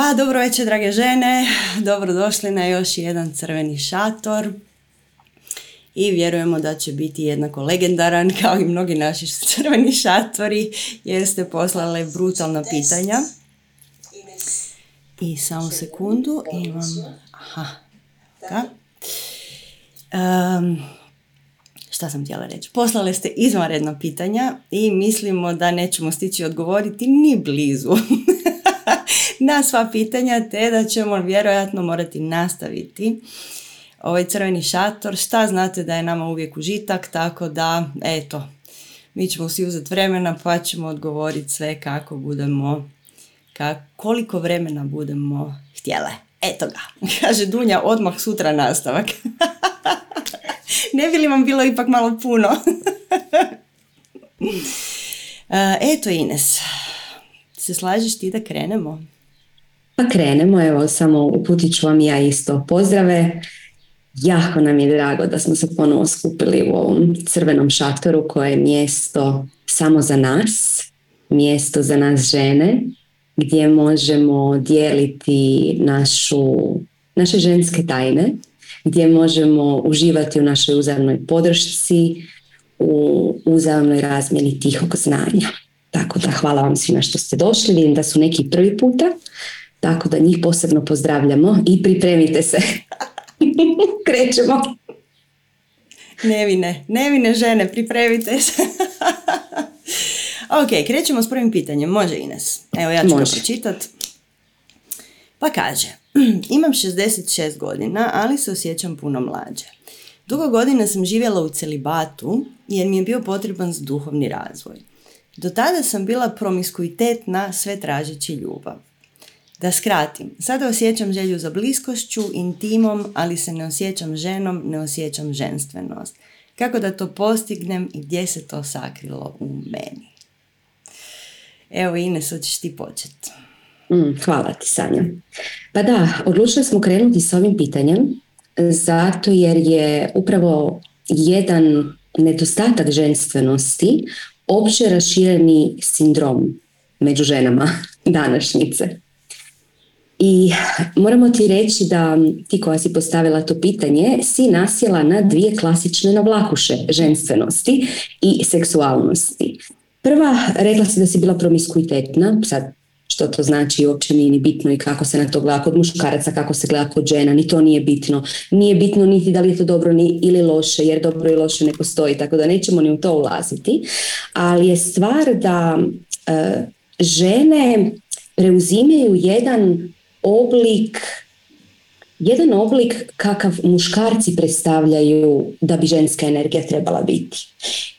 Pa dobro večer drage žene, dobrodošli na još jedan crveni šator i vjerujemo da će biti jednako legendaran kao i mnogi naši crveni šatori jer ste poslali brutalna pitanja. I samo sekundu imam... Aha, šta sam htjela reći? Poslali ste izvanredna pitanja i mislimo da nećemo stići odgovoriti ni blizu. na sva pitanja, te da ćemo vjerojatno morati nastaviti ovaj crveni šator. Šta znate da je nama uvijek užitak, tako da, eto, mi ćemo si uzeti vremena pa ćemo odgovoriti sve kako budemo, koliko vremena budemo htjele. Eto ga, kaže Dunja, odmah sutra nastavak. ne bi li vam bilo ipak malo puno? Eto Ines, se slažeš ti da krenemo? Pa krenemo, evo samo uputit ću vam ja isto pozdrave. Jako nam je drago da smo se ponovo skupili u ovom crvenom šatoru koje je mjesto samo za nas, mjesto za nas žene, gdje možemo dijeliti našu, naše ženske tajne, gdje možemo uživati u našoj uzajamnoj podršci, u uzajamnoj razmjeni tihog znanja. Tako da hvala vam svima što ste došli, vidim da su neki prvi puta, tako da njih posebno pozdravljamo i pripremite se. Krećemo. Nevine, nevine žene, pripremite se. ok, krećemo s prvim pitanjem. Može Ines. Evo ja ću ga pročitat. Pa kaže, imam 66 godina, ali se osjećam puno mlađe. Dugo godina sam živjela u celibatu jer mi je bio potreban duhovni razvoj. Do tada sam bila promiskuitetna sve tražeći ljubav. Da skratim, sada osjećam želju za bliskošću, intimom, ali se ne osjećam ženom, ne osjećam ženstvenost. Kako da to postignem i gdje se to sakrilo u meni? Evo Ines, hoćeš ti početi. Mm, hvala ti Sanja. Pa da, odlučili smo krenuti s ovim pitanjem zato jer je upravo jedan nedostatak ženstvenosti opće rašireni sindrom među ženama današnjice. I moramo ti reći da ti koja si postavila to pitanje si nasjela na dvije klasične navlakuše ženstvenosti i seksualnosti. Prva, rekla si da si bila promiskuitetna, sad što to znači uopće nije ni bitno i kako se na to gleda kod muškaraca, kako se gleda kod žena, ni to nije bitno. Nije bitno niti da li je to dobro ni, ili loše, jer dobro i loše ne postoji, tako da nećemo ni u to ulaziti. Ali je stvar da e, žene preuzimaju jedan oblik jedan oblik kakav muškarci predstavljaju da bi ženska energija trebala biti.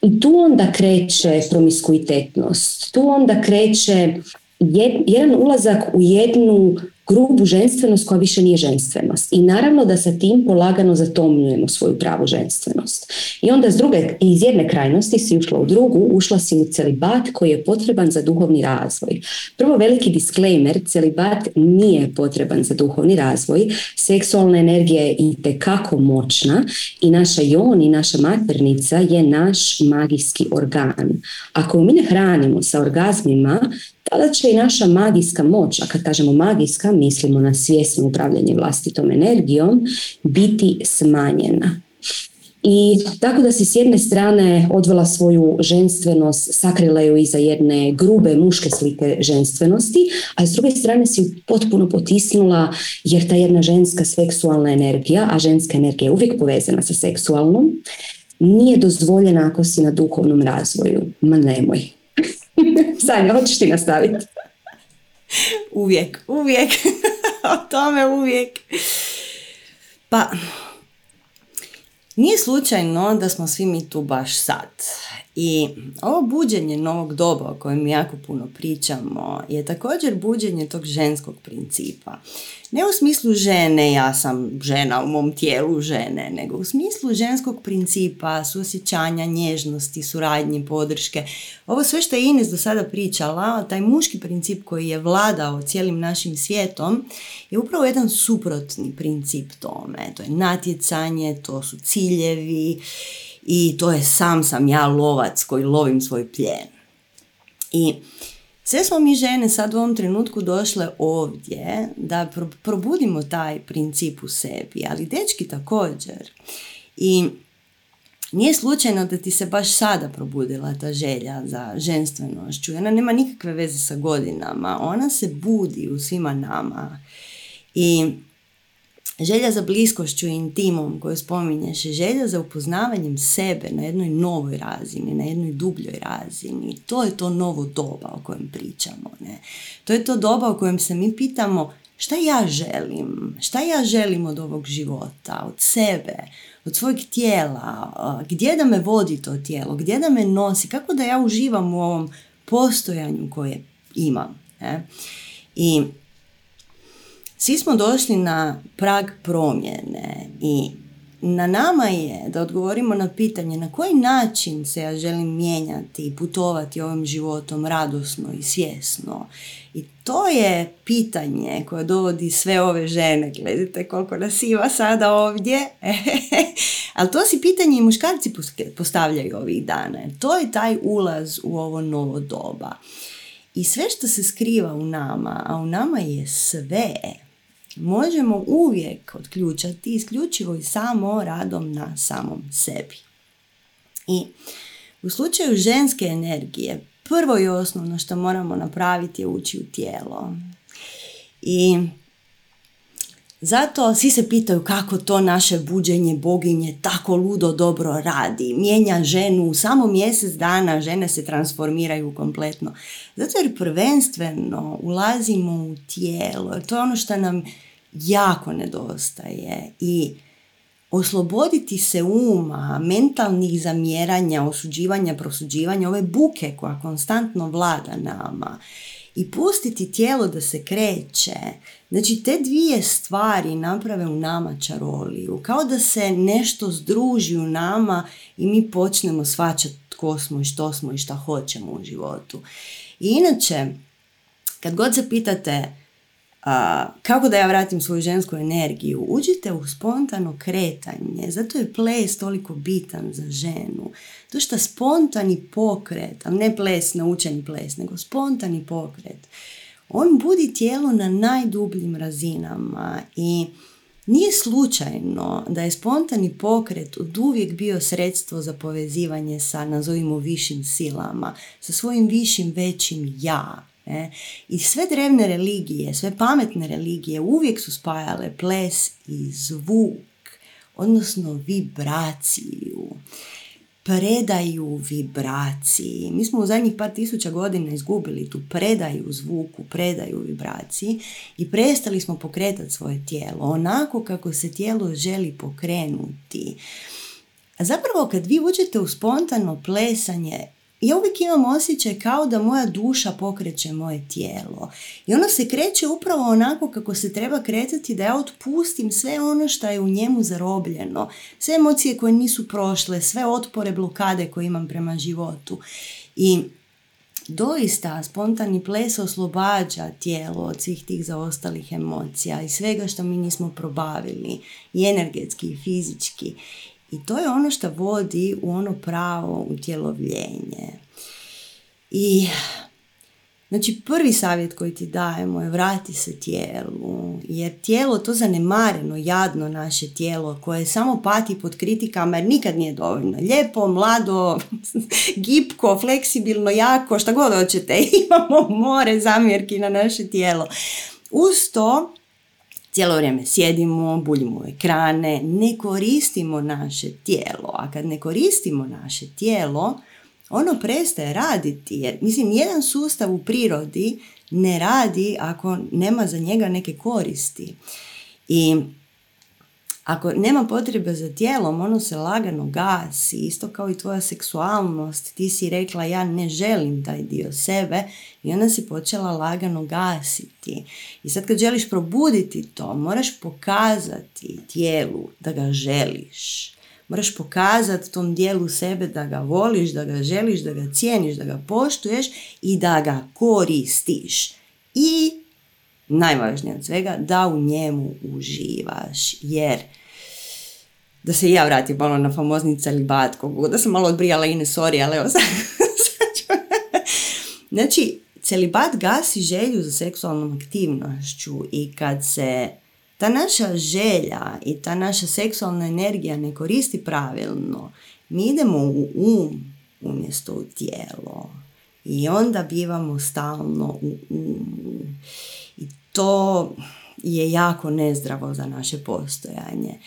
I tu onda kreće promiskuitetnost, tu onda kreće jedan ulazak u jednu grubu ženstvenost koja više nije ženstvenost. I naravno da sa tim polagano zatomljujemo svoju pravu ženstvenost. I onda s druge, iz jedne krajnosti si ušla u drugu, ušla si u celibat koji je potreban za duhovni razvoj. Prvo veliki disclaimer, celibat nije potreban za duhovni razvoj. Seksualna energija je i tekako moćna i naša jon i naša maternica je naš magijski organ. Ako mi ne hranimo sa orgazmima, tada će i naša magijska moć, a kad kažemo magijska, mislimo na svjesno upravljanje vlastitom energijom, biti smanjena. I tako da si s jedne strane odvela svoju ženstvenost, sakrila ju iza jedne grube muške slike ženstvenosti, a s druge strane si potpuno potisnula jer ta jedna ženska seksualna energija, a ženska energija je uvijek povezana sa seksualnom, nije dozvoljena ako si na duhovnom razvoju. Ma nemoj. Sanja, hoćeš ti nastaviti? uvijek, uvijek. o tome uvijek. Pa, nije slučajno da smo svi mi tu baš sad. I ovo buđenje novog doba o kojem jako puno pričamo je također buđenje tog ženskog principa. Ne u smislu žene, ja sam žena u mom tijelu žene, nego u smislu ženskog principa, suosjećanja, nježnosti, suradnje, podrške. Ovo sve što je Ines do sada pričala, taj muški princip koji je vladao cijelim našim svijetom, je upravo jedan suprotni princip tome. To je natjecanje, to su ciljevi i to je sam sam ja lovac koji lovim svoj plijen. I sve smo mi žene sad u ovom trenutku došle ovdje da probudimo taj princip u sebi, ali dečki također. I nije slučajno da ti se baš sada probudila ta želja za ženstvenošću. Ona nema nikakve veze sa godinama. Ona se budi u svima nama. I želja za bliskošću i intimom koju spominješ je želja za upoznavanjem sebe na jednoj novoj razini, na jednoj dubljoj razini. To je to novo doba o kojem pričamo. Ne? To je to doba o kojem se mi pitamo šta ja želim, šta ja želim od ovog života, od sebe, od svojeg tijela, gdje da me vodi to tijelo, gdje da me nosi, kako da ja uživam u ovom postojanju koje imam. Ne? I svi smo došli na prag promjene i na nama je da odgovorimo na pitanje na koji način se ja želim mijenjati i putovati ovim životom radosno i svjesno. I to je pitanje koje dovodi sve ove žene. Gledajte koliko nas ima sada ovdje. Ali to si pitanje i muškarci postavljaju ovih dana. To je taj ulaz u ovo novo doba. I sve što se skriva u nama, a u nama je sve, možemo uvijek otključati isključivo i samo radom na samom sebi. I u slučaju ženske energije, prvo i osnovno što moramo napraviti je ući u tijelo. I zato svi se pitaju kako to naše buđenje boginje tako ludo dobro radi. Mijenja ženu u samo mjesec dana, žene se transformiraju kompletno. Zato jer prvenstveno ulazimo u tijelo. To je ono što nam jako nedostaje. I osloboditi se uma, mentalnih zamjeranja, osuđivanja, prosuđivanja, ove buke koja konstantno vlada nama i pustiti tijelo da se kreće. Znači te dvije stvari naprave u nama čaroliju, kao da se nešto združi u nama i mi počnemo svačati tko smo i što smo i šta hoćemo u životu. I inače, kad god se pitate a, kako da ja vratim svoju žensku energiju? Uđite u spontano kretanje, zato je ples toliko bitan za ženu. To što spontani pokret, a ne ples, naučeni ples, nego spontani pokret, on budi tijelo na najdubljim razinama i nije slučajno da je spontani pokret od uvijek bio sredstvo za povezivanje sa, nazovimo, višim silama, sa svojim višim, većim ja. E, I sve drevne religije, sve pametne religije uvijek su spajale ples i zvuk, odnosno vibraciju. Predaju vibraciji. Mi smo u zadnjih par tisuća godina izgubili tu predaju zvuku, predaju vibraciji i prestali smo pokretati svoje tijelo onako kako se tijelo želi pokrenuti. Zapravo kad vi uđete u spontano plesanje, ja uvijek imam osjećaj kao da moja duša pokreće moje tijelo. I ono se kreće upravo onako kako se treba kretati da ja otpustim sve ono što je u njemu zarobljeno. Sve emocije koje nisu prošle, sve otpore, blokade koje imam prema životu. I doista spontani ples oslobađa tijelo od svih tih zaostalih emocija i svega što mi nismo probavili i energetski i fizički i to je ono što vodi u ono pravo utjelovljenje. I Znači prvi savjet koji ti dajemo je vrati se tijelu, jer tijelo to zanemareno, jadno naše tijelo koje samo pati pod kritikama jer nikad nije dovoljno. Lijepo, mlado, gipko, fleksibilno, jako, šta god hoćete, imamo more zamjerki na naše tijelo. Uz to cijelo vrijeme sjedimo, buljimo ekrane, ne koristimo naše tijelo. A kad ne koristimo naše tijelo, ono prestaje raditi. Jer, mislim, jedan sustav u prirodi ne radi ako nema za njega neke koristi. I ako nema potrebe za tijelom, ono se lagano gasi, isto kao i tvoja seksualnost. Ti si rekla ja ne želim taj dio sebe i ona se počela lagano gasiti. I sad kad želiš probuditi to, moraš pokazati tijelu da ga želiš. Moraš pokazati tom dijelu sebe da ga voliš, da ga želiš, da ga cijeniš, da ga poštuješ i da ga koristiš. I najvažnije od svega, da u njemu uživaš. Jer da se ja vratim malo na famozni celibat, da sam malo odbrijala Ine, sorry, ali evo sad, Znači, celibat gasi želju za seksualnom aktivnošću i kad se ta naša želja i ta naša seksualna energija ne koristi pravilno, mi idemo u um umjesto u tijelo. I onda bivamo stalno u umu. To je jako nezdravo za naše postojanje.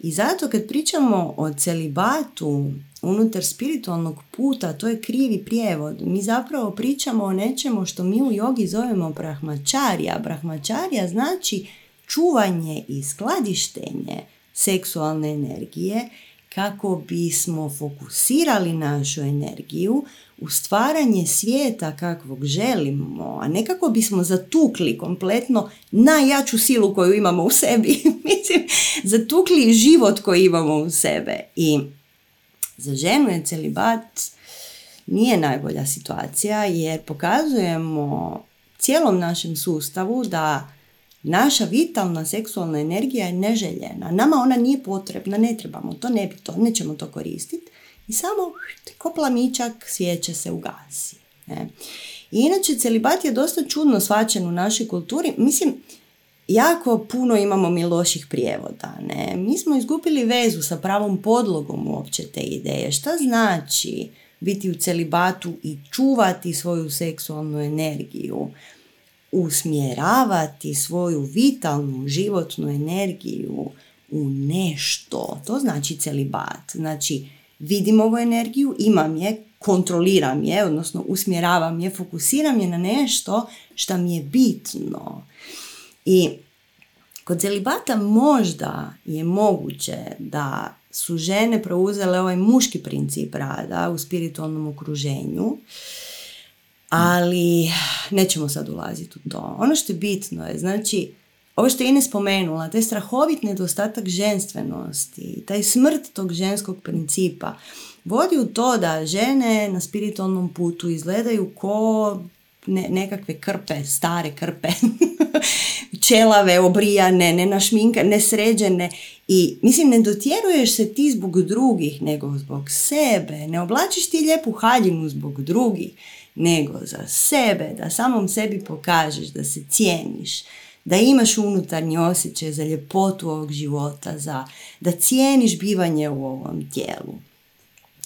I zato kad pričamo o celibatu unutar spiritualnog puta, to je krivi prijevod. Mi zapravo pričamo o nečemu što mi u jogi zovemo brahmačarija. Brahmačarija znači čuvanje i skladištenje seksualne energije kako bismo fokusirali našu energiju u stvaranje svijeta kakvog želimo, a ne kako bismo zatukli kompletno najjaču silu koju imamo u sebi. Mislim, zatukli život koji imamo u sebe. I za ženu je celibat nije najbolja situacija jer pokazujemo cijelom našem sustavu da Naša vitalna seksualna energija je neželjena. Nama ona nije potrebna, ne trebamo to, ne bi to, nećemo to koristiti. I samo ko plamičak svijeće se ugasi. Ne? I inače, celibat je dosta čudno svačen u našoj kulturi. Mislim, jako puno imamo mi loših prijevoda. Ne? Mi smo izgubili vezu sa pravom podlogom uopće te ideje. Šta znači biti u celibatu i čuvati svoju seksualnu energiju? usmjeravati svoju vitalnu životnu energiju u nešto. To znači celibat. Znači, vidim ovu energiju, imam je, kontroliram je, odnosno usmjeravam je, fokusiram je na nešto što mi je bitno. I kod celibata možda je moguće da su žene preuzele ovaj muški princip rada u spiritualnom okruženju, ali nećemo sad ulaziti u to. Ono što je bitno je, znači, ovo što je Ine spomenula, taj strahovit nedostatak ženstvenosti, taj smrt tog ženskog principa, vodi u to da žene na spiritualnom putu izgledaju ko ne, nekakve krpe, stare krpe, čelave, obrijane, ne našminka, nesređene. I mislim ne dotjeruješ se ti zbog drugih nego zbog sebe, ne oblačiš ti lijepu haljinu zbog drugih nego za sebe, da samom sebi pokažeš da se cijeniš, da imaš unutarnji osjećaj za ljepotu ovog života, za, da cijeniš bivanje u ovom tijelu.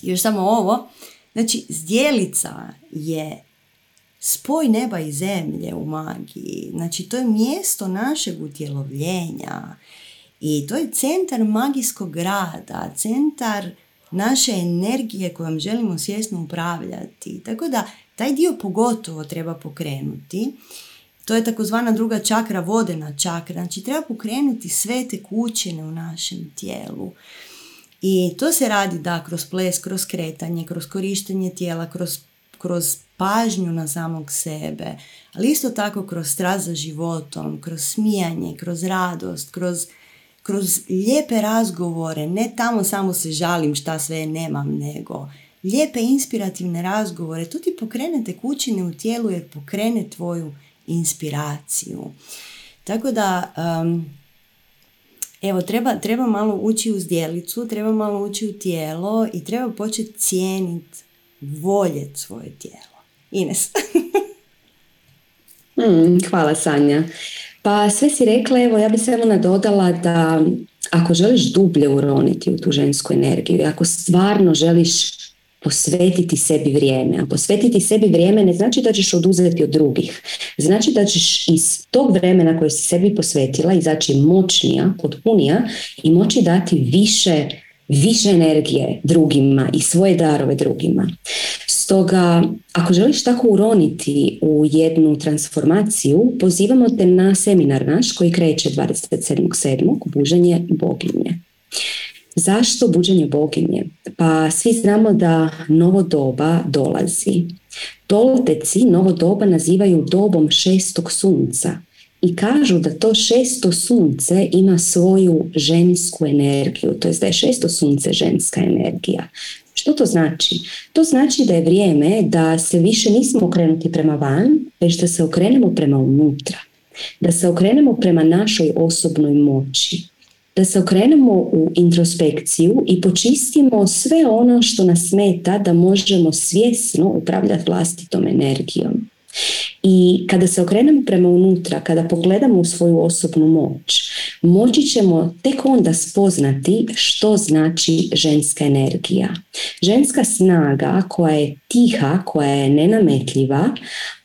Još samo ovo, znači zdjelica je spoj neba i zemlje u magiji. Znači to je mjesto našeg utjelovljenja i to je centar magijskog rada, centar naše energije kojom želimo svjesno upravljati. Tako da taj dio pogotovo treba pokrenuti. To je takozvana druga čakra, vodena čakra. Znači treba pokrenuti sve te kućine u našem tijelu. I to se radi da kroz ples, kroz kretanje, kroz korištenje tijela, kroz, kroz pažnju na samog sebe, ali isto tako kroz strast za životom, kroz smijanje, kroz radost, kroz, kroz lijepe razgovore, ne tamo samo se žalim šta sve nemam, nego lijepe inspirativne razgovore, to ti pokrene kućine u tijelu jer pokrene tvoju inspiraciju. Tako da, evo, treba, treba malo ući u zdjelicu, treba malo ući u tijelo i treba početi cijeniti, voljeti svoje tijelo. Ines. Hmm, hvala Sanja. Pa sve si rekla, evo ja bih samo nadodala da ako želiš dublje uroniti u tu žensku energiju, ako stvarno želiš posvetiti sebi vrijeme. A posvetiti sebi vrijeme ne znači da ćeš oduzeti od drugih. Znači da ćeš iz tog vremena koje si sebi posvetila izaći moćnija, potpunija i moći dati više više energije drugima i svoje darove drugima. Stoga, ako želiš tako uroniti u jednu transformaciju, pozivamo te na seminar naš koji kreće 27.7. buženje boginje. Zašto buđenje boginje? Pa svi znamo da novo doba dolazi. Tolteci novo doba nazivaju dobom šestog sunca i kažu da to šesto sunce ima svoju žensku energiju, to je da je šesto sunce ženska energija. Što to znači? To znači da je vrijeme da se više nismo okrenuti prema van, već da se okrenemo prema unutra. Da se okrenemo prema našoj osobnoj moći da se okrenemo u introspekciju i počistimo sve ono što nas smeta da možemo svjesno upravljati vlastitom energijom. I kada se okrenemo prema unutra, kada pogledamo u svoju osobnu moć, moći ćemo tek onda spoznati što znači ženska energija. Ženska snaga koja je tiha, koja je nenametljiva,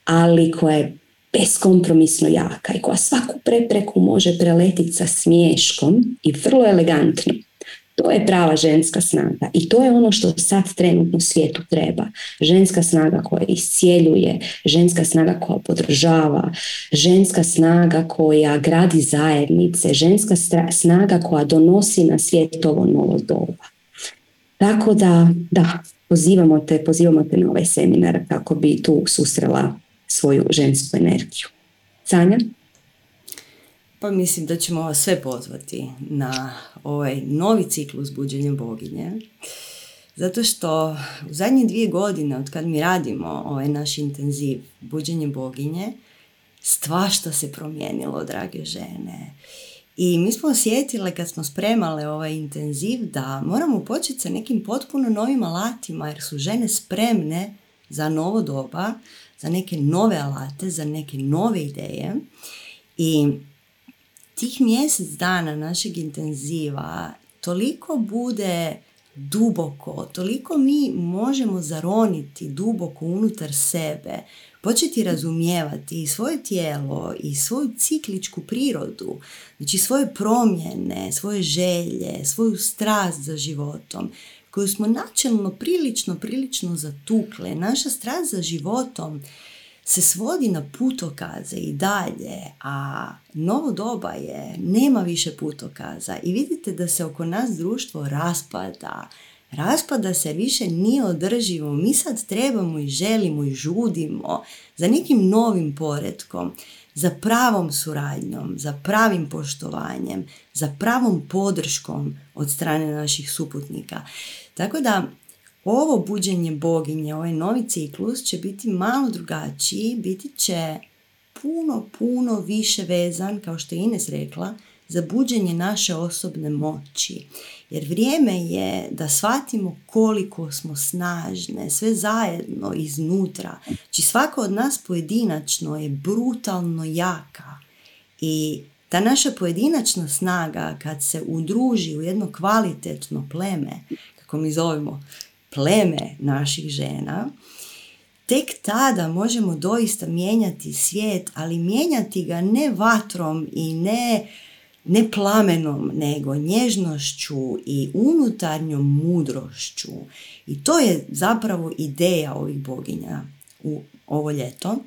ali koja je beskompromisno jaka i koja svaku prepreku može preletiti sa smješkom i vrlo elegantno. To je prava ženska snaga i to je ono što sad trenutno svijetu treba. Ženska snaga koja iscijeljuje, ženska snaga koja podržava, ženska snaga koja gradi zajednice, ženska snaga koja donosi na svijet ovo novo doba. Tako da, da, pozivamo te, pozivamo te na ovaj seminar kako bi tu susrela svoju žensku energiju. Sanja? Pa mislim da ćemo vas sve pozvati na ovaj novi ciklus buđenja boginje. Zato što u zadnje dvije godine od kad mi radimo ovaj naš intenziv buđenje boginje, stvašta se promijenilo, drage žene. I mi smo osjetile kad smo spremale ovaj intenziv da moramo početi sa nekim potpuno novim alatima jer su žene spremne za novo doba, za neke nove alate, za neke nove ideje. I tih mjesec dana našeg intenziva toliko bude duboko, toliko mi možemo zaroniti duboko unutar sebe, početi razumijevati i svoje tijelo i svoju cikličku prirodu, znači svoje promjene, svoje želje, svoju strast za životom, koju smo načelno prilično, prilično zatukle. Naša strast za životom se svodi na putokaze i dalje, a novo doba je, nema više putokaza i vidite da se oko nas društvo raspada. Raspada se više nije održivo, mi sad trebamo i želimo i žudimo za nekim novim poredkom, za pravom suradnjom, za pravim poštovanjem, za pravom podrškom od strane naših suputnika. Tako da ovo buđenje boginje, ovaj novi ciklus će biti malo drugačiji, biti će puno, puno više vezan, kao što je Ines rekla, za buđenje naše osobne moći. Jer vrijeme je da shvatimo koliko smo snažne, sve zajedno iznutra. Znači svaka od nas pojedinačno je brutalno jaka. I ta naša pojedinačna snaga kad se udruži u jedno kvalitetno pleme, kako mi zovemo, pleme naših žena, tek tada možemo doista mijenjati svijet, ali mijenjati ga ne vatrom i ne, ne plamenom, nego nježnošću i unutarnjom mudrošću. I to je zapravo ideja ovih boginja u ovo ljeto.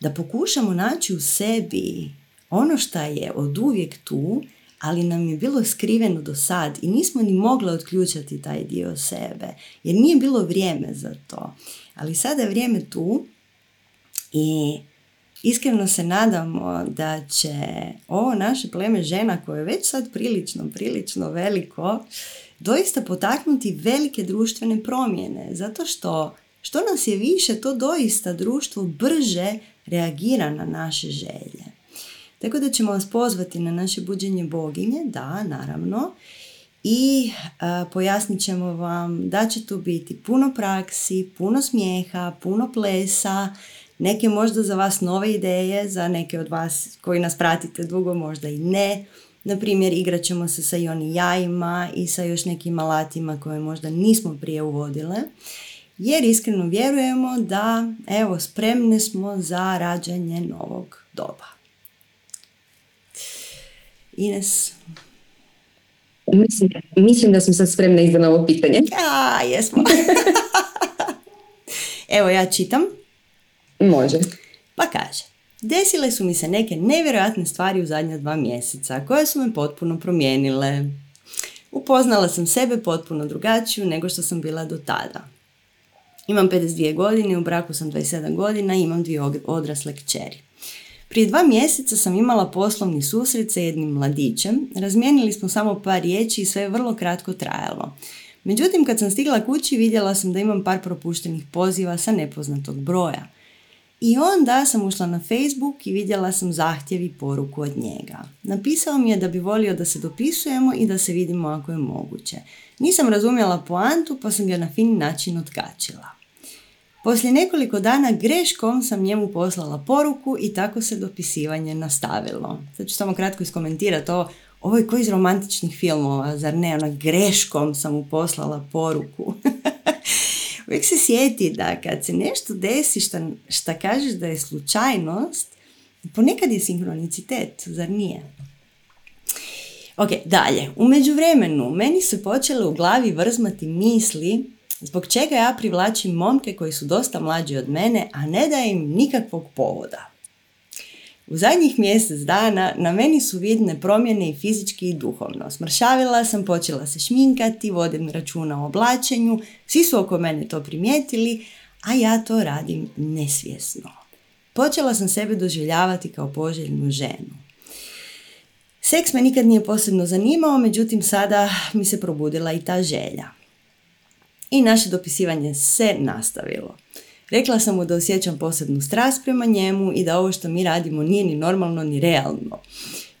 Da pokušamo naći u sebi ono što je od uvijek tu, ali nam je bilo skriveno do sad i nismo ni mogli otključati taj dio sebe, jer nije bilo vrijeme za to. Ali sada je vrijeme tu i iskreno se nadamo da će ovo naše pleme žena koje je već sad prilično, prilično veliko, doista potaknuti velike društvene promjene, zato što što nas je više, to doista društvo brže reagira na naše želje. Tako da ćemo vas pozvati na naše buđenje boginje, da, naravno, i pojasnit ćemo vam da će tu biti puno praksi, puno smijeha, puno plesa, neke možda za vas nove ideje, za neke od vas koji nas pratite dugo možda i ne. Na primjer, igrat ćemo se sa i jajima i sa još nekim alatima koje možda nismo prije uvodile. Jer iskreno vjerujemo da, evo, spremne smo za rađanje novog doba. Ines? Mislim, mislim da sam sad spremna i za ovo pitanje. Ja, jesmo. Evo ja čitam. Može. Pa kaže. Desile su mi se neke nevjerojatne stvari u zadnja dva mjeseca koje su me potpuno promijenile. Upoznala sam sebe potpuno drugačiju nego što sam bila do tada. Imam 52 godine, u braku sam 27 godina i imam dvije odrasle kćeri. Prije dva mjeseca sam imala poslovni susret sa jednim mladićem, razmijenili smo samo par riječi i sve je vrlo kratko trajalo. Međutim, kad sam stigla kući vidjela sam da imam par propuštenih poziva sa nepoznatog broja. I onda sam ušla na Facebook i vidjela sam zahtjev i poruku od njega. Napisao mi je da bi volio da se dopisujemo i da se vidimo ako je moguće. Nisam razumjela poantu pa sam ga na fin način otkačila. Poslije nekoliko dana greškom sam njemu poslala poruku i tako se dopisivanje nastavilo. Sad ću samo kratko iskomentirati ovo. Ovo je koji iz romantičnih filmova, zar ne? Ona greškom sam mu poslala poruku. Uvijek se sjeti da kad se nešto desi šta, šta kažeš da je slučajnost, ponekad je sinkronicitet, zar nije? Ok, dalje. U međuvremenu meni su počele u glavi vrzmati misli zbog čega ja privlačim momke koji su dosta mlađi od mene, a ne da im nikakvog povoda. U zadnjih mjesec dana na meni su vidne promjene i fizički i duhovno. Smršavila sam, počela se šminkati, vodim računa o oblačenju, svi su oko mene to primijetili, a ja to radim nesvjesno. Počela sam sebe doživljavati kao poželjnu ženu. Seks me nikad nije posebno zanimao, međutim sada mi se probudila i ta želja. I naše dopisivanje se nastavilo. Rekla sam mu da osjećam posebnu strast prema njemu i da ovo što mi radimo nije ni normalno ni realno.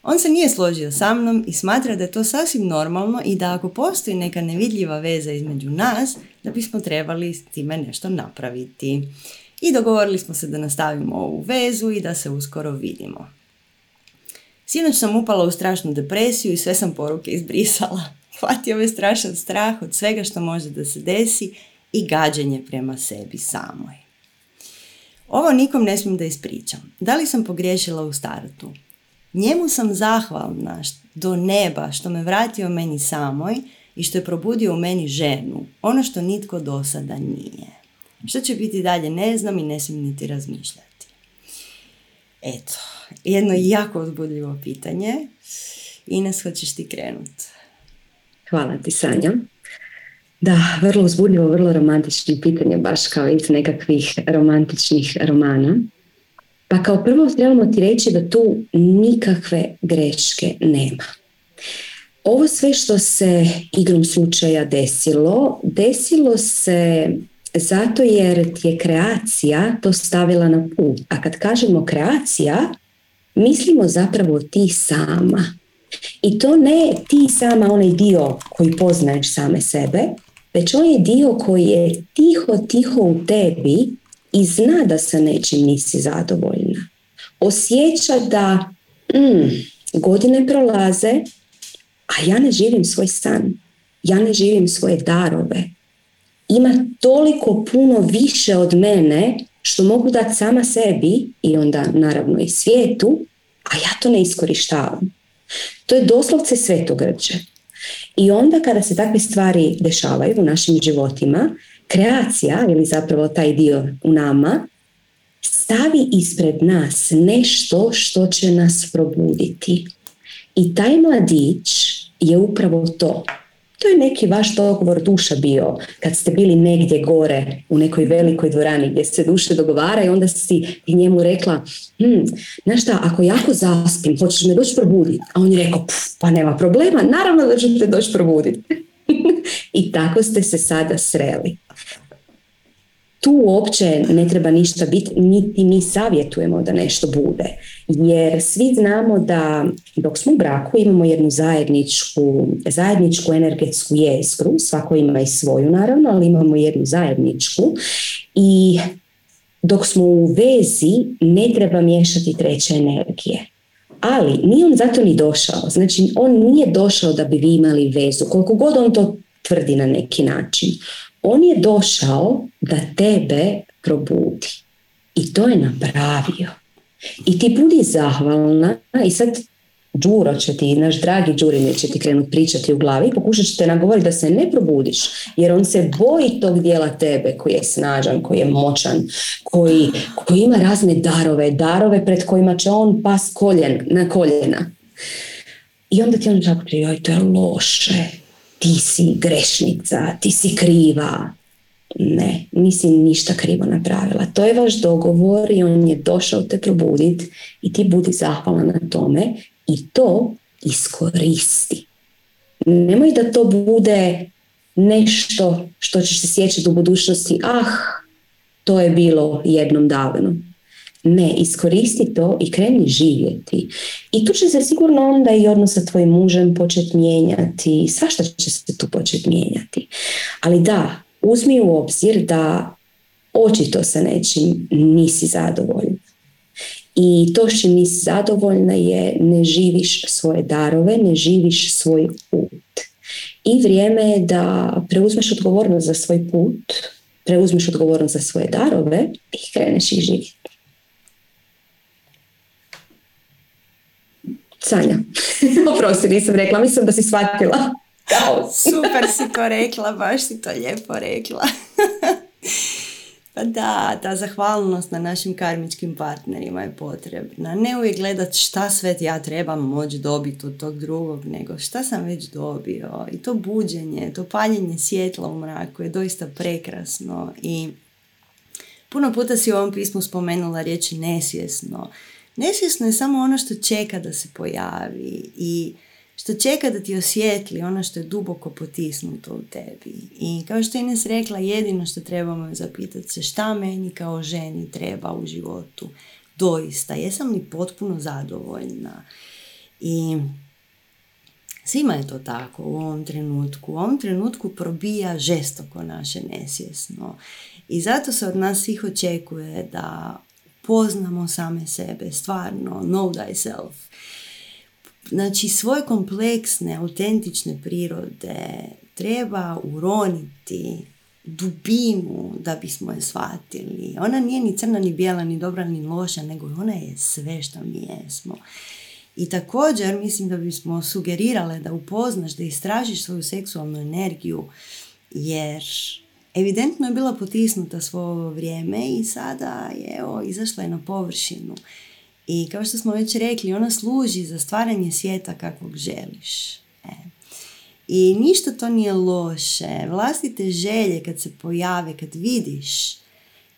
On se nije složio sa mnom i smatra da je to sasvim normalno i da ako postoji neka nevidljiva veza između nas, da bismo trebali s time nešto napraviti. I dogovorili smo se da nastavimo ovu vezu i da se uskoro vidimo. Sinoć sam upala u strašnu depresiju i sve sam poruke izbrisala. Hvatio me strašan strah od svega što može da se desi i gađenje prema sebi samoj. Ovo nikom ne smijem da ispričam. Da li sam pogriješila u startu? Njemu sam zahvalna do neba što me vratio meni samoj i što je probudio u meni ženu, ono što nitko do sada nije. Što će biti dalje ne znam i ne smijem niti razmišljati. Eto, jedno jako uzbudljivo pitanje. Ines, hoćeš ti krenut? Hvala ti, Sanja. Da, vrlo uzbudljivo, vrlo romantično pitanje, baš kao iz nekakvih romantičnih romana. Pa kao prvo trebamo ti reći da tu nikakve greške nema. Ovo sve što se igrom slučaja desilo, desilo se zato jer ti je kreacija to stavila na put. A kad kažemo kreacija, mislimo zapravo ti sama. I to ne ti sama onaj dio koji poznaješ same sebe, već on je dio koji je tiho, tiho u tebi i zna da sa nečim nisi zadovoljna. Osjeća da mm, godine prolaze, a ja ne živim svoj san, ja ne živim svoje darove. Ima toliko puno više od mene što mogu dati sama sebi i onda naravno i svijetu, a ja to ne iskorištavam. To je doslovce svetogrđe. I onda kada se takve stvari dešavaju u našim životima, kreacija ili zapravo taj dio u nama stavi ispred nas nešto što će nas probuditi. I taj mladić je upravo to. To je neki vaš dogovor duša bio kad ste bili negdje gore u nekoj velikoj dvorani gdje se duše dogovara i onda si i njemu rekla hm, znaš šta, ako jako zaspim, hoćeš me doći probuditi? A on je rekao, pa nema problema, naravno da ću te doći probuditi. I tako ste se sada sreli tu uopće ne treba ništa biti, niti mi savjetujemo da nešto bude. Jer svi znamo da dok smo u braku imamo jednu zajedničku, zajedničku energetsku jezgru, svako ima i svoju naravno, ali imamo jednu zajedničku i dok smo u vezi ne treba miješati treće energije. Ali nije on zato ni došao. Znači on nije došao da bi vi imali vezu. Koliko god on to tvrdi na neki način. On je došao da tebe probudi. I to je napravio. I ti budi zahvalna i sad Đuro će ti, naš dragi Đurin će ti krenuti pričati u glavi i pokušat ćete nagovoriti da se ne probudiš jer on se boji tog dijela tebe koji je snažan, koji je moćan, koji, koji ima razne darove, darove pred kojima će on pas koljen, na koljena. I onda ti on tako joj to je loše, ti si grešnica, ti si kriva. Ne, nisi ništa krivo napravila. To je vaš dogovor i on je došao te probuditi i ti budi zahvala na tome i to iskoristi. Nemoj da to bude nešto što ćeš se sjećati u budućnosti, ah, to je bilo jednom davno. Ne, iskoristi to i kreni živjeti. I tu će se sigurno onda i odnos sa tvojim mužem početi mijenjati, svašta će se tu početi mijenjati. Ali da, uzmi u obzir da očito sa nečim nisi zadovoljna. I to što nisi zadovoljna je ne živiš svoje darove, ne živiš svoj put. I vrijeme je da preuzmeš odgovornost za svoj put, preuzmeš odgovornost za svoje darove i kreneš ih živjeti. Sanja, oprosti, nisam rekla, mislim da si shvatila. Super si to rekla, baš si to lijepo rekla. Pa da, ta zahvalnost na našim karmičkim partnerima je potrebna. Ne uvijek gledat šta sve ja trebam moći dobiti od tog drugog, nego šta sam već dobio. I to buđenje, to paljenje svjetla u mraku je doista prekrasno. I puno puta si u ovom pismu spomenula riječi nesvjesno. Nesvjesno je samo ono što čeka da se pojavi i što čeka da ti osjetli ono što je duboko potisnuto u tebi. I kao što je Ines rekla, jedino što trebamo je zapitati se šta meni kao ženi treba u životu. Doista, jesam li potpuno zadovoljna? I svima je to tako u ovom trenutku. U ovom trenutku probija žestoko naše nesvjesno. I zato se od nas svih očekuje da poznamo same sebe, stvarno, know thyself Znači, svoje kompleksne, autentične prirode treba uroniti dubinu da bismo je shvatili. Ona nije ni crna, ni bijela, ni dobra, ni loša, nego ona je sve što mi jesmo. I također mislim da bismo sugerirale da upoznaš, da istražiš svoju seksualnu energiju, jer evidentno je bila potisnuta svo ovo vrijeme i sada je evo, izašla je na površinu. I kao što smo već rekli, ona služi za stvaranje svijeta kakvog želiš. E. I ništa to nije loše. Vlastite želje kad se pojave, kad vidiš,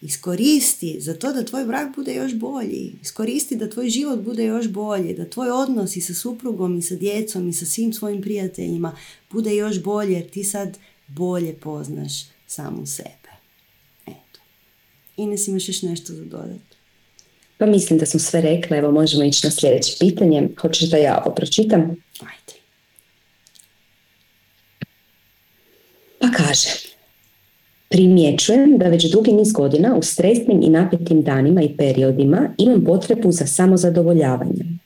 iskoristi za to da tvoj brak bude još bolji. Iskoristi da tvoj život bude još bolji, da tvoj odnos i sa suprugom i sa djecom i sa svim svojim prijateljima bude još bolje jer ti sad bolje poznaš samu sebe. Eto. Ines, imaš još nešto za dodati? Pa mislim da smo sve rekli, evo možemo ići na sljedeće pitanje. Hoćeš da ja ovo pročitam? Ajde. Pa kaže, primjećujem da već dugi niz godina u stresnim i napetim danima i periodima imam potrebu za samozadovoljavanjem.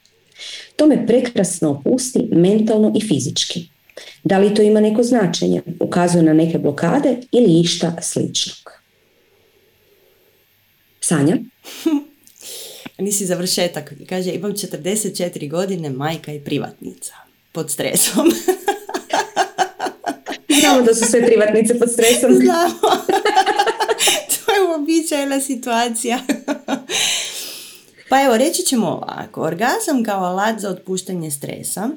To me prekrasno opusti mentalno i fizički. Da li to ima neko značenje? Ukazuje na neke blokade ili išta sličnog? Sanja? nisi završetak. Kaže, imam 44 godine, majka i privatnica. Pod stresom. Znamo da su sve privatnice pod stresom. Znamo. to je uobičajena situacija. pa evo, reći ćemo ovako. Orgazam kao alat za otpuštanje stresa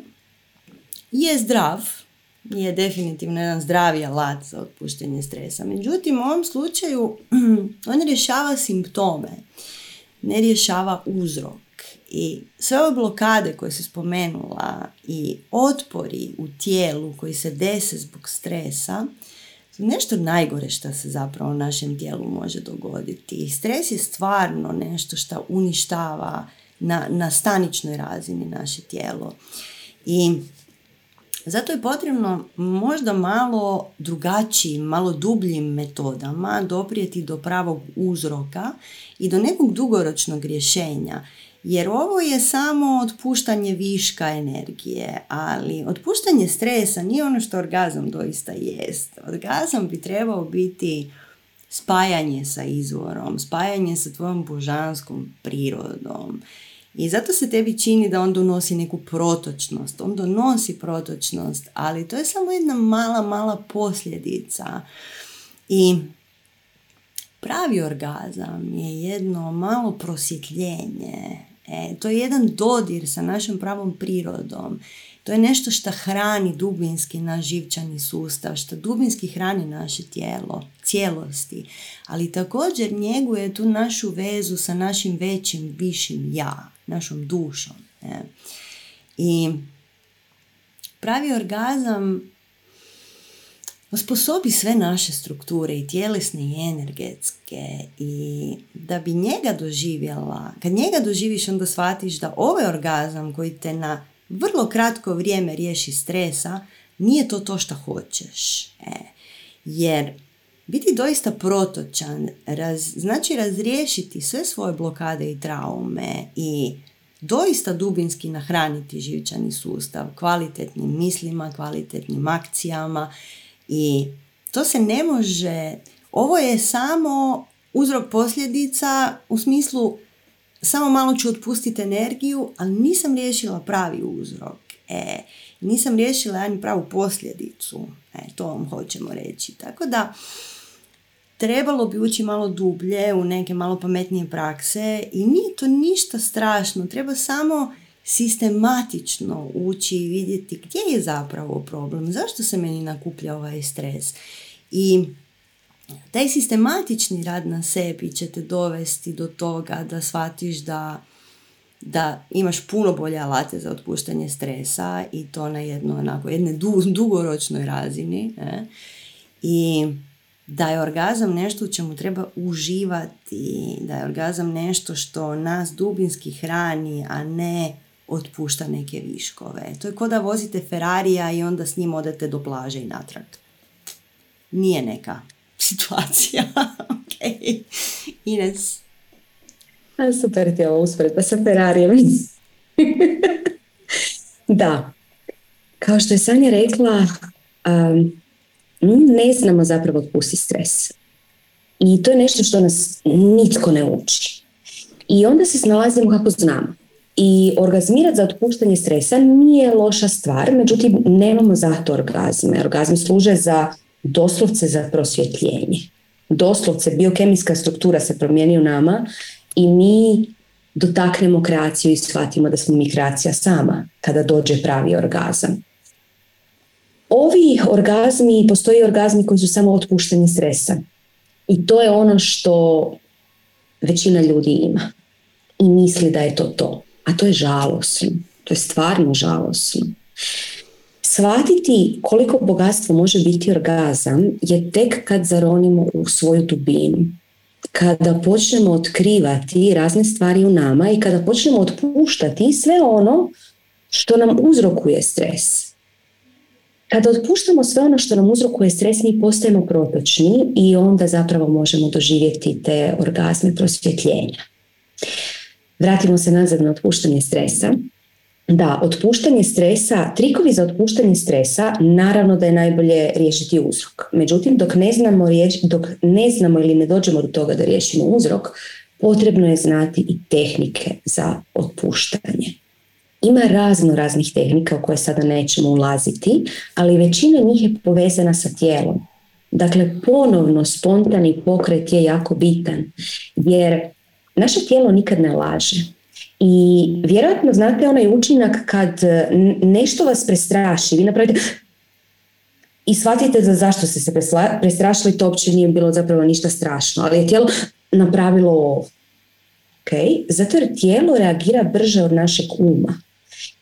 je zdrav, je definitivno jedan zdravi alat za otpuštanje stresa. Međutim, u ovom slučaju on rješava simptome ne rješava uzrok. I sve ove blokade koje se spomenula i otpori u tijelu koji se dese zbog stresa su nešto najgore što se zapravo u našem tijelu može dogoditi. Stres je stvarno nešto što uništava na, na staničnoj razini naše tijelo. I zato je potrebno možda malo drugačijim, malo dubljim metodama doprijeti do pravog uzroka i do nekog dugoročnog rješenja. Jer ovo je samo otpuštanje viška energije, ali otpuštanje stresa nije ono što orgazam doista jest. Orgazam bi trebao biti spajanje sa izvorom, spajanje sa tvojom božanskom prirodom, i zato se tebi čini da on donosi neku protočnost. On donosi protočnost, ali to je samo jedna mala, mala posljedica. I pravi orgazam je jedno malo prosvjetljenje. E, to je jedan dodir sa našom pravom prirodom. To je nešto što hrani dubinski naš živčani sustav, što dubinski hrani naše tijelo, cijelosti, ali također njeguje tu našu vezu sa našim većim, višim ja našom dušom. Ne? I pravi orgazam osposobi sve naše strukture i tjelesne i energetske i da bi njega doživjela, kad njega doživiš onda shvatiš da ovaj orgazam koji te na vrlo kratko vrijeme riješi stresa, nije to to što hoćeš. E, jer biti doista protočan, raz, znači razriješiti sve svoje blokade i traume i doista dubinski nahraniti živčani sustav kvalitetnim mislima, kvalitetnim akcijama i to se ne može, ovo je samo uzrok posljedica u smislu samo malo ću otpustiti energiju, ali nisam riješila pravi uzrok. E, nisam riješila ani pravu posljedicu. E, to vam hoćemo reći. Tako da, trebalo bi ući malo dublje u neke malo pametnije prakse i nije to ništa strašno. Treba samo sistematično ući i vidjeti gdje je zapravo problem, zašto se meni nakuplja ovaj stres. I taj sistematični rad na sebi će te dovesti do toga da shvatiš da, da imaš puno bolje alate za otpuštanje stresa i to na jedno, onako, jedne dugoročnoj razini. Ne? I da je orgazam nešto u čemu treba uživati, da je orgazam nešto što nas dubinski hrani, a ne otpušta neke viškove. To je kao da vozite Ferrarija i onda s njim odete do plaže i natrag. Nije neka situacija. ok. Ines. A super ti je ovo usporedba sa Ferrarijem. da. Kao što je Sanja rekla, um, ne znamo zapravo otpustiti stres. I to je nešto što nas nitko ne uči. I onda se snalazimo kako znamo. I orgazmirati za otpuštanje stresa nije loša stvar, međutim nemamo zato orgazme. Orgazmi služe za doslovce za prosvjetljenje. Doslovce biokemijska struktura se promijeni u nama i mi dotaknemo kreaciju i shvatimo da smo mi kreacija sama kada dođe pravi orgazam. Ovi orgazmi, postoji orgazmi koji su samo otpuštanje stresa. I to je ono što većina ljudi ima. I misli da je to to. A to je žalosno. To je stvarno žalosno. Shvatiti koliko bogatstvo može biti orgazam je tek kad zaronimo u svoju dubinu. Kada počnemo otkrivati razne stvari u nama i kada počnemo otpuštati sve ono što nam uzrokuje stres. Kada otpuštamo sve ono što nam uzrokuje stres, mi postajemo protočni i onda zapravo možemo doživjeti te orgazme prosvjetljenja. Vratimo se nazad na otpuštanje stresa. Da, otpuštanje stresa, trikovi za otpuštanje stresa, naravno da je najbolje riješiti uzrok. Međutim, dok ne znamo, dok ne znamo ili ne dođemo do toga da riješimo uzrok, potrebno je znati i tehnike za otpuštanje. Ima razno raznih tehnika u koje sada nećemo ulaziti, ali većina njih je povezana sa tijelom. Dakle, ponovno spontani pokret je jako bitan, jer naše tijelo nikad ne laže. I vjerojatno znate onaj učinak kad nešto vas prestraši, vi napravite i shvatite da zašto ste se prestrašili, to uopće nije bilo zapravo ništa strašno, ali je tijelo napravilo ovo. Okay? Zato jer tijelo reagira brže od našeg uma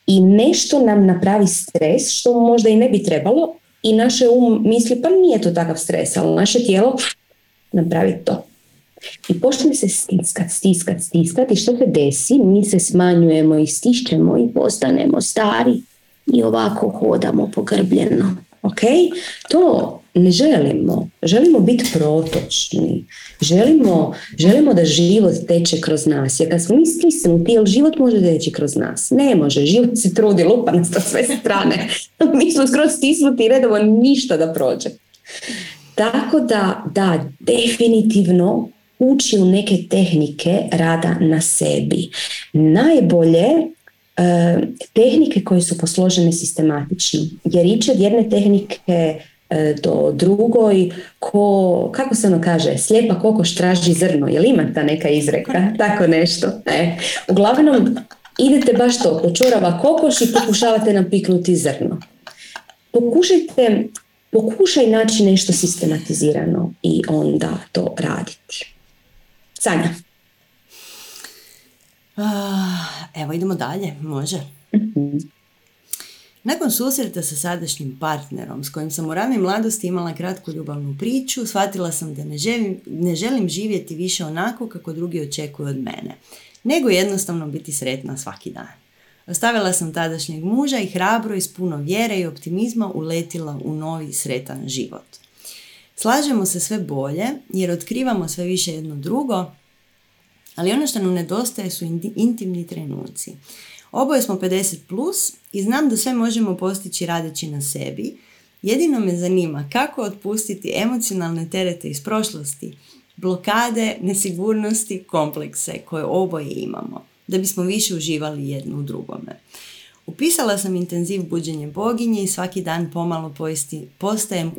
i nešto nam napravi stres što možda i ne bi trebalo i naše um misli pa nije to takav stres, ali naše tijelo napravi to. I počne se stiskat, stiskat, stiskat i što se desi? Mi se smanjujemo i stišćemo i postanemo stari i ovako hodamo pogrbljeno. Ok? To ne želimo. Želimo biti protočni. Želimo, želimo da život teče kroz nas. Jer kad smo mi stisnuti, jel život može teći kroz nas? Ne može. Život se trudi, lupa nas to sve strane. mi smo skroz stisnuti i ne ništa da prođe. Tako da, da, definitivno uči u neke tehnike rada na sebi. Najbolje E, tehnike koje su posložene sistematično. Jer ići od jedne tehnike do drugoj, ko, kako se ono kaže, slijepa kokoš traži zrno, jel ima ta neka izreka, tako nešto. E. Uglavnom, idete baš to, počorava kokoš i pokušavate napiknuti zrno. Pokušajte, pokušaj naći nešto sistematizirano i onda to raditi. Sanja. Ah, evo idemo dalje, može. Mhm. Nakon susreta sa sadašnjim partnerom s kojim sam u ranoj mladosti imala kratku ljubavnu priču, shvatila sam da ne želim, ne želim živjeti više onako kako drugi očekuju od mene, nego jednostavno biti sretna svaki dan. Ostavila sam tadašnjeg muža i hrabro iz puno vjere i optimizma uletila u novi sretan život. Slažemo se sve bolje jer otkrivamo sve više jedno drugo, ali ono što nam nedostaje su intimni trenuci. Oboje smo 50 plus i znam da sve možemo postići radeći na sebi. Jedino me zanima kako otpustiti emocionalne terete iz prošlosti, blokade, nesigurnosti, komplekse koje oboje imamo, da bismo više uživali jedno u drugome. Upisala sam intenziv buđenje boginje i svaki dan pomalo postajem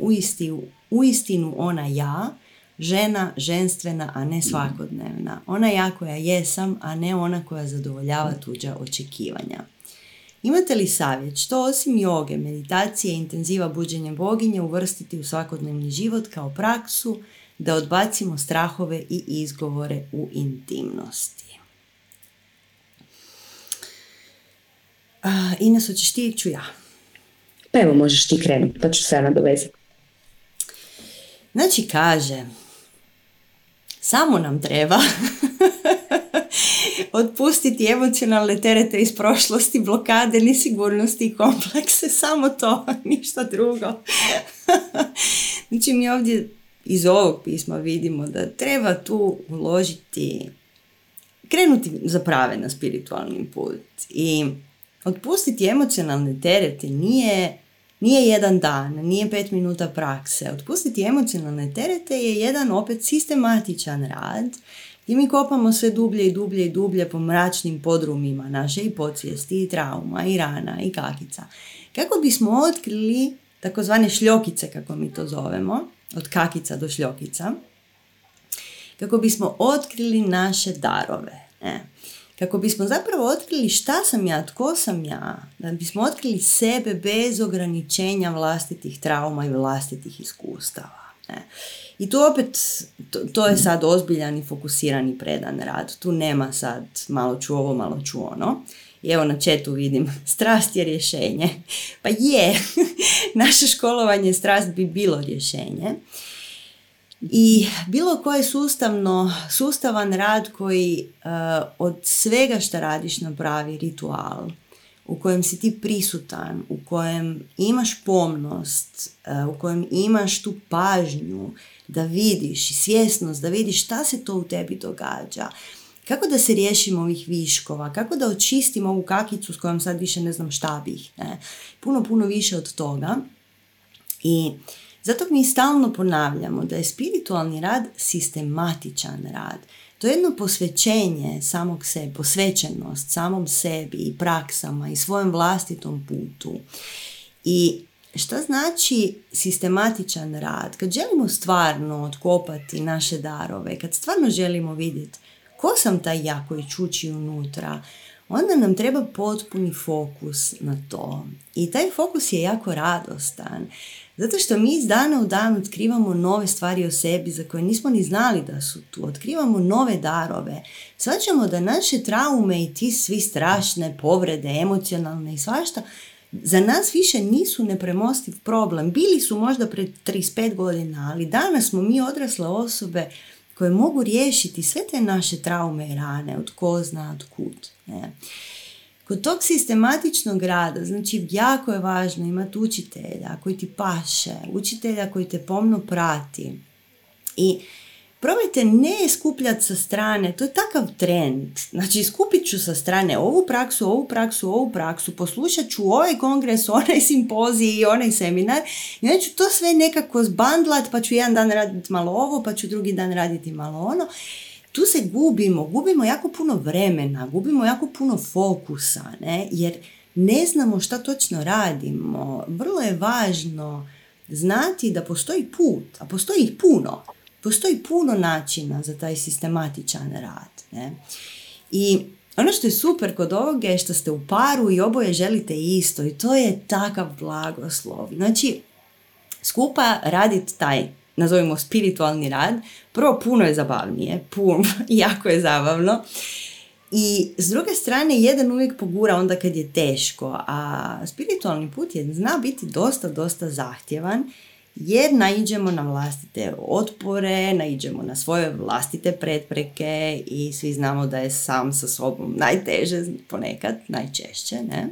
u istinu ona ja, žena, ženstvena, a ne svakodnevna. Ona ja koja jesam, a ne ona koja zadovoljava tuđa očekivanja. Imate li savjet što osim joge, meditacije i intenziva buđenja boginje uvrstiti u svakodnevni život kao praksu da odbacimo strahove i izgovore u intimnosti? A, Ines, hoćeš ti ću ja? Pa evo možeš ti krenuti, pa ću se nadovezati. Znači kaže, samo nam treba otpustiti emocionalne terete iz prošlosti, blokade, nesigurnosti i komplekse. Samo to, ništa drugo. znači mi ovdje iz ovog pisma vidimo da treba tu uložiti, krenuti za prave na spiritualni put. I otpustiti emocionalne terete nije nije jedan dan, nije pet minuta prakse. Otpustiti emocionalne terete je jedan opet sistematičan rad gdje mi kopamo sve dublje i dublje i dublje po mračnim podrumima naše i podsvijesti i trauma i rana i kakica. Kako bismo otkrili takozvane šljokice, kako mi to zovemo, od kakica do šljokica, kako bismo otkrili naše darove. E kako bismo zapravo otkrili šta sam ja, tko sam ja, da bismo otkrili sebe bez ograničenja vlastitih trauma i vlastitih iskustava. Ne. I tu opet, to, to, je sad ozbiljan i fokusirani predan rad. Tu nema sad malo ću ovo, malo ću ono. I evo na četu vidim, strast je rješenje. Pa je, naše školovanje strast bi bilo rješenje. I bilo koji sustavno, sustavan rad koji uh, od svega što radiš napravi ritual u kojem si ti prisutan, u kojem imaš pomnost, uh, u kojem imaš tu pažnju da vidiš i svjesnost da vidiš šta se to u tebi događa. Kako da se riješimo ovih viškova, kako da očistim ovu kakicu s kojom sad više ne znam šta bih. Ne? Puno, puno više od toga. I zato mi stalno ponavljamo da je spiritualni rad sistematičan rad. To je jedno posvećenje samog sebe, posvećenost samom sebi i praksama i svojem vlastitom putu. I šta znači sistematičan rad? Kad želimo stvarno otkopati naše darove, kad stvarno želimo vidjeti ko sam taj ja koji čuči unutra, onda nam treba potpuni fokus na to. I taj fokus je jako radostan. Zato što mi iz dana u dan otkrivamo nove stvari o sebi za koje nismo ni znali da su tu. Otkrivamo nove darove. Svačamo da naše traume i ti svi strašne povrede, emocionalne i svašta, za nas više nisu nepremostiv problem. Bili su možda pred 35 godina, ali danas smo mi odrasle osobe koje mogu riješiti sve te naše traume i rane, od ko zna, od kud. Ne? Kod tog sistematičnog rada, znači jako je važno imati učitelja koji ti paše, učitelja koji te pomno prati. I probajte ne skupljati sa strane, to je takav trend. Znači skupit ću sa strane ovu praksu, ovu praksu, ovu praksu, poslušat ću ovaj kongres, onaj simpozij i onaj seminar i onda ću to sve nekako zbandlat pa ću jedan dan raditi malo ovo, pa ću drugi dan raditi malo ono tu se gubimo, gubimo jako puno vremena, gubimo jako puno fokusa, ne? jer ne znamo šta točno radimo. Vrlo je važno znati da postoji put, a postoji ih puno. Postoji puno načina za taj sistematičan rad. Ne? I ono što je super kod ovoga je što ste u paru i oboje želite isto i to je takav blagoslov. Znači, skupa raditi taj nazovimo spiritualni rad, prvo puno je zabavnije, puno, jako je zabavno. I s druge strane, jedan uvijek pogura onda kad je teško, a spiritualni put je zna biti dosta, dosta zahtjevan, jer naiđemo na vlastite otpore, naiđemo na svoje vlastite pretpreke i svi znamo da je sam sa sobom najteže ponekad, najčešće, ne?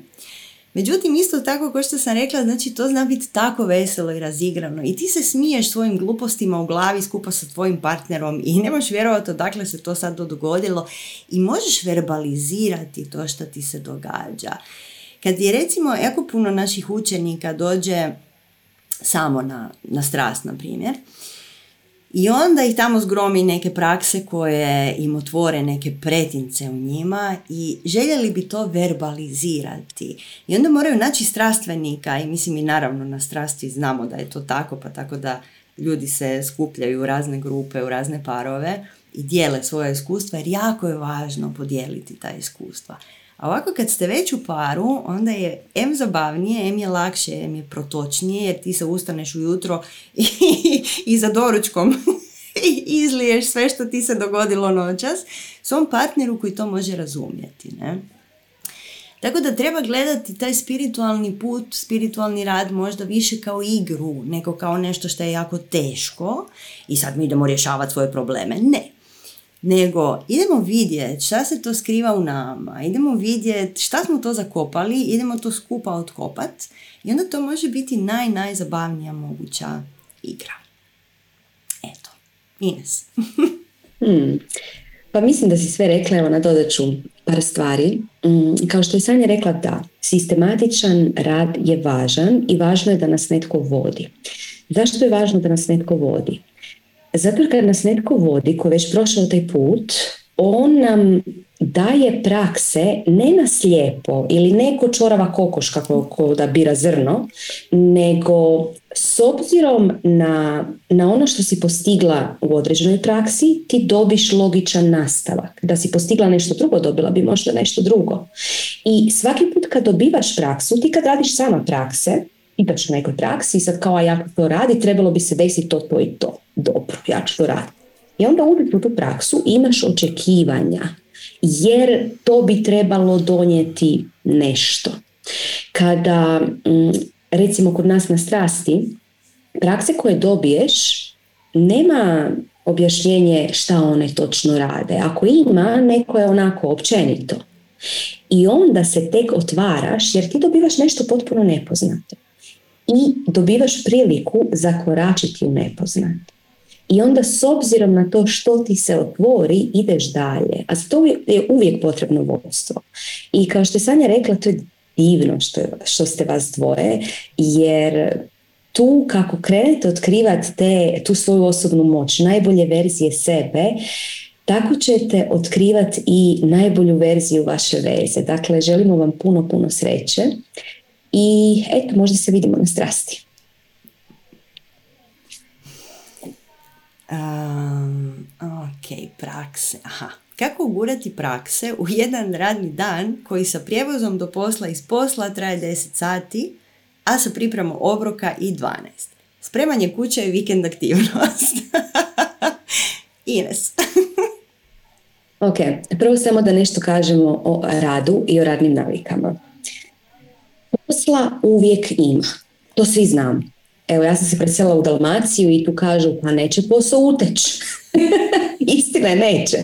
Međutim, isto tako, kao što sam rekla, znači to zna biti tako veselo i razigrano i ti se smiješ svojim glupostima u glavi skupa sa tvojim partnerom i ne možeš vjerovati odakle se to sad dogodilo i možeš verbalizirati to što ti se događa. Kad je recimo jako puno naših učenika dođe samo na, na strast, na primjer, i onda ih tamo zgromi neke prakse koje im otvore neke pretince u njima i željeli bi to verbalizirati. I onda moraju naći strastvenika i mislim i naravno na strasti znamo da je to tako, pa tako da ljudi se skupljaju u razne grupe, u razne parove i dijele svoje iskustva jer jako je važno podijeliti ta iskustva. A ovako kad ste već u paru, onda je M zabavnije, M je lakše, M je protočnije, jer ti se ustaneš ujutro i, i za doručkom izliješ sve što ti se dogodilo noćas svom partneru koji to može razumjeti. Ne? Tako da treba gledati taj spiritualni put, spiritualni rad možda više kao igru, nego kao nešto što je jako teško i sad mi idemo rješavati svoje probleme. Ne nego idemo vidjeti šta se to skriva u nama, idemo vidjeti šta smo to zakopali, idemo to skupa otkopat i onda to može biti naj, najzabavnija moguća igra. Eto, Ines. hmm. Pa mislim da si sve rekla, evo nadodat ću par stvari. Mm, kao što je Sanja rekla da, sistematičan rad je važan i važno je da nas netko vodi. Zašto je važno da nas netko vodi? Zato kad nas netko vodi, ko već prošao taj put, on nam daje prakse ne na slijepo ili neko čorava kokoška ko, da bira zrno, nego s obzirom na, na ono što si postigla u određenoj praksi, ti dobiš logičan nastavak. Da si postigla nešto drugo, dobila bi možda nešto drugo. I svaki put kad dobivaš praksu, ti kad radiš sama prakse, ideš u nekoj praksi i sad kao ja to radi, trebalo bi se desiti to, to i to. Dobro, ja ću to raditi. I onda uđeš u tu praksu imaš očekivanja, jer to bi trebalo donijeti nešto. Kada, mm, recimo kod nas na strasti, prakse koje dobiješ, nema objašnjenje šta one točno rade. Ako ima, neko je onako općenito. I onda se tek otvaraš jer ti dobivaš nešto potpuno nepoznato i dobivaš priliku zakoračiti u nepoznat. I onda s obzirom na to što ti se otvori, ideš dalje. A za to je uvijek potrebno vodstvo. I kao što je Sanja rekla, to je divno što, što ste vas dvoje, jer tu kako krenete otkrivati te, tu svoju osobnu moć, najbolje verzije sebe, tako ćete otkrivati i najbolju verziju vaše veze. Dakle, želimo vam puno, puno sreće i eto, možda se vidimo na strasti. Um, ok, prakse. Aha. Kako ugurati prakse u jedan radni dan koji sa prijevozom do posla iz posla traje 10 sati, a sa pripremom obroka i 12? Spremanje kuće i vikend aktivnost. Ines. ok, prvo samo da nešto kažemo o radu i o radnim navikama. Posla uvijek ima. To svi znamo. Evo, ja sam se preselila u Dalmaciju i tu kažu, pa neće posao uteć. Istina je, neće.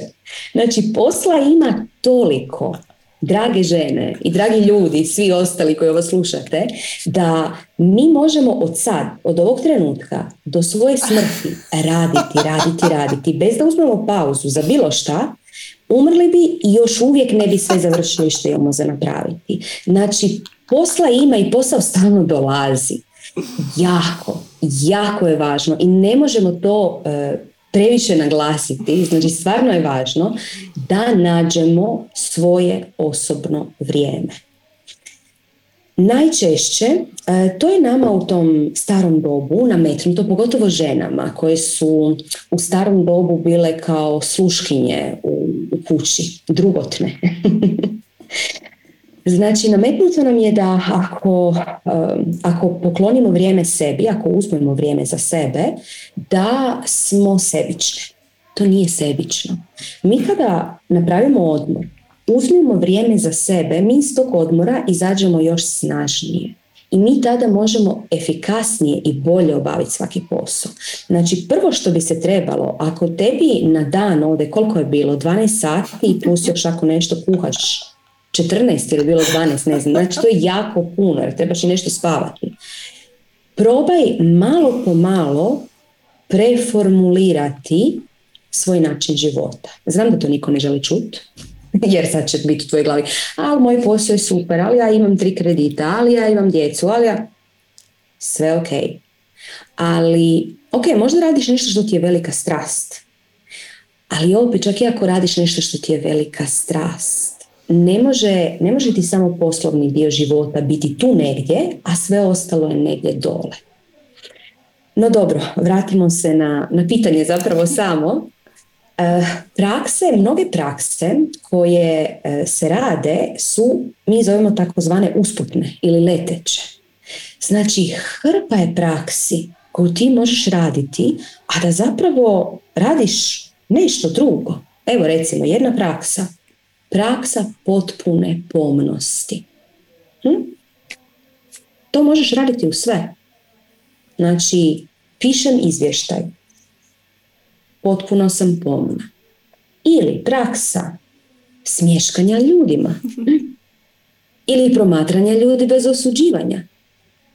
Znači, posla ima toliko, drage žene i dragi ljudi, svi ostali koji ovo slušate, da mi možemo od sad, od ovog trenutka do svoje smrti raditi, raditi, raditi, bez da uzmemo pauzu za bilo šta, umrli bi i još uvijek ne bi sve završili što imamo za napraviti. Znači, posla ima i posao stalno dolazi. Jako, jako je važno i ne možemo to e, previše naglasiti. Znači, stvarno je važno da nađemo svoje osobno vrijeme. Najčešće e, to je nama u tom starom dobu nametnuto, pogotovo ženama koje su u starom dobu bile kao sluškinje u, kući, drugotne. Znači, nametnuto nam je da ako, ako poklonimo vrijeme sebi, ako uzmemo vrijeme za sebe, da smo sebični. To nije sebično. Mi kada napravimo odmor, uzmemo vrijeme za sebe, mi iz tog odmora izađemo još snažnije. I mi tada možemo efikasnije i bolje obaviti svaki posao. Znači, prvo što bi se trebalo, ako tebi na dan ode, koliko je bilo, 12 sati i plus još ako nešto kuhaš 14 ili bilo 12, ne znam. Znači to je jako puno jer trebaš i nešto spavati. Probaj malo po malo preformulirati svoj način života. Znam da to niko ne želi čuti, jer sad će biti u tvojoj glavi, ali moj posao je super, ali ja imam tri kredita, ali ja imam djecu, ali ja... Sve ok. Ali, ok, možda radiš nešto što ti je velika strast. Ali opet, čak i ako radiš nešto što ti je velika strast, ne može, ne može ti samo poslovni dio života biti tu negdje, a sve ostalo je negdje dole. No dobro, vratimo se na, na pitanje zapravo samo. E, prakse, mnoge prakse koje e, se rade su, mi zovemo takozvane usputne ili leteće. Znači, hrpa je praksi koju ti možeš raditi, a da zapravo radiš nešto drugo. Evo recimo, jedna praksa. Praksa potpune pomnosti. Hm? To možeš raditi u sve. Znači, pišem izvještaj. Potpuno sam pomna. Ili praksa smješkanja ljudima. Ili promatranja ljudi bez osuđivanja.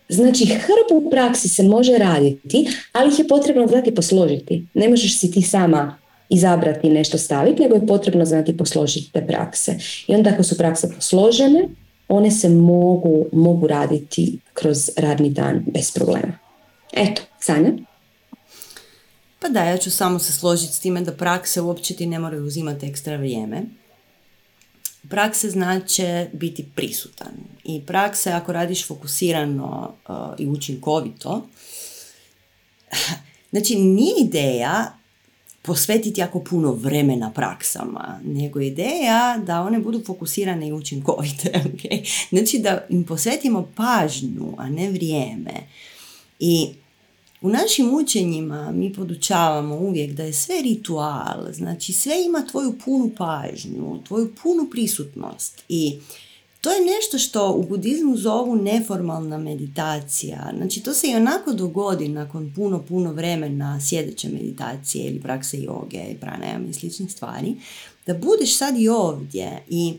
Znači, hrpu praksi se može raditi, ali ih je potrebno znati posložiti. Ne možeš si ti sama izabrati nešto staviti, nego je potrebno znati posložiti te prakse. I onda ako su prakse posložene, one se mogu, mogu raditi kroz radni dan bez problema. Eto, Sanja? Pa da, ja ću samo se složiti s time da prakse uopće ti ne moraju uzimati ekstra vrijeme. Prakse znače biti prisutan. I prakse ako radiš fokusirano uh, i učinkovito, znači nije ideja posvetiti jako puno vremena praksama, nego ideja da one budu fokusirane i učinkovite. Okay? Znači da im posvetimo pažnju, a ne vrijeme. I u našim učenjima mi podučavamo uvijek da je sve ritual, znači sve ima tvoju punu pažnju, tvoju punu prisutnost i to je nešto što u budizmu zovu neformalna meditacija. Znači to se i onako dogodi nakon puno, puno vremena sjedeće meditacije ili prakse joge i pranajama i sličnih stvari, da budeš sad i ovdje i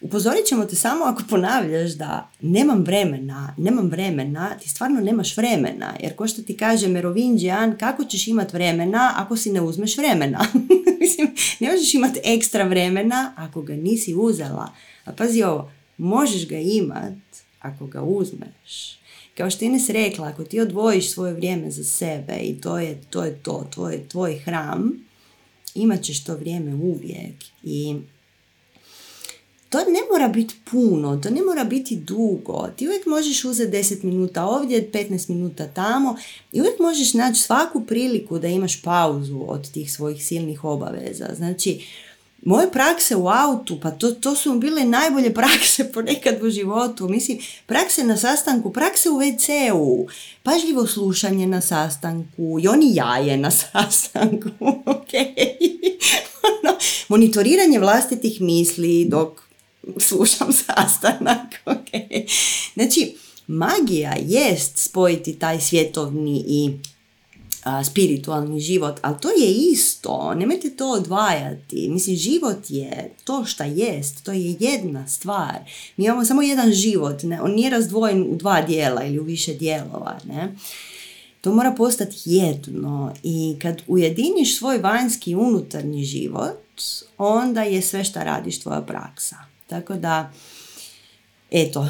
Upozorit ćemo te samo ako ponavljaš da nemam vremena, nemam vremena, ti stvarno nemaš vremena. Jer ko što ti kaže Merovinđijan, kako ćeš imat vremena ako si ne uzmeš vremena? Mislim, ne možeš imat ekstra vremena ako ga nisi uzela. A pazi ovo, možeš ga imat ako ga uzmeš. Kao što Ines rekla, ako ti odvojiš svoje vrijeme za sebe i to je to, je to tvoj, tvoj hram, imat ćeš to vrijeme uvijek. I to ne mora biti puno, to ne mora biti dugo. Ti uvijek možeš uzeti 10 minuta ovdje, 15 minuta tamo i uvijek možeš naći svaku priliku da imaš pauzu od tih svojih silnih obaveza. Znači, moje prakse u autu, pa to, to su bile najbolje prakse ponekad u životu. Mislim, prakse na sastanku, prakse u WC-u, pažljivo slušanje na sastanku, i oni jaje na sastanku, okay. ono, monitoriranje vlastitih misli dok slušam sastanak. Okay. Znači, magija jest spojiti taj svjetovni i spiritualni život, ali to je isto, nemojte to odvajati. Mislim, život je to šta jest, to je jedna stvar. Mi imamo samo jedan život, ne? on nije razdvojen u dva dijela ili u više dijelova. Ne? To mora postati jedno i kad ujediniš svoj vanjski unutarnji život, onda je sve šta radiš tvoja praksa. Tako da, eto,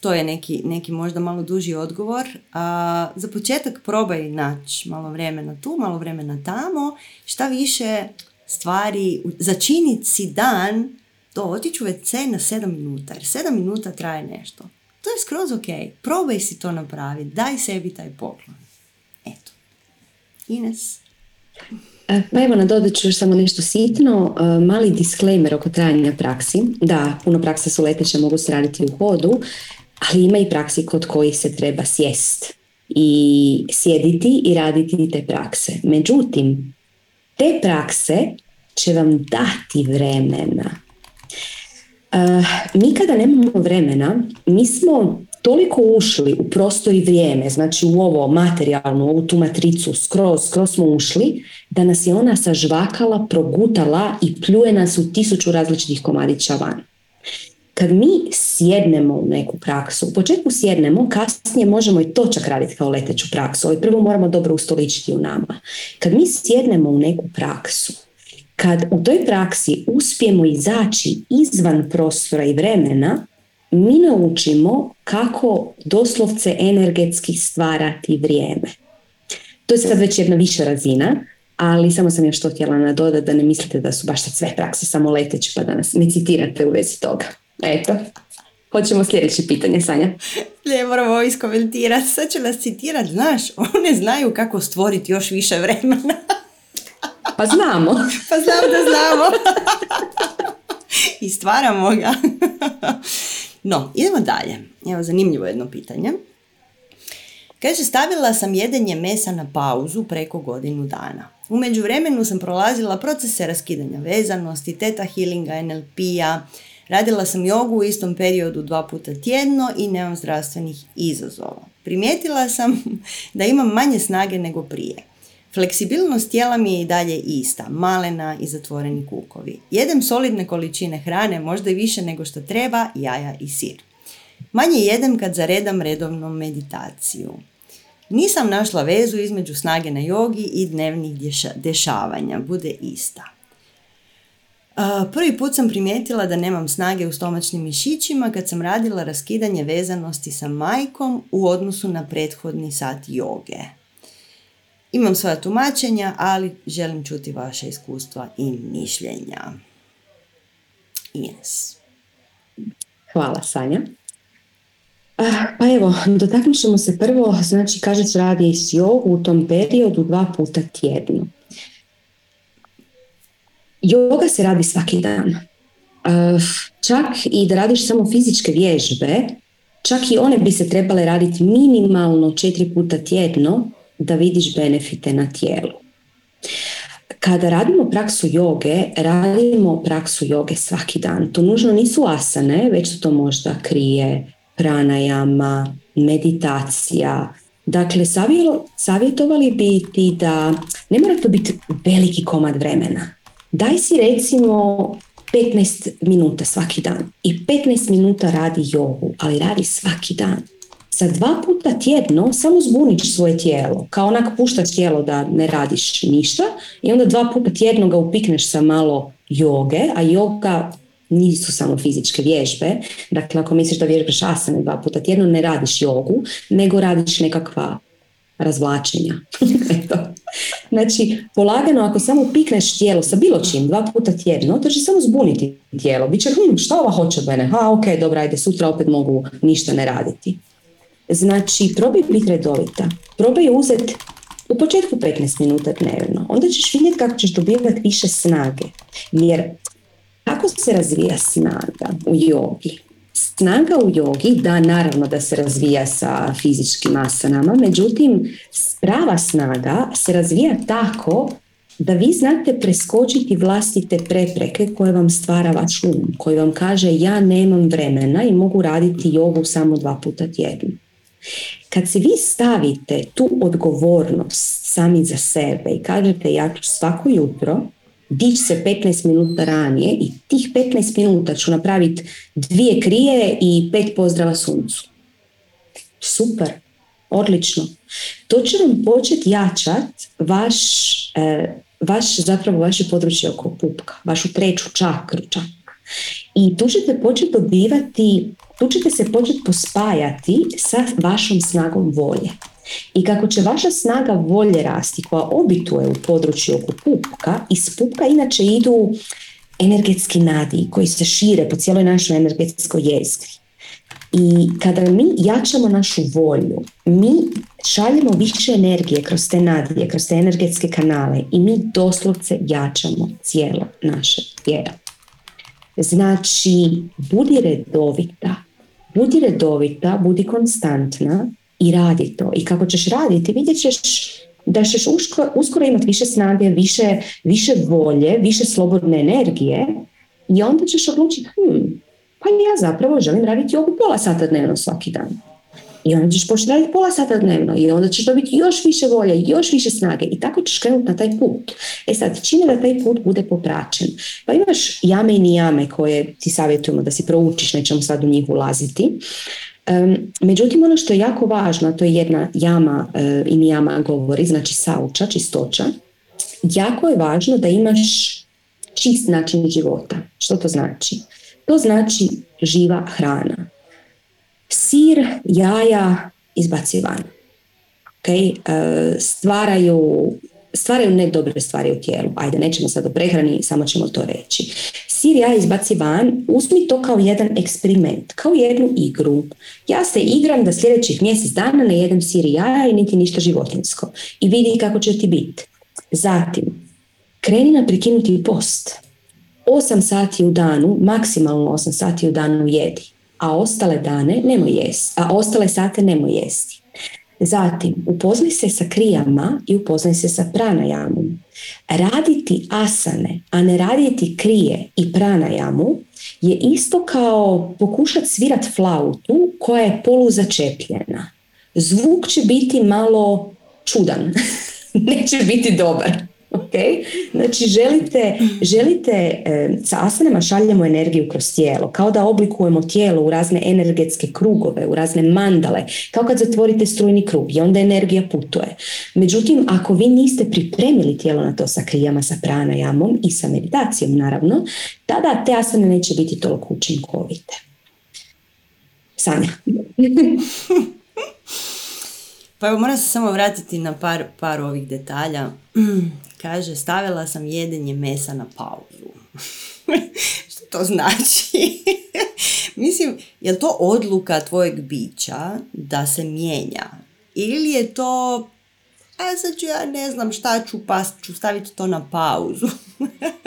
to je neki, neki možda malo duži odgovor. A, za početak probaj naći malo vremena tu, malo vremena tamo. Šta više stvari, začiniti si dan, to otiću u na 7 minuta, jer 7 minuta traje nešto. To je skroz ok. Probaj si to napraviti. Daj sebi taj poklon. Eto. Ines? E, pa evo, nadodat ću još samo nešto sitno. E, mali disclaimer oko trajanja praksi. Da, puno praksa su leteće, mogu se raditi u hodu, ali ima i praksi kod kojih se treba sjest i sjediti i raditi te prakse. Međutim, te prakse će vam dati vremena. Uh, mi kada nemamo vremena, mi smo toliko ušli u prostor i vrijeme, znači u ovo materijalno, u ovu tu matricu, skroz, skroz smo ušli, da nas je ona sažvakala, progutala i pljuje nas u tisuću različitih komadića van. kad mi sjednemo u neku praksu, u početku sjednemo, kasnije možemo i to čak raditi kao leteću praksu, ali prvo moramo dobro ustoličiti u nama. Kad mi sjednemo u neku praksu, kad u toj praksi uspijemo izaći izvan prostora i vremena, mi naučimo kako doslovce energetski stvarati vrijeme. To je sad već jedna viša razina, ali samo sam još to htjela nadodati da ne mislite da su baš sve prakse samo leteće pa da nas ne citirate u vezi toga. Eto, hoćemo sljedeće pitanje, Sanja. Ne moramo ovo iskomentirati, sad će nas citirati, znaš, one znaju kako stvoriti još više vremena. Pa znamo. pa znam da znamo. I stvaramo ga. No, idemo dalje. Evo, zanimljivo jedno pitanje. Kaže, stavila sam jedenje mesa na pauzu preko godinu dana. U međuvremenu sam prolazila procese raskidanja vezanosti, teta healinga, NLP-a, radila sam jogu u istom periodu dva puta tjedno i nemam zdravstvenih izazova. Primijetila sam da imam manje snage nego prije. Fleksibilnost tijela mi je i dalje ista, malena i zatvoreni kukovi. Jedem solidne količine hrane, možda i više nego što treba, jaja i sir. Manje jedem kad zaredam redovnu meditaciju. Nisam našla vezu između snage na jogi i dnevnih dešavanja, bude ista. Prvi put sam primijetila da nemam snage u stomačnim mišićima kad sam radila raskidanje vezanosti sa majkom u odnosu na prethodni sat joge. Imam svoja tumačenja, ali želim čuti vaše iskustva i mišljenja. Yes. Hvala Sanja. Pa evo, dotaknut ćemo se prvo, znači kažeš radi s jogu u tom periodu dva puta tjedno. Yoga se radi svaki dan. Čak i da radiš samo fizičke vježbe, čak i one bi se trebale raditi minimalno četiri puta tjedno da vidiš benefite na tijelu. Kada radimo praksu joge, radimo praksu joge svaki dan. To nužno nisu asane, već su to možda krije, pranajama, meditacija. Dakle, savjetovali bi ti da ne mora to biti veliki komad vremena. Daj si recimo 15 minuta svaki dan i 15 minuta radi jogu, ali radi svaki dan. Za dva puta tjedno samo zbuniš svoje tijelo, kao onak puštaš tijelo da ne radiš ništa i onda dva puta tjedno ga upikneš sa malo joge, a joga nisu samo fizičke vježbe. Dakle, ako misliš da vježbaš asane dva puta tjedno, ne radiš jogu, nego radiš nekakva razvlačenja. znači, polagano ako samo pikneš tijelo sa bilo čim dva puta tjedno, to će samo zbuniti tijelo. Biće, hm, šta ova hoće od mene? Ha, ok, dobro, ajde, sutra opet mogu ništa ne raditi. Znači, probaj biti redovita. Probaj uzeti u početku 15 minuta dnevno. Onda ćeš vidjeti kako ćeš dobivati više snage. Jer kako se razvija snaga u jogi? Snaga u jogi, da, naravno da se razvija sa fizičkim asanama, međutim, prava snaga se razvija tako da vi znate preskočiti vlastite prepreke koje vam stvara vaš um, koji vam kaže ja nemam vremena i mogu raditi jogu samo dva puta tjedno. Kad se vi stavite tu odgovornost sami za sebe i kažete ja ću svako jutro dići se 15 minuta ranije i tih 15 minuta ću napraviti dvije krije i pet pozdrava suncu. Super, odlično. To će vam početi jačat vaš, e, vaš, zapravo vaše područje oko pupka, vašu treću čakru čak. I tu ćete početi dobivati, tu ćete se početi pospajati sa vašom snagom volje. I kako će vaša snaga volje rasti koja obituje u području oko pupka, iz pupka inače idu energetski nadi koji se šire po cijeloj našoj energetskoj jezgri. I kada mi jačamo našu volju, mi šaljemo više energije kroz te nadije, kroz te energetske kanale i mi doslovce jačamo cijelo naše tijelo. Znači, budi redovita, budi redovita, budi konstantna i radi to. I kako ćeš raditi, vidjet ćeš da ćeš uskoro, imati više snage, više, više volje, više slobodne energije i onda ćeš odlučiti, hm, pa ja zapravo želim raditi jogu pola sata dnevno svaki dan. I onda ćeš početi raditi pola sata dnevno i onda ćeš dobiti još više volje, još više snage i tako ćeš krenuti na taj put. E sad, čini da taj put bude popraćen. Pa imaš jame i nijame koje ti savjetujemo da si proučiš, nećemo sad u njih ulaziti. međutim, ono što je jako važno, to je jedna jama uh, i nijama govori, znači sauča, čistoća. Jako je važno da imaš čist način života. Što to znači? To znači živa hrana sir, jaja izbaci van. Okay? E, stvaraju, stvaraju ne dobre stvari u tijelu. Ajde, nećemo sad o prehrani, samo ćemo to reći. Sir jaja izbaci van, uzmi to kao jedan eksperiment, kao jednu igru. Ja se igram da sljedećih mjesec dana ne jedem sir jaja i niti ništa životinsko. I vidi kako će ti biti. Zatim, kreni na prekinuti post. 8 sati u danu, maksimalno 8 sati u danu jedi a ostale dane nemoj jesti, a ostale sate nemoj jesti. Zatim, upoznaj se sa krijama i upoznaj se sa pranajamom. Raditi asane, a ne raditi krije i pranajamu je isto kao pokušati svirat flautu koja je poluzačepljena. Zvuk će biti malo čudan, neće biti dobar. Okay? Znači želite, želite e, sa asanama šaljemo energiju kroz tijelo, kao da oblikujemo tijelo u razne energetske krugove, u razne mandale, kao kad zatvorite strujni krug i onda energija putuje. Međutim, ako vi niste pripremili tijelo na to sa krijama, sa pranajamom i sa meditacijom naravno, tada te asane neće biti toliko učinkovite. Sanja. Pa evo, moram se samo vratiti na par, par ovih detalja. Kaže, stavila sam jedenje mesa na pauzu. Što to znači? Mislim, je to odluka tvojeg bića da se mijenja? Ili je to, a sad ću ja ne znam šta ću, pa ću staviti to na pauzu.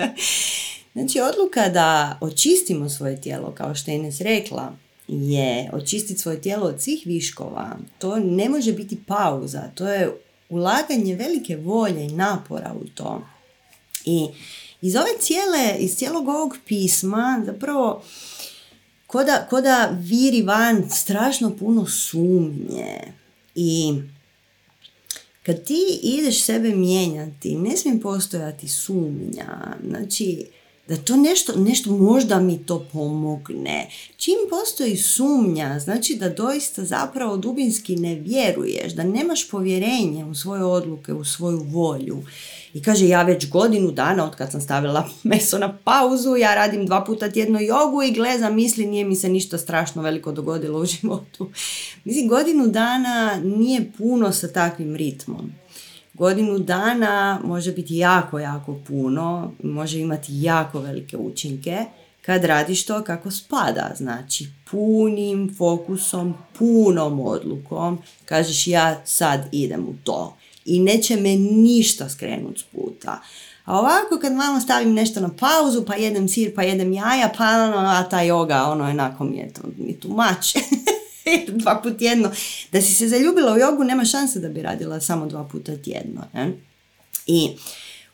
znači, odluka da očistimo svoje tijelo, kao što je Ines rekla, je očistiti svoje tijelo od svih viškova. To ne može biti pauza, to je ulaganje velike volje i napora u to. I iz ove cijele, iz cijelog ovog pisma zapravo koda, koda viri van strašno puno sumnje i kad ti ideš sebe mijenjati, ne smije postojati sumnja. Znači, da to nešto, nešto možda mi to pomogne. Čim postoji sumnja, znači da doista zapravo dubinski ne vjeruješ, da nemaš povjerenje u svoje odluke, u svoju volju. I kaže, ja već godinu dana od kad sam stavila meso na pauzu, ja radim dva puta tjedno jogu i gleda misli, nije mi se ništa strašno veliko dogodilo u životu. Mislim, godinu dana nije puno sa takvim ritmom godinu dana može biti jako, jako puno, može imati jako velike učinke kad radiš to kako spada, znači punim fokusom, punom odlukom, kažeš ja sad idem u to i neće me ništa skrenuti s puta. A ovako kad malo stavim nešto na pauzu, pa jedem sir, pa jedem jaja, pa ono, a ta joga, ono, onako mi je to, mi tu dva put tjedno. Da si se zaljubila u jogu, nema šanse da bi radila samo dva puta tjedno. Ne? I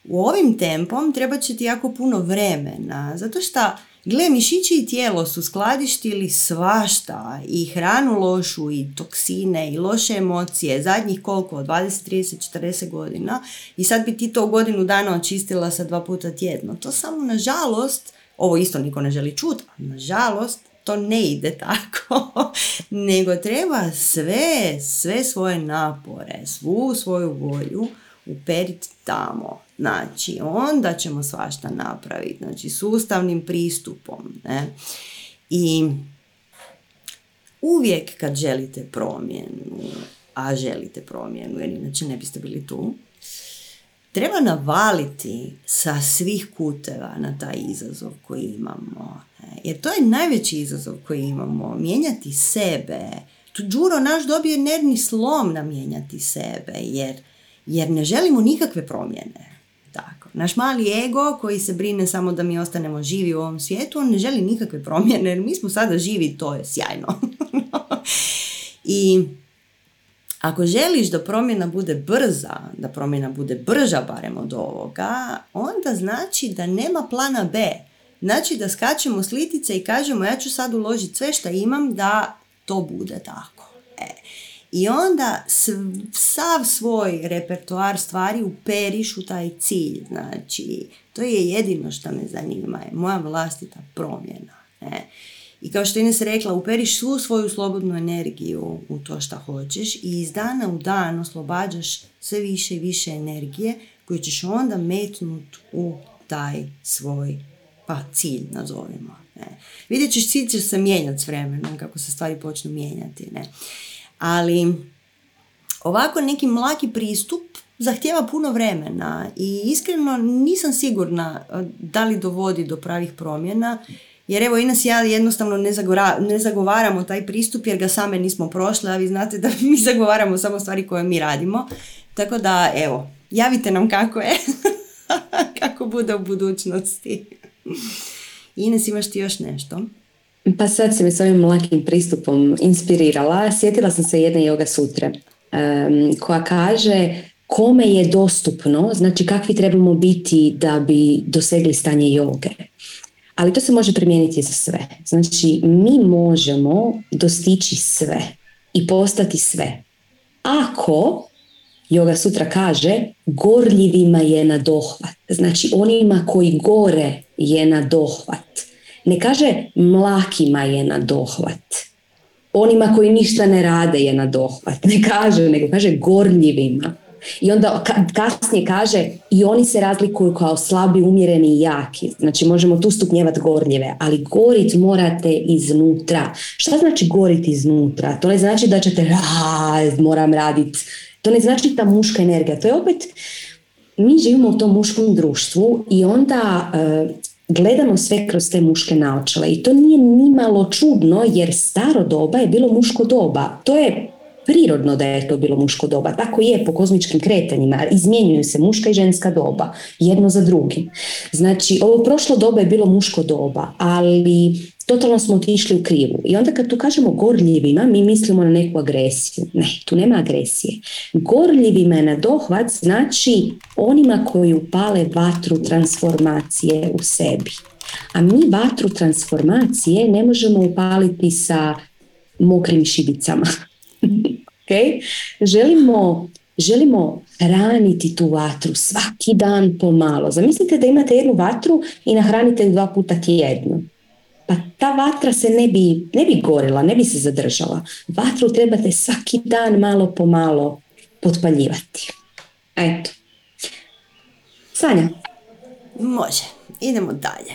u ovim tempom treba će ti jako puno vremena, zato što Gle, mišići i tijelo su skladištili svašta i hranu lošu i toksine i loše emocije zadnjih koliko, 20, 30, 40 godina i sad bi ti to godinu dana očistila sa dva puta tjedno. To samo nažalost, ovo isto niko ne želi čuti, nažalost to ne ide tako, nego treba sve, sve svoje napore, svu svoju volju uperiti tamo. Znači, onda ćemo svašta napraviti, znači sustavnim pristupom. Ne? I uvijek kad želite promjenu, a želite promjenu, jer inače ne biste bili tu, treba navaliti sa svih kuteva na taj izazov koji imamo. Jer to je najveći izazov koji imamo, mijenjati sebe. Tu Đuro naš dobije nervni slom na mijenjati sebe, jer, jer ne želimo nikakve promjene. Tako. Naš mali ego koji se brine samo da mi ostanemo živi u ovom svijetu, on ne želi nikakve promjene, jer mi smo sada živi, to je sjajno. I ako želiš da promjena bude brza, da promjena bude brža barem od ovoga, onda znači da nema plana B. Znači da skačemo s litice i kažemo ja ću sad uložiti sve što imam da to bude tako. E. I onda sav svoj repertoar stvari uperiš u taj cilj. Znači, to je jedino što me zanima, je moja vlastita promjena. Ne? I kao što Ines rekla, uperiš svu svoju slobodnu energiju u to što hoćeš i iz dana u dan oslobađaš sve više i više energije koju ćeš onda metnut u taj svoj pa cilj nazovimo. Ne. Vidjet ćeš, cilj će se mijenjati s vremenom kako se stvari počnu mijenjati. Ne. Ali ovako neki mlaki pristup zahtjeva puno vremena i iskreno nisam sigurna da li dovodi do pravih promjena jer evo Ines i ja jednostavno ne, ne zagovaramo taj pristup jer ga same nismo prošle, a vi znate da mi zagovaramo samo stvari koje mi radimo. Tako da evo, javite nam kako je, kako bude u budućnosti. Ines, imaš ti još nešto? Pa sad si me s ovim lakim pristupom inspirirala. Sjetila sam se jedne yoga sutre koja kaže kome je dostupno, znači kakvi trebamo biti da bi dosegli stanje joge. Ali to se može primijeniti za sve. Znači, mi možemo dostići sve i postati sve. Ako, Yoga Sutra kaže, gorljivima je na dohvat. Znači, onima koji gore je na dohvat. Ne kaže mlakima je na dohvat. Onima koji ništa ne rade je na dohvat. Ne kaže, nego kaže gorljivima. I onda kasnije kaže i oni se razlikuju kao slabi, umjereni i jaki. Znači možemo tu stupnjevati gorljive, ali gorit morate iznutra. Šta znači gorit iznutra? To ne znači da ćete moram raditi. To ne znači ta muška energija. To je opet mi živimo u tom muškom društvu i onda e, gledamo sve kroz te muške naočale i to nije nimalo čudno jer staro doba je bilo muško doba. To je prirodno da je to bilo muško doba. Tako je po kozmičkim kretanjima. Izmjenjuju se muška i ženska doba. Jedno za drugim. Znači, ovo prošlo doba je bilo muško doba, ali totalno smo otišli u krivu. I onda kad tu kažemo gorljivima, mi mislimo na neku agresiju. Ne, tu nema agresije. Gorljivima je na dohvat znači onima koji upale vatru transformacije u sebi. A mi vatru transformacije ne možemo upaliti sa mokrim šibicama. okay? Želimo, želimo hraniti tu vatru svaki dan pomalo. Zamislite da imate jednu vatru i nahranite ju dva puta tjedno. Pa ta vatra se ne bi, ne bi gorila, ne bi se zadržala. Vatru trebate svaki dan malo po malo potpaljivati. Eto. Sanja. Može. Idemo dalje.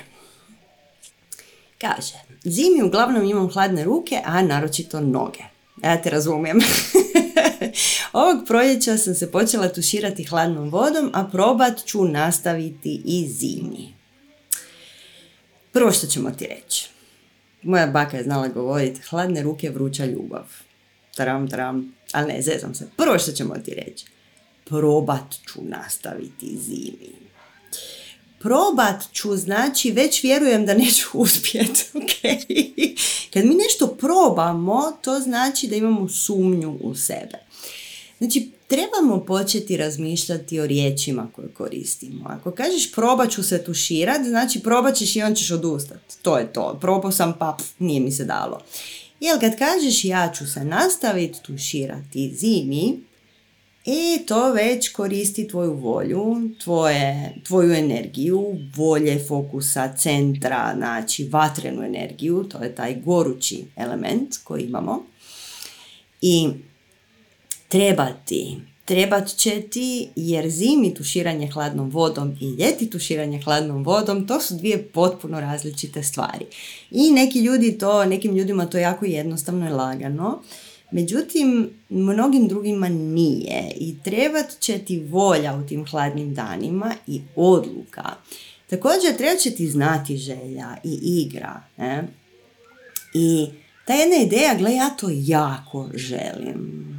Kaže, zimi uglavnom imam hladne ruke, a naročito noge. Ja te razumijem. Ovog proljeća sam se počela tuširati hladnom vodom, a probat ću nastaviti i zimi. Prvo što ćemo ti reći. Moja baka je znala govoriti hladne ruke vruća ljubav. Tram, tram. Ali ne, zezam se. Prvo što ćemo ti reći. Probat ću nastaviti zimi probat ću, znači već vjerujem da neću uspjeti. Kad mi nešto probamo, to znači da imamo sumnju u sebe. Znači, trebamo početi razmišljati o riječima koje koristimo. Ako kažeš probat ću se tuširat, znači probat ćeš i on ćeš odustati. To je to. Probao sam pa nije mi se dalo. Jel kad kažeš ja ću se nastaviti tuširati zimi, i to već koristi tvoju volju, tvoje, tvoju energiju, volje, fokusa, centra, znači vatrenu energiju, to je taj gorući element koji imamo. I treba ti, trebat će ti jer zimi tuširanje hladnom vodom i ljeti tuširanje hladnom vodom, to su dvije potpuno različite stvari. I neki ljudi to, nekim ljudima to jako jednostavno i lagano. Međutim, mnogim drugima nije i trebat će ti volja u tim hladnim danima i odluka. Također treba će ti znati želja i igra. Ne? I ta jedna ideja, gle ja to jako želim.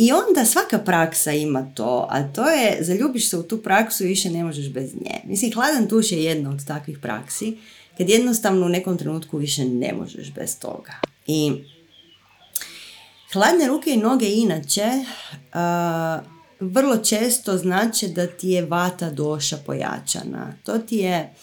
I onda svaka praksa ima to, a to je zaljubiš se u tu praksu i više ne možeš bez nje. Mislim, hladan tuš je jedna od takvih praksi, kad jednostavno u nekom trenutku više ne možeš bez toga. I Hladne ruke i noge inače vrlo često znači da ti je vata doša pojačana. To ti je,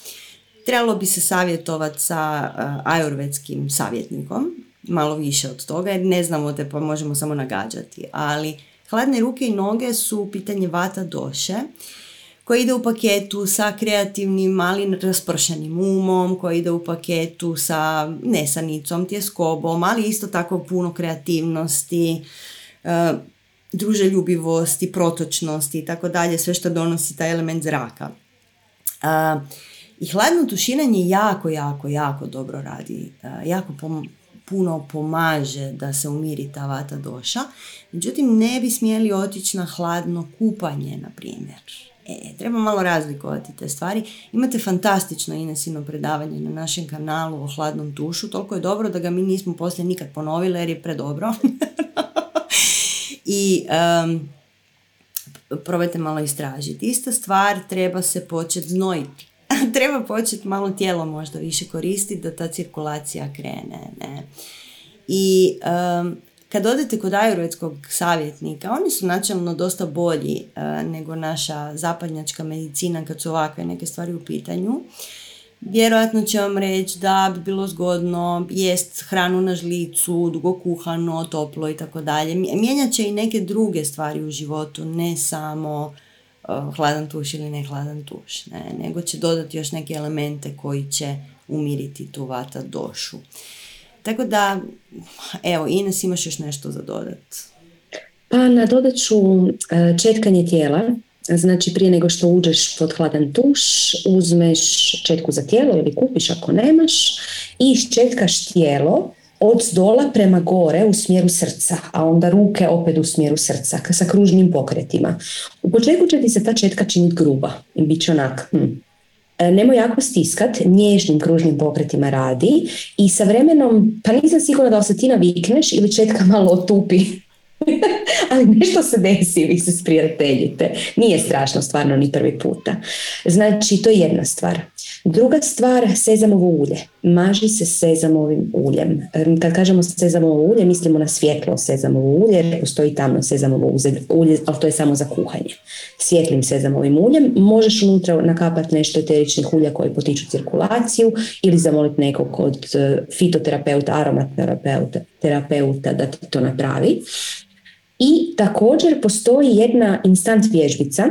trebalo bi se savjetovati sa uh, savjetnikom, malo više od toga jer ne znamo te pa možemo samo nagađati. Ali hladne ruke i noge su pitanje vata doše koji ide u paketu sa kreativnim, malim raspršenim umom, koji ide u paketu sa nesanicom, tjeskobom, ali isto tako puno kreativnosti, e, druželjubivosti, protočnosti i tako dalje, sve što donosi taj element zraka. E, I hladno tuširanje jako, jako, jako dobro radi. E, jako puno pomaže da se umiri ta vata doša. Međutim, ne bi smjeli otići na hladno kupanje, na primjer. E, treba malo razlikovati te stvari. Imate fantastično Inesino predavanje na našem kanalu o hladnom tušu. Toliko je dobro da ga mi nismo poslije nikad ponovili jer je predobro. I um, probajte malo istražiti. Ista stvar, treba se početi znojiti. treba početi malo tijelo možda više koristiti da ta cirkulacija krene. Ne? I um, kad odete kod ajurvedskog savjetnika, oni su načelno dosta bolji uh, nego naša zapadnjačka medicina kad su ovakve neke stvari u pitanju. Vjerojatno će vam reći da bi bilo zgodno jest hranu na žlicu, dugo kuhano, toplo i tako dalje. Mijenjat će i neke druge stvari u životu, ne samo uh, hladan tuš ili ne hladan tuš, ne, nego će dodati još neke elemente koji će umiriti tu vata došu. Tako da, evo, Ines, imaš još nešto za dodat? Pa nadodat ću e, četkanje tijela. Znači prije nego što uđeš pod hladan tuš, uzmeš četku za tijelo ili kupiš ako nemaš i ščetkaš tijelo od zdola prema gore u smjeru srca, a onda ruke opet u smjeru srca sa kružnim pokretima. U početku će ti se ta četka činiti gruba i bit će onak, hm, E, nemoj jako stiskat, nježnim kružnim pokretima radi i sa vremenom, pa nisam sigurna da se ti navikneš ili četka malo otupi. Ali nešto se desi, vi se sprijateljite. Nije strašno stvarno ni prvi puta. Znači, to je jedna stvar. Druga stvar, sezamovo ulje. Maži se sezamovim uljem. Kad kažemo sezamovo ulje, mislimo na svjetlo sezamovo ulje, postoji tamno sezamovo ulje, ali to je samo za kuhanje. Svjetlim sezamovim uljem možeš unutra nakapati nešto eteričnih ulja koji potiču cirkulaciju ili zamoliti nekog od e, fitoterapeuta, aromaterapeuta terapeuta da to napravi. I također postoji jedna instant vježbica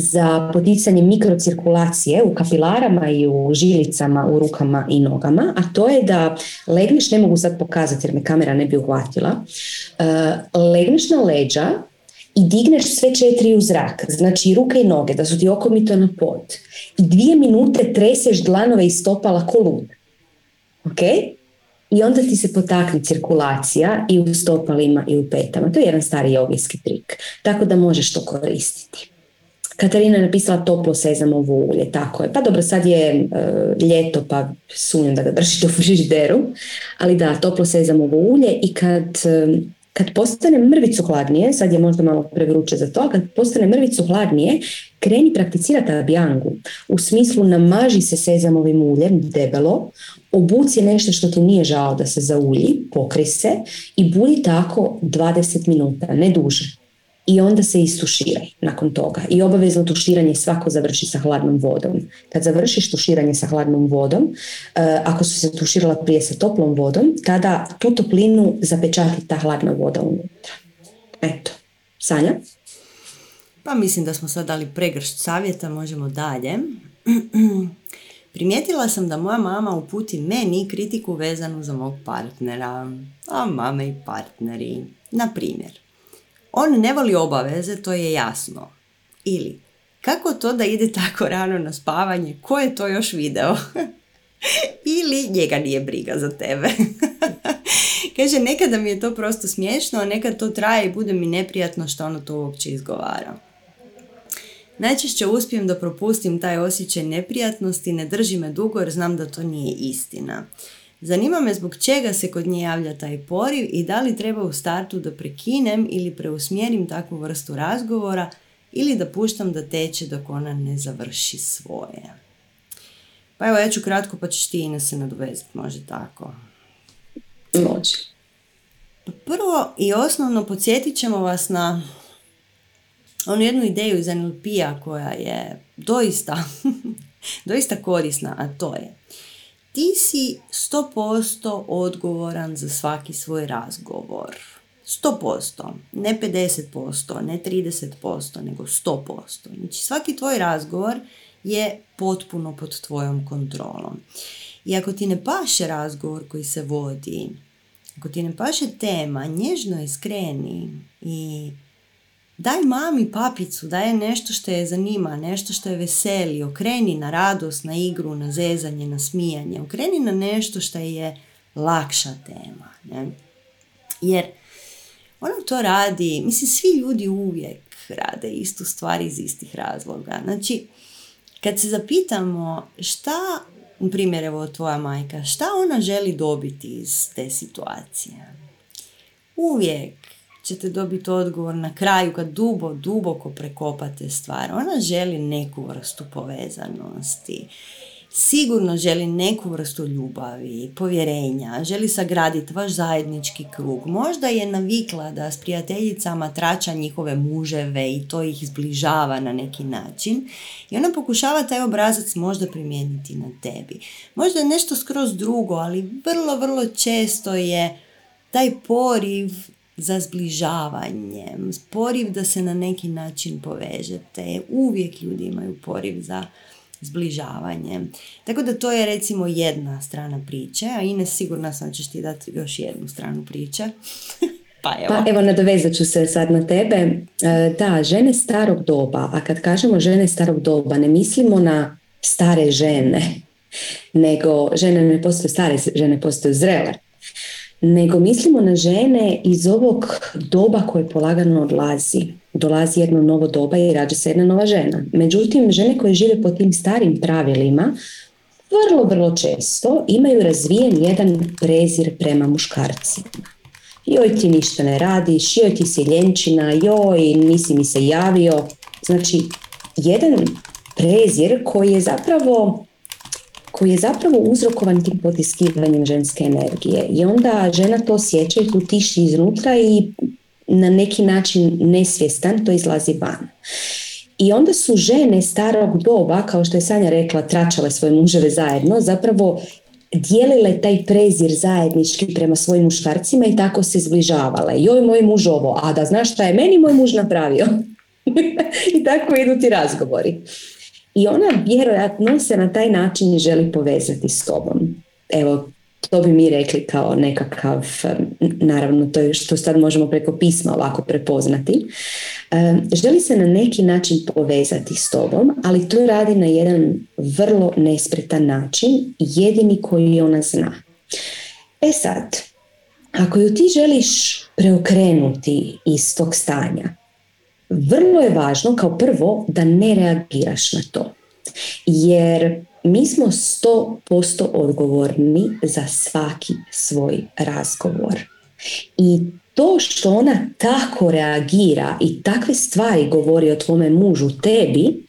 za poticanje mikrocirkulacije u kapilarama i u žilicama u rukama i nogama, a to je da legneš, ne mogu sad pokazati jer me kamera ne bi uhvatila, uh, legneš na leđa i digneš sve četiri u zrak, znači ruke i noge, da su ti okomito na pod. I dvije minute treseš dlanove i stopala ko lud. Ok? I onda ti se potakne cirkulacija i u stopalima i u petama. To je jedan stari jogijski trik. Tako da možeš to koristiti. Katarina je napisala toplo sezamovo ulje, tako je. Pa dobro, sad je uh, ljeto pa sumnjam da ga držite u frižideru, ali da, toplo sezamovo ulje i kad, uh, kad postane mrvicu hladnije, sad je možda malo prevruće za to, a kad postane mrvicu hladnije, kreni prakticirati abjangu. U smislu namaži se sezamovim uljem debelo, obuci nešto što ti nije žao da se zaulji, pokri se i budi tako 20 minuta, ne duže i onda se istuširaj nakon toga. I obavezno tuširanje svako završi sa hladnom vodom. Kad završiš tuširanje sa hladnom vodom, eh, ako su se tuširala prije sa toplom vodom, tada tu toplinu zapečati ta hladna voda unutra. Eto, Sanja? Pa mislim da smo sad dali pregršt savjeta, možemo dalje. Primijetila sam da moja mama uputi meni kritiku vezanu za mog partnera. A mame i partneri. Na primjer, on ne voli obaveze, to je jasno. Ili, kako to da ide tako rano na spavanje, ko je to još video? Ili njega nije briga za tebe. Kaže, nekada mi je to prosto smiješno, a nekad to traje i bude mi neprijatno što ono to uopće izgovara. Najčešće uspijem da propustim taj osjećaj neprijatnosti, ne drži me dugo jer znam da to nije istina. Zanima me zbog čega se kod nje javlja taj poriv i da li treba u startu da prekinem ili preusmjerim takvu vrstu razgovora ili da puštam da teče dok ona ne završi svoje. Pa evo ja ću kratko pa ćeš ti Ina se nadovezati, može tako. Može. Pa prvo i osnovno podsjetit ćemo vas na onu jednu ideju iz NLP-a koja je doista, doista korisna, a to je ti si 100% odgovoran za svaki svoj razgovor. 100%, ne 50%, ne 30%, nego 100%. Znači svaki tvoj razgovor je potpuno pod tvojom kontrolom. I ako ti ne paše razgovor koji se vodi, ako ti ne paše tema, nježno je skreni i daj mami papicu, daj nešto što je zanima, nešto što je veseli, okreni na radost, na igru, na zezanje, na smijanje, okreni na nešto što je lakša tema. Ne? Jer ona to radi, mislim svi ljudi uvijek rade istu stvar iz istih razloga. Znači, kad se zapitamo šta, primjer evo tvoja majka, šta ona želi dobiti iz te situacije? Uvijek ćete dobiti odgovor na kraju kad dubo, duboko prekopate stvar. Ona želi neku vrstu povezanosti. Sigurno želi neku vrstu ljubavi, povjerenja, želi sagraditi vaš zajednički krug. Možda je navikla da s prijateljicama trača njihove muževe i to ih zbližava na neki način. I ona pokušava taj obrazac možda primijeniti na tebi. Možda je nešto skroz drugo, ali vrlo, vrlo često je taj poriv za zbližavanjem, poriv da se na neki način povežete. Uvijek ljudi imaju poriv za zbližavanje. Tako da to je recimo jedna strana priče, a Ines sigurna sam ćeš ti dati još jednu stranu priče. pa evo. Pa evo nadovezat ću se sad na tebe. E, da, žene starog doba, a kad kažemo žene starog doba ne mislimo na stare žene, nego žene ne postoje stare, žene postoje zrele nego mislimo na žene iz ovog doba koje polagano odlazi. Dolazi jedno novo doba i rađa se jedna nova žena. Međutim, žene koje žive po tim starim pravilima vrlo, vrlo često imaju razvijen jedan prezir prema muškarcima. Joj ti ništa ne radiš, joj ti si ljenčina, joj nisi mi se javio. Znači, jedan prezir koji je zapravo koji je zapravo uzrokovan tim potiskivanjem ženske energije. I onda žena to osjeća i tu tiši iznutra i na neki način nesvjestan to izlazi van. I onda su žene starog doba, kao što je Sanja rekla, tračale svoje muževe zajedno, zapravo dijelile taj prezir zajednički prema svojim muškarcima i tako se zbližavale. Joj, moj muž ovo, a da znaš šta je meni moj muž napravio? I tako idu ti razgovori. I ona vjerojatno se na taj način želi povezati s tobom. Evo, to bi mi rekli kao nekakav, naravno to je što sad možemo preko pisma ovako prepoznati. Želi se na neki način povezati s tobom, ali to radi na jedan vrlo nespretan način, jedini koji ona zna. E sad, ako ju ti želiš preokrenuti iz tog stanja, vrlo je važno kao prvo da ne reagiraš na to. Jer mi smo 100% odgovorni za svaki svoj razgovor. I to što ona tako reagira i takve stvari govori o tvome mužu tebi,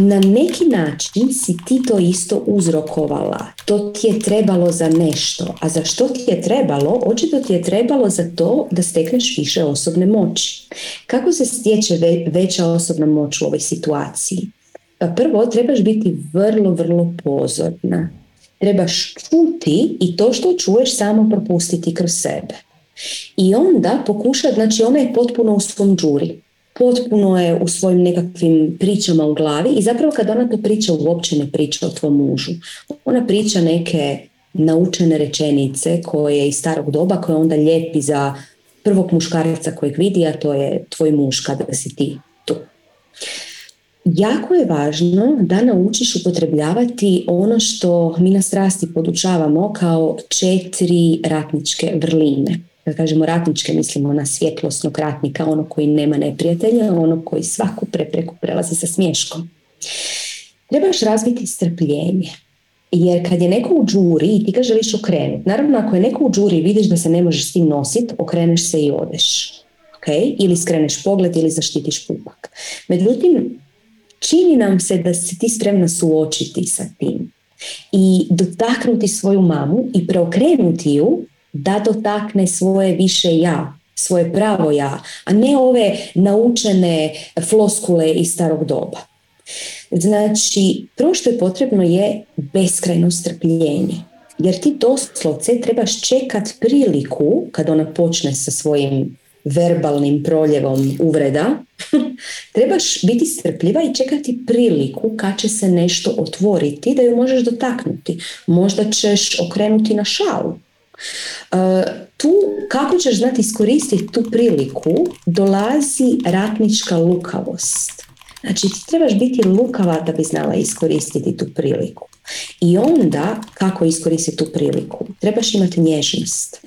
na neki način si ti to isto uzrokovala. To ti je trebalo za nešto. A za što ti je trebalo? Očito ti je trebalo za to da stekneš više osobne moći. Kako se stječe veća osobna moć u ovoj situaciji? Pa prvo, trebaš biti vrlo, vrlo pozorna. Trebaš čuti i to što čuješ samo propustiti kroz sebe. I onda pokušati, znači ona je potpuno u svom džuri potpuno je u svojim nekakvim pričama u glavi i zapravo kad ona to priča uopće ne priča o tvom mužu. Ona priča neke naučene rečenice koje iz starog doba koje onda lijepi za prvog muškarca kojeg vidi, a to je tvoj muž kada si ti tu. Jako je važno da naučiš upotrebljavati ono što mi na strasti podučavamo kao četiri ratničke vrline kad kažemo ratničke, mislimo na svjetlosnog ratnika, ono koji nema neprijatelja, ono koji svaku prepreku prelazi sa smješkom. Trebaš razviti strpljenje. Jer kad je neko u džuri i ti ga želiš okrenuti, naravno ako je neko u džuri vidiš da se ne možeš s tim nositi, okreneš se i odeš. Okay? Ili skreneš pogled ili zaštitiš pupak. Međutim, čini nam se da si ti spremna suočiti sa tim i dotaknuti svoju mamu i preokrenuti ju da dotakne svoje više ja, svoje pravo ja, a ne ove naučene floskule iz starog doba. Znači, prvo što je potrebno je beskrajno strpljenje. Jer ti doslovce trebaš čekat priliku kad ona počne sa svojim verbalnim proljevom uvreda, trebaš biti strpljiva i čekati priliku kad će se nešto otvoriti da ju možeš dotaknuti. Možda ćeš okrenuti na šalu. Uh, tu, kako ćeš znati iskoristiti tu priliku, dolazi ratnička lukavost. Znači, ti trebaš biti lukava da bi znala iskoristiti tu priliku. I onda, kako iskoristiti tu priliku? Trebaš imati nježnost.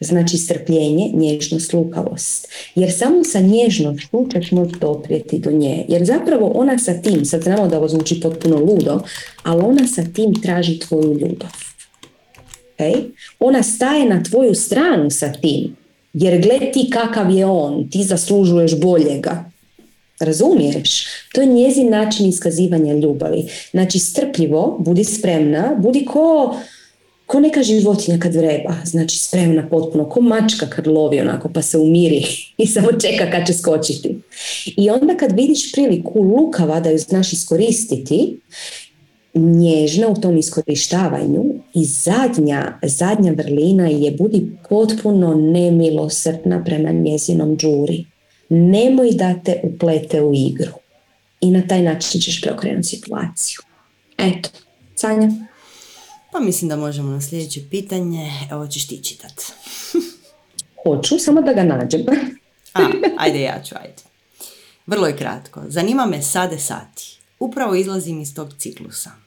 Znači strpljenje, nježnost, lukavost. Jer samo sa nježnošću ćeš moći doprijeti do nje. Jer zapravo ona sa tim, sad znamo da ovo zvuči potpuno ludo, ali ona sa tim traži tvoju ljubav. Okay? Ona staje na tvoju stranu sa tim. Jer gled ti kakav je on, ti zaslužuješ boljega. Razumiješ? To je njezin način iskazivanja ljubavi. Znači strpljivo, budi spremna, budi ko ko neka životinja kad vreba, znači spremna potpuno, ko mačka kad lovi onako pa se umiri i samo čeka kad će skočiti. I onda kad vidiš priliku lukava da ju znaš iskoristiti, nježna u tom iskorištavanju i zadnja, zadnja vrlina je budi potpuno nemilosrdna prema njezinom džuri. Nemoj da te uplete u igru. I na taj način ćeš preokrenuti situaciju. Eto, Sanja. Pa mislim da možemo na sljedeće pitanje. Evo ćeš ti čitat. Hoću, samo da ga nađem. A, ajde ja ću, ajde. Vrlo je kratko. Zanima me sade sati. Upravo izlazim iz tog ciklusa.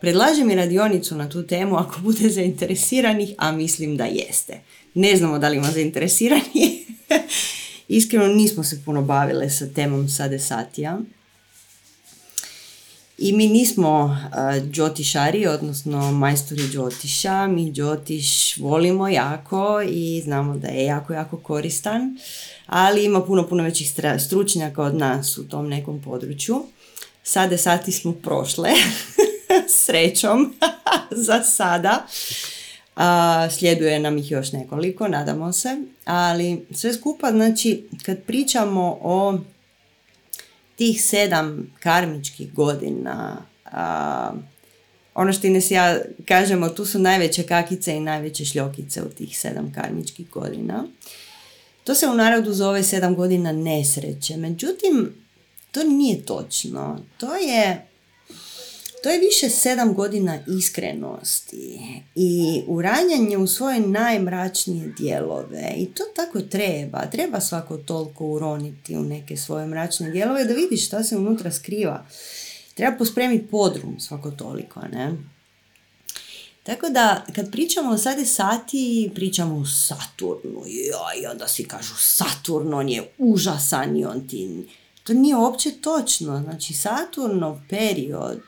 Predlažem i radionicu na tu temu ako bude zainteresiranih, a mislim da jeste. Ne znamo da li ima zainteresirani. Iskreno nismo se puno bavile sa temom sade satija. I mi nismo uh, džotišari, odnosno majstori džotiša. Mi džotiš volimo jako i znamo da je jako, jako koristan. Ali ima puno, puno većih stručnjaka od nas u tom nekom području. Sade sati smo prošle. Srećom. za sada. Uh, sljeduje nam ih još nekoliko, nadamo se. Ali sve skupa, znači, kad pričamo o tih sedam karmičkih godina, a, ono što Ines ja kažemo, tu su najveće kakice i najveće šljokice u tih sedam karmičkih godina. To se u narodu zove sedam godina nesreće. Međutim, to nije točno. To je to je više sedam godina iskrenosti i uranjanje u svoje najmračnije dijelove i to tako treba. Treba svako toliko uroniti u neke svoje mračne dijelove da vidiš šta se unutra skriva. Treba pospremiti podrum svako toliko, ne? Tako da, kad pričamo o sade sati, pričamo o Saturnu. i onda svi kažu Saturn, on je užasan i on ti... To nije uopće točno. Znači, Saturnov period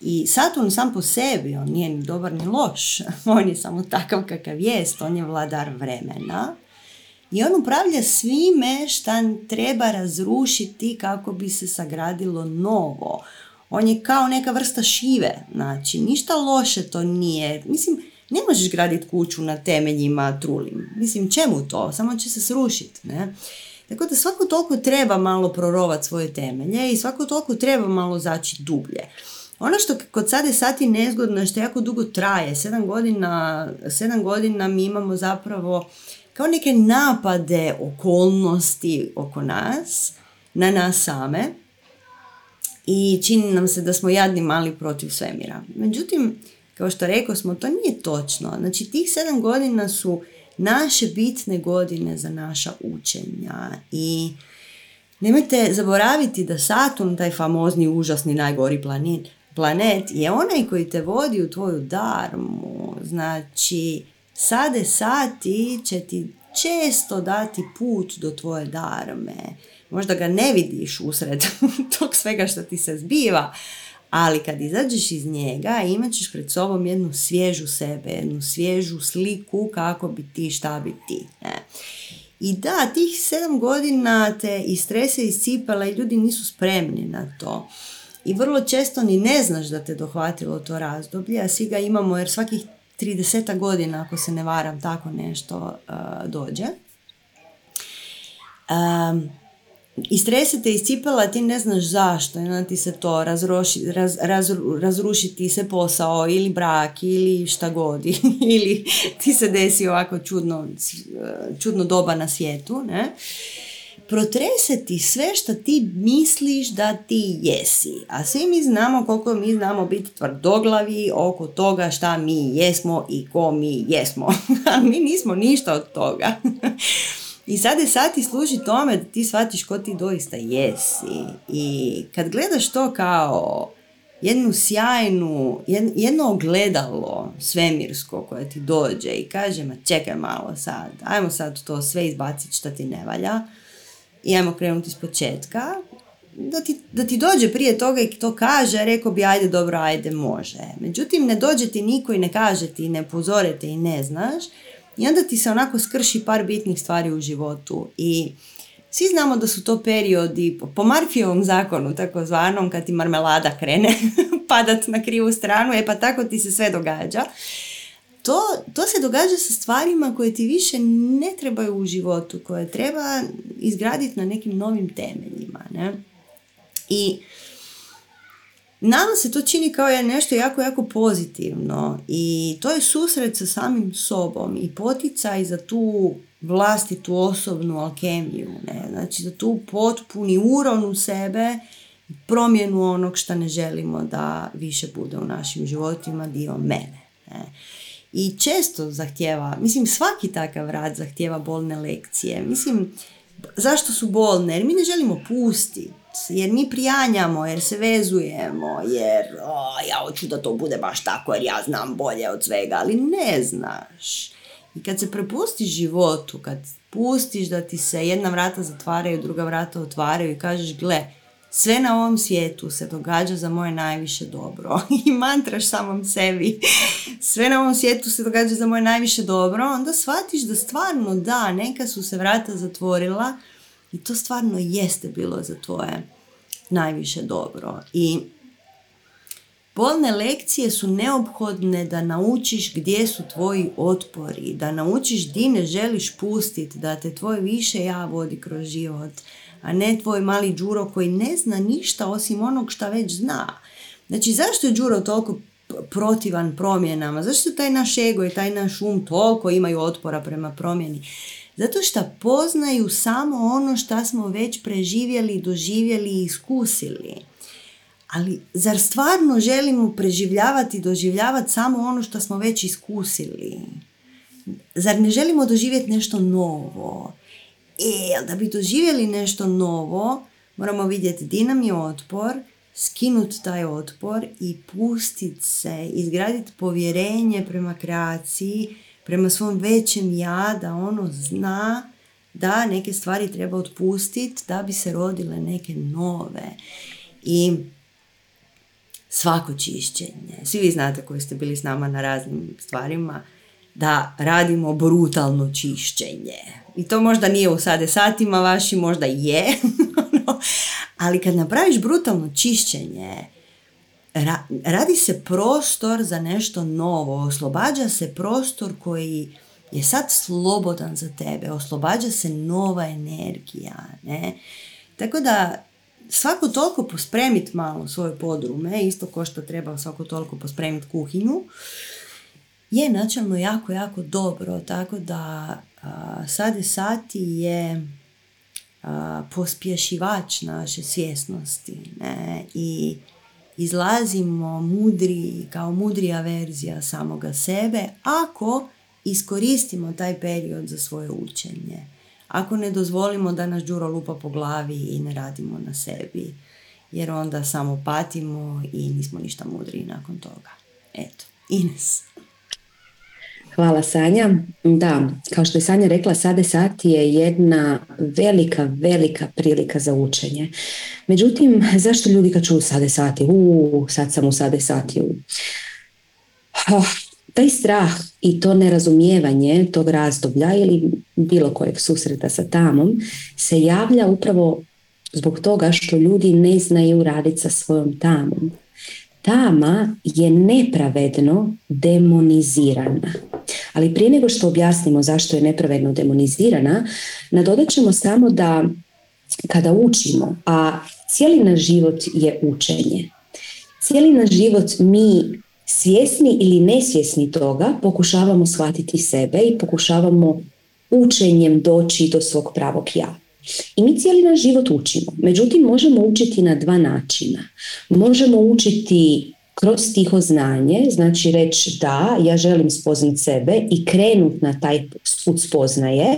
i Saturn sam po sebi, on nije ni dobar ni loš, on je samo takav kakav jest, on je vladar vremena. I on upravlja svime šta treba razrušiti kako bi se sagradilo novo. On je kao neka vrsta šive, znači ništa loše to nije. Mislim, ne možeš graditi kuću na temeljima trulim. Mislim, čemu to? Samo će se srušiti, ne? Tako da svako toliko treba malo prorovat svoje temelje i svako toliko treba malo zaći dublje. Ono što kod sade sati nezgodno je što jako dugo traje, sedam godina, sedam godina mi imamo zapravo kao neke napade okolnosti oko nas, na nas same i čini nam se da smo jadni mali protiv svemira. Međutim, kao što rekao smo, to nije točno. Znači, tih sedam godina su naše bitne godine za naša učenja i nemojte zaboraviti da Saturn, taj famozni, užasni, najgori planet, planet je onaj koji te vodi u tvoju darmu. Znači, sade sati će ti često dati put do tvoje darme. Možda ga ne vidiš usred tog svega što ti se zbiva, ali kad izađeš iz njega imat ćeš pred sobom jednu svježu sebe, jednu svježu sliku kako bi ti, šta bi ti. Ne? I da, tih sedam godina te i strese iscipala i ljudi nisu spremni na to i vrlo često ni ne znaš da te dohvatilo to razdoblje, a svi ga imamo jer svakih 30 godina, ako se ne varam, tako nešto uh, dođe. Um, istresete iz cipela, ti ne znaš zašto, onda ti se to razroši, raz, raz, razruši ti se posao ili brak ili šta god, ili ti se desi ovako čudno, čudno doba na svijetu, ne? Protrese ti sve što ti misliš da ti jesi. A svi mi znamo koliko mi znamo biti tvrdoglavi oko toga šta mi jesmo i ko mi jesmo. A mi nismo ništa od toga. I sad je sati služi tome da ti shvatiš ko ti doista jesi. I kad gledaš to kao jednu sjajnu, jedno ogledalo svemirsko koje ti dođe i kaže ma čekaj malo sad, ajmo sad to sve izbaciti što ti ne valja i ajmo krenuti s početka, da ti, da ti dođe prije toga i to kaže, rekao bi ajde dobro, ajde može. Međutim, ne dođe ti niko i ne kaže ti, ne pozore i ne znaš. I onda ti se onako skrši par bitnih stvari u životu. I svi znamo da su to periodi po Marfijevom zakonu, takozvanom, kad ti marmelada krene padat na krivu stranu, e pa tako ti se sve događa to, to se događa sa stvarima koje ti više ne trebaju u životu, koje treba izgraditi na nekim novim temeljima. Ne? I nama se to čini kao je nešto jako, jako pozitivno i to je susret sa samim sobom i poticaj za tu vlastitu osobnu alkemiju, ne? znači za tu potpuni uron u sebe, promjenu onog što ne želimo da više bude u našim životima dio mene. Ne? I često zahtjeva, mislim svaki takav rad zahtjeva bolne lekcije. Mislim, zašto su bolne? Jer mi ne želimo pustiti, jer mi prijanjamo, jer se vezujemo, jer o, ja hoću da to bude baš tako jer ja znam bolje od svega, ali ne znaš. I kad se prepustiš životu, kad pustiš da ti se jedna vrata zatvaraju, druga vrata otvaraju i kažeš gle, sve na ovom svijetu se događa za moje najviše dobro. I mantraš samom sebi. Sve na ovom svijetu se događa za moje najviše dobro onda shvatiš da stvarno da neka su se vrata zatvorila i to stvarno jeste bilo za tvoje najviše dobro. I Bolne lekcije su neophodne da naučiš gdje su tvoji otpori, da naučiš di ne želiš pustiti, da te tvoje više ja vodi kroz život, a ne tvoj mali Đuro koji ne zna ništa osim onog šta već zna. Znači zašto je Đuro toliko protivan promjenama? Zašto taj naš ego i taj naš um toliko imaju otpora prema promjeni? Zato što poznaju samo ono što smo već preživjeli, doživjeli i iskusili. Ali zar stvarno želimo preživljavati i doživljavati samo ono što smo već iskusili? Zar ne želimo doživjeti nešto novo? E, da bi doživjeli nešto novo, moramo vidjeti di nam je otpor, skinuti taj otpor i pustiti se, izgraditi povjerenje prema kreaciji, prema svom većem ja, da ono zna da neke stvari treba otpustiti da bi se rodile neke nove. I svako čišćenje, svi vi znate koji ste bili s nama na raznim stvarima, da radimo brutalno čišćenje. I to možda nije u sade satima vaši, možda je. Ono, ali kad napraviš brutalno čišćenje, radi se prostor za nešto novo. Oslobađa se prostor koji je sad slobodan za tebe. Oslobađa se nova energija. Ne? Tako da svako toliko pospremiti malo svoje podrume, isto ko što treba svako toliko pospremiti kuhinju, je načelno jako, jako dobro, tako da Sade Sati je pospješivač naše svjesnosti ne? i izlazimo mudri, kao mudrija verzija samoga sebe ako iskoristimo taj period za svoje učenje. Ako ne dozvolimo da nas đuro lupa po glavi i ne radimo na sebi, jer onda samo patimo i nismo ništa mudri nakon toga. Eto, Ines. Hvala Sanja. Da, kao što je Sanja rekla, Sade Sati je jedna velika, velika prilika za učenje. Međutim, zašto ljudi kad čuju Sade Sati? U, sad sam u Sade Sati. Oh, taj strah i to nerazumijevanje tog razdoblja ili bilo kojeg susreta sa tamom se javlja upravo zbog toga što ljudi ne znaju raditi sa svojom tamom. Tama je nepravedno demonizirana. Ali prije nego što objasnimo zašto je nepravedno demonizirana, nadodat ćemo samo da kada učimo, a cijeli naš život je učenje. Cijeli naš život mi svjesni ili nesvjesni toga pokušavamo shvatiti sebe i pokušavamo učenjem doći do svog pravog ja. I mi cijeli naš život učimo. Međutim, možemo učiti na dva načina. Možemo učiti kroz tiho znanje, znači reći da, ja želim spoznati sebe i krenut na taj put spoznaje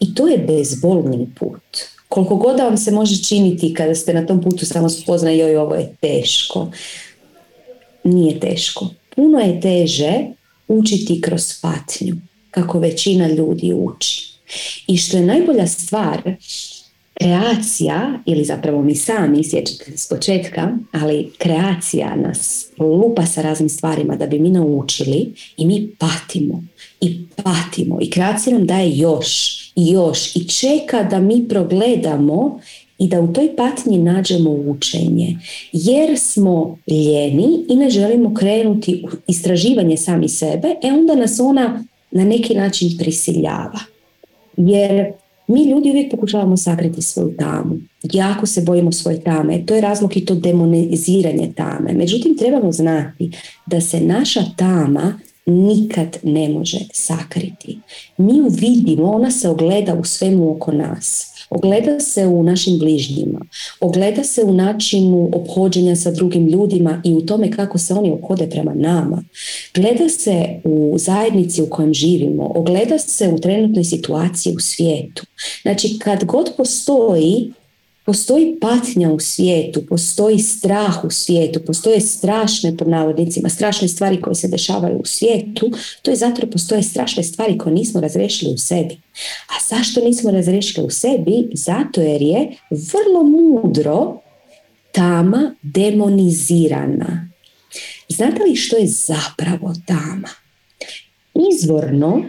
i to je bezbolni put. Koliko god da vam se može činiti kada ste na tom putu samo spoznaje joj ovo je teško. Nije teško. Puno je teže učiti kroz patnju, kako većina ljudi uči. I što je najbolja stvar, kreacija, ili zapravo mi sami, sjećate se s početka, ali kreacija nas lupa sa raznim stvarima da bi mi naučili i mi patimo i patimo i kreacija nam daje još i još i čeka da mi progledamo i da u toj patnji nađemo učenje jer smo ljeni i ne želimo krenuti istraživanje sami sebe, e onda nas ona na neki način prisiljava. Jer mi ljudi uvijek pokušavamo sakriti svoju tamu. Jako se bojimo svoje tame. To je razlog i to demoniziranje tame. Međutim, trebamo znati da se naša tama nikad ne može sakriti. Mi ju vidimo, ona se ogleda u svemu oko nas. Ogleda se u našim bližnjima, ogleda se u načinu obhođenja sa drugim ljudima i u tome kako se oni obhode prema nama. Gleda se u zajednici u kojem živimo, ogleda se u trenutnoj situaciji u svijetu. Znači kad god postoji Postoji patnja u svijetu, postoji strah u svijetu, postoje strašne, pod navodnicima, strašne stvari koje se dešavaju u svijetu, to je zato postoje strašne stvari koje nismo razrešili u sebi. A zašto nismo razrešili u sebi? Zato jer je vrlo mudro tama demonizirana. Znate li što je zapravo tama? Izvorno,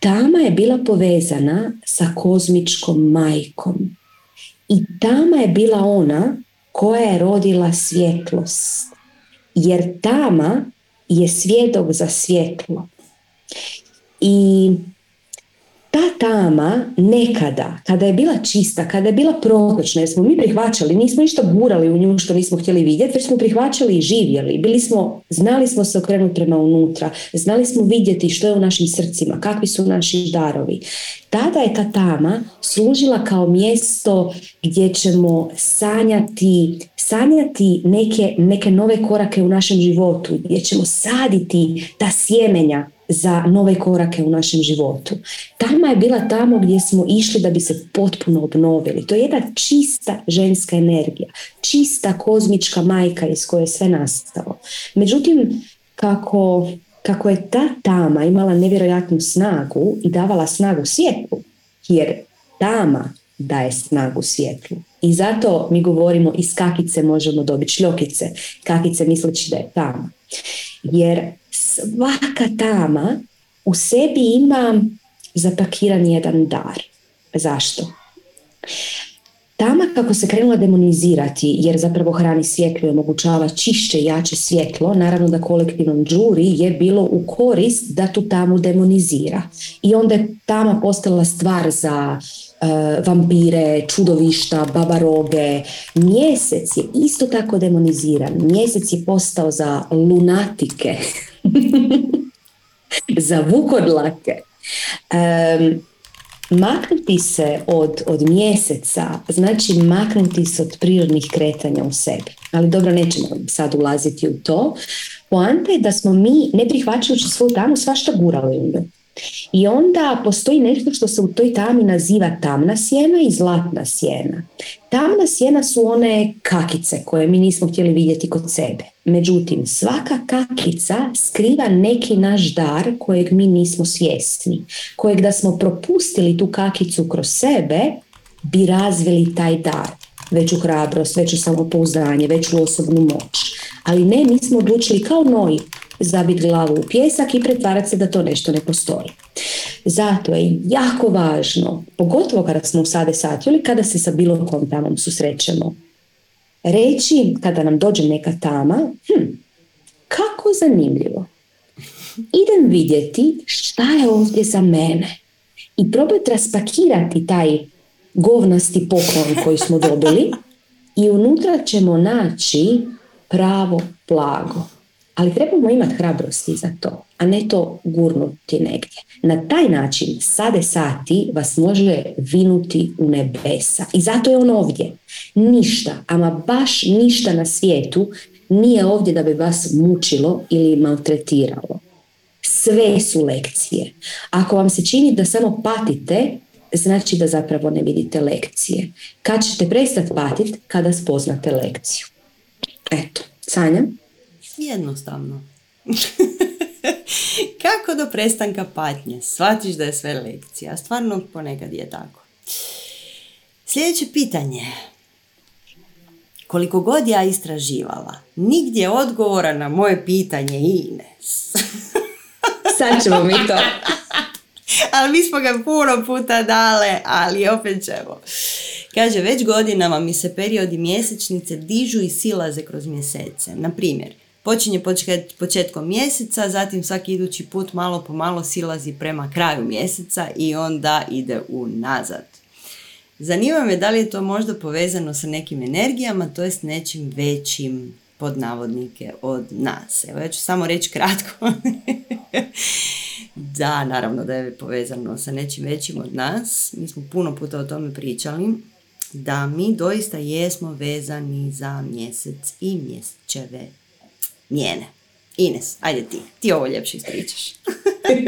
tama je bila povezana sa kozmičkom majkom i tama je bila ona koja je rodila svjetlost. Jer tama je svjedok za svjetlo. I ta tama nekada, kada je bila čista, kada je bila protočna, jer smo mi prihvaćali, nismo ništa gurali u nju što nismo htjeli vidjeti, već smo prihvaćali i živjeli. Bili smo, znali smo se okrenuti prema unutra, znali smo vidjeti što je u našim srcima, kakvi su naši darovi. Tada je ta tama služila kao mjesto gdje ćemo sanjati, sanjati neke, neke nove korake u našem životu, gdje ćemo saditi ta sjemenja za nove korake u našem životu. Tama je bila tamo gdje smo išli da bi se potpuno obnovili. To je jedna čista ženska energija, čista kozmička majka iz koje je sve nastalo. Međutim, kako, kako je ta tama imala nevjerojatnu snagu i davala snagu svijetlu, jer tama daje snagu svjetlu. I zato mi govorimo iz kakice možemo dobiti šljokice, kakice misleći da je tama. Jer svaka tama u sebi ima zapakiran jedan dar. Zašto? Tama kako se krenula demonizirati, jer zapravo hrani svjetlo omogućava čišće, jače svjetlo, naravno da kolektivnom džuri je bilo u korist da tu tamu demonizira. I onda je tama postala stvar za uh, vampire, čudovišta, babaroge. Mjesec je isto tako demoniziran. Mjesec je postao za lunatike, za vukodlake. Um, maknuti se od, od mjeseca znači maknuti se od prirodnih kretanja u sebi. Ali dobro, nećemo sad ulaziti u to. Poanta je da smo mi, ne prihvaćajući svoju tamo, svašta gurali u i onda postoji nešto što se u toj tami naziva tamna sjena i zlatna sjena. Tamna sjena su one kakice koje mi nismo htjeli vidjeti kod sebe. Međutim, svaka kakica skriva neki naš dar kojeg mi nismo svjesni. Kojeg da smo propustili tu kakicu kroz sebe, bi razvili taj dar. Veću hrabrost, veću samopouzdanje, veću osobnu moć. Ali ne, mi smo odlučili kao noji zabiti glavu u pjesak i pretvarati se da to nešto ne postoji. Zato je jako važno, pogotovo kada smo u sade sati ili kada se sa bilo kom tamom susrećemo, reći kada nam dođe neka tama, hm, kako zanimljivo. Idem vidjeti šta je ovdje za mene i probati raspakirati taj govnasti poklon koji smo dobili i unutra ćemo naći pravo blago. Ali trebamo imati hrabrosti za to, a ne to gurnuti negdje. Na taj način sade sati vas može vinuti u nebesa. I zato je on ovdje. Ništa, ama baš ništa na svijetu nije ovdje da bi vas mučilo ili maltretiralo. Sve su lekcije. Ako vam se čini da samo patite, znači da zapravo ne vidite lekcije. Kad ćete prestati patiti? Kada spoznate lekciju. Eto, Sanja? Jednostavno. Kako do prestanka patnje? Shvatiš da je sve lekcija. Stvarno ponekad je tako. Sljedeće pitanje. Koliko god ja istraživala, nigdje odgovora na moje pitanje Ines. Sad ćemo mi to. ali mi smo ga puno puta dale, ali opet ćemo. Kaže, već godinama mi se periodi mjesečnice dižu i silaze kroz mjesece. Na primjer, počinje početkom mjeseca, zatim svaki idući put malo po malo silazi prema kraju mjeseca i onda ide unazad. Zanima me da li je to možda povezano sa nekim energijama, to jest nečim većim pod navodnike od nas. Evo ja ću samo reći kratko. da, naravno da je povezano sa nečim većim od nas. Mi smo puno puta o tome pričali. Da mi doista jesmo vezani za mjesec i mjesečeve njene. Ines, ajde ti, ti ovo ljepše ispričaš.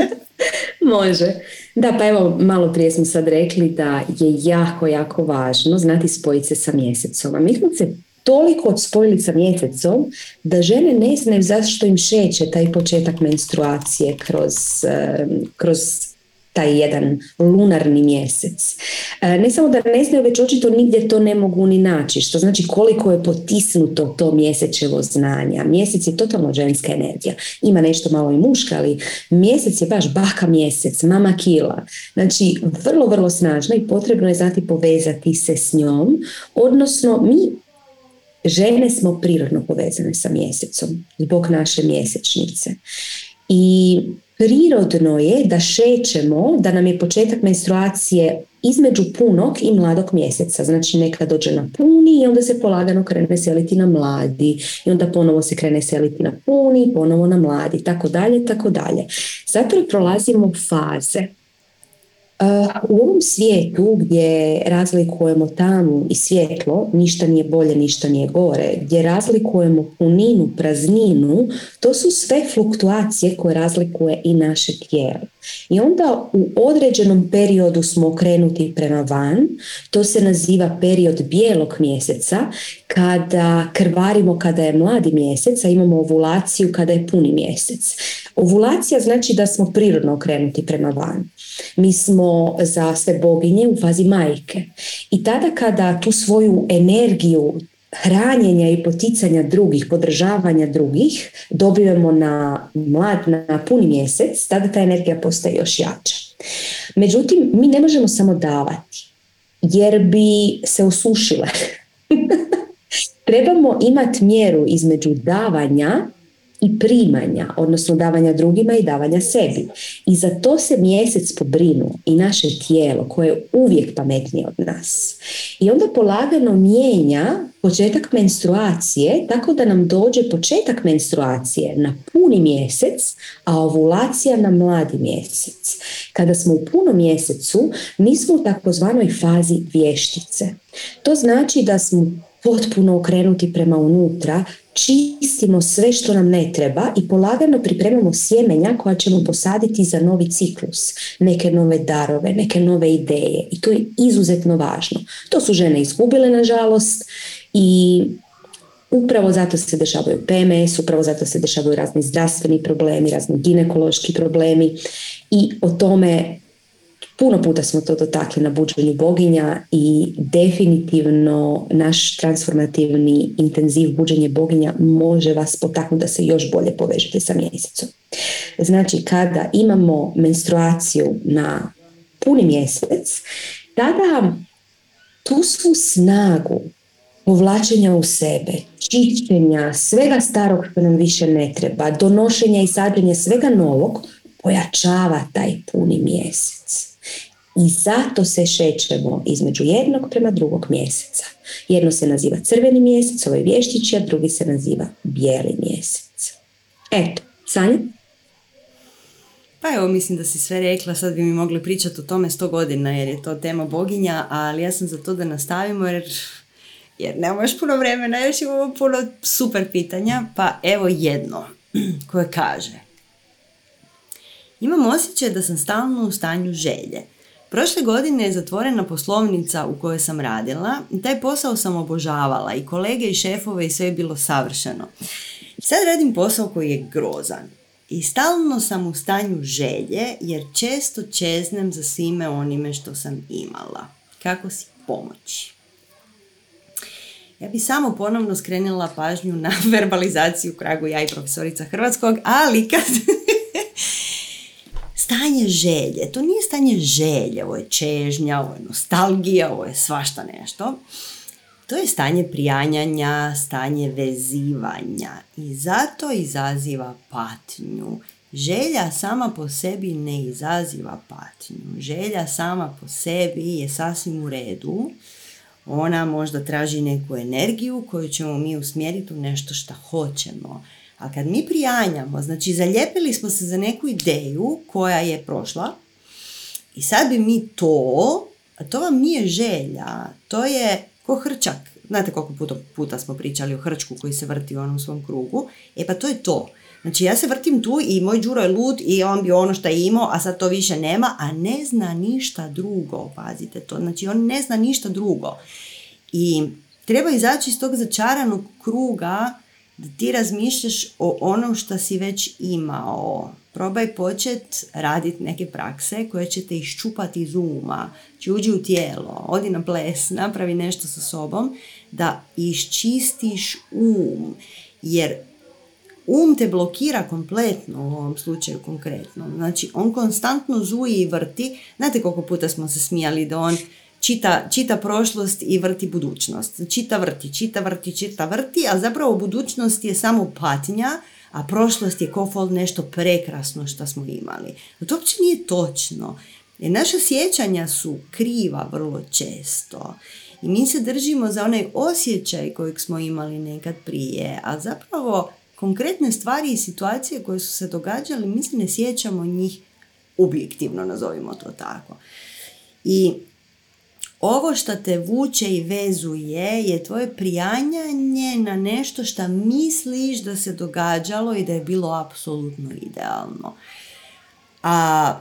Može. Da, pa evo, malo prije smo sad rekli da je jako, jako važno znati spojiti se sa mjesecom. A mi smo se toliko odspojili sa mjesecom da žene ne znaju zašto im šeće taj početak menstruacije kroz, kroz taj jedan lunarni mjesec. E, ne samo da ne znaju, već očito nigdje to ne mogu ni naći, što znači koliko je potisnuto to mjesečevo znanja. Mjesec je totalno ženska energija. Ima nešto malo i muška, ali mjesec je baš baka mjesec, mama kila. Znači, vrlo, vrlo snažna i potrebno je znati povezati se s njom, odnosno mi žene smo prirodno povezane sa mjesecom zbog naše mjesečnice. I prirodno je da šećemo, da nam je početak menstruacije između punog i mladog mjeseca. Znači neka dođe na puni i onda se polagano krene seliti na mladi i onda ponovo se krene seliti na puni i ponovo na mladi, tako dalje, tako dalje. Zato prolazimo faze. U ovom svijetu gdje razlikujemo tamu i svjetlo, ništa nije bolje, ništa nije gore, gdje razlikujemo puninu, prazninu, to su sve fluktuacije koje razlikuje i naše tijelo. I onda u određenom periodu smo okrenuti prema van, to se naziva period bijelog mjeseca, kada krvarimo kada je mladi mjesec, a imamo ovulaciju kada je puni mjesec. Ovulacija znači da smo prirodno okrenuti prema van. Mi smo za sve boginje u fazi majke. I tada kada tu svoju energiju hranjenja i poticanja drugih, podržavanja drugih dobivamo na mlad, na puni mjesec, tada ta energija postaje još jača. Međutim, mi ne možemo samo davati, jer bi se osušile. Trebamo imati mjeru između davanja i primanja, odnosno davanja drugima i davanja sebi. I za to se mjesec pobrinu i naše tijelo koje je uvijek pametnije od nas. I onda polagano mijenja početak menstruacije tako da nam dođe početak menstruacije na puni mjesec, a ovulacija na mladi mjesec. Kada smo u punom mjesecu, mi smo u takozvanoj fazi vještice. To znači da smo potpuno okrenuti prema unutra, čistimo sve što nam ne treba i polagano pripremamo sjemenja koja ćemo posaditi za novi ciklus, neke nove darove, neke nove ideje i to je izuzetno važno. To su žene izgubile nažalost i upravo zato se dešavaju PMS, upravo zato se dešavaju razni zdravstveni problemi, razni ginekološki problemi i o tome Puno puta smo to dotakli na buđenju boginja i definitivno naš transformativni intenziv buđenje boginja može vas potaknuti da se još bolje povežete sa mjesecom. Znači kada imamo menstruaciju na puni mjesec, tada tu svu snagu povlačenja u sebe, čišćenja, svega starog što nam više ne treba, donošenja i sađenja svega novog, pojačava taj puni mjesec I zato se šećemo između jednog prema drugog mjeseca. Jedno se naziva crveni mjesec, ovaj vještići, a drugi se naziva bijeli mjesec. Eto, Sanja? Pa evo, mislim da si sve rekla, sad bi mi mogli pričati o tome sto godina jer je to tema boginja, ali ja sam za to da nastavimo jer, jer nemamo još puno vremena, još imamo puno super pitanja, pa evo jedno koje kaže Imam osjećaj da sam stalno u stanju želje. Prošle godine je zatvorena poslovnica u kojoj sam radila taj posao sam obožavala i kolege i šefove i sve je bilo savršeno. Sad radim posao koji je grozan i stalno sam u stanju želje jer često čeznem za svime onime što sam imala. Kako si pomoći? Ja bi samo ponovno skrenila pažnju na verbalizaciju kragu ja i profesorica hrvatskog, ali kad stanje želje, to nije stanje želje, ovo je čežnja, ovo je nostalgija, ovo je svašta nešto. To je stanje prijanjanja, stanje vezivanja i zato izaziva patnju. Želja sama po sebi ne izaziva patnju. Želja sama po sebi je sasvim u redu. Ona možda traži neku energiju koju ćemo mi usmjeriti u nešto što hoćemo. A kad mi prijanjamo, znači zalijepili smo se za neku ideju koja je prošla i sad bi mi to, a to vam nije želja, to je ko hrčak. Znate koliko puta, puta smo pričali o hrčku koji se vrti u onom svom krugu? E pa to je to. Znači ja se vrtim tu i moj đuro je lud i on bi ono što je imao, a sad to više nema, a ne zna ništa drugo, pazite to. Znači on ne zna ništa drugo. I treba izaći iz tog začaranog kruga da ti razmišljaš o onom što si već imao. Probaj počet raditi neke prakse koje će te iščupati iz uma. Či uđi u tijelo, odi na ples, napravi nešto sa sobom da iščistiš um. Jer um te blokira kompletno u ovom slučaju konkretno. Znači on konstantno zuji i vrti. Znate koliko puta smo se smijali da on čita, čita prošlost i vrti budućnost. Čita vrti, čita vrti, čita vrti, a zapravo budućnost je samo patnja, a prošlost je kofol nešto prekrasno što smo imali. To uopće nije točno. Jer naša sjećanja su kriva vrlo često. I mi se držimo za onaj osjećaj kojeg smo imali nekad prije, a zapravo konkretne stvari i situacije koje su se događale, mi se ne sjećamo njih objektivno, nazovimo to tako. I ovo što te vuče i vezuje je tvoje prijanjanje na nešto što misliš da se događalo i da je bilo apsolutno idealno. A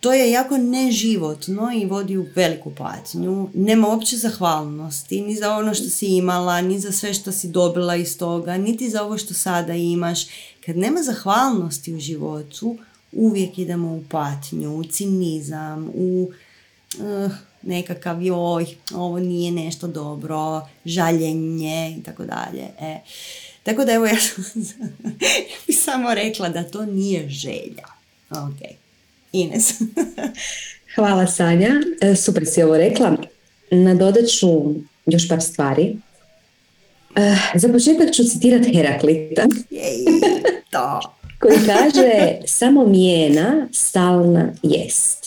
to je jako neživotno i vodi u veliku patnju. Nema uopće zahvalnosti ni za ono što si imala, ni za sve što si dobila iz toga, niti za ovo što sada imaš. Kad nema zahvalnosti u životu, uvijek idemo u patnju, u cinizam, u... Uh, nekakav joj, ovo nije nešto dobro, žaljenje i tako dalje. E, tako da evo ja, bih samo rekla da to nije želja. Ok. Ines. Hvala Sanja, e, super si ovo rekla. Nadodat ću još par stvari. E, za početak ću citirati Heraklita. Jej, to. koji kaže samo mijena stalna jest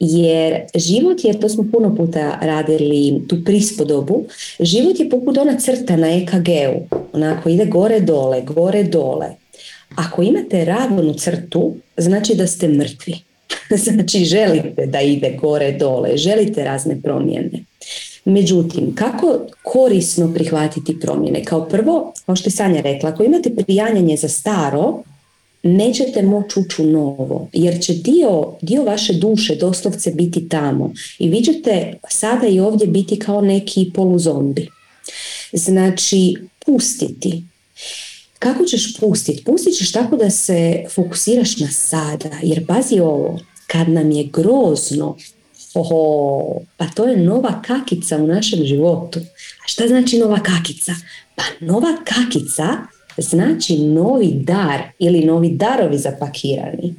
jer život je, to smo puno puta radili tu prispodobu, život je poput ona crta na EKG-u, onako ide gore dole, gore dole. Ako imate ravnu crtu, znači da ste mrtvi. znači želite da ide gore dole, želite razne promjene. Međutim, kako korisno prihvatiti promjene? Kao prvo, kao što je Sanja rekla, ako imate prijanjanje za staro, nećete moći ući u novo, jer će dio, dio vaše duše doslovce biti tamo i vi ćete sada i ovdje biti kao neki poluzombi. Znači, pustiti. Kako ćeš pustiti? Pustit ćeš tako da se fokusiraš na sada, jer pazi ovo, kad nam je grozno, oho, pa to je nova kakica u našem životu. A šta znači nova kakica? Pa nova kakica znači novi dar ili novi darovi zapakirani.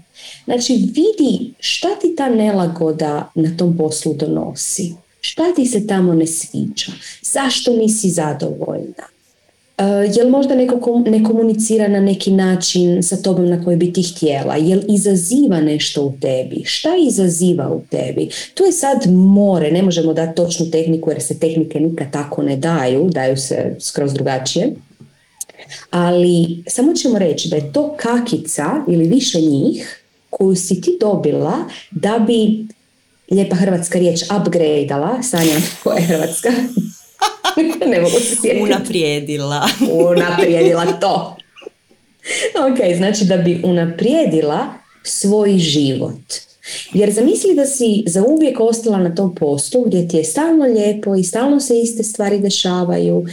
Znači vidi šta ti ta nelagoda na tom poslu donosi. Šta ti se tamo ne sviđa? Zašto nisi zadovoljna? Uh, jel možda neko ne komunicira na neki način sa tobom na koji bi ti htjela? Jel izaziva nešto u tebi? Šta izaziva u tebi? To je sad more, ne možemo dati točnu tehniku jer se tehnike nikad tako ne daju, daju se skroz drugačije. Ali samo ćemo reći da je to kakica ili više njih koju si ti dobila da bi lijepa hrvatska riječ upgradeala, Sanja, koja je hrvatska? ne mogu se sjetiti. Unaprijedila. unaprijedila to. ok, znači da bi unaprijedila svoj život. Jer zamisli da si za uvijek ostala na tom poslu gdje ti je stalno lijepo i stalno se iste stvari dešavaju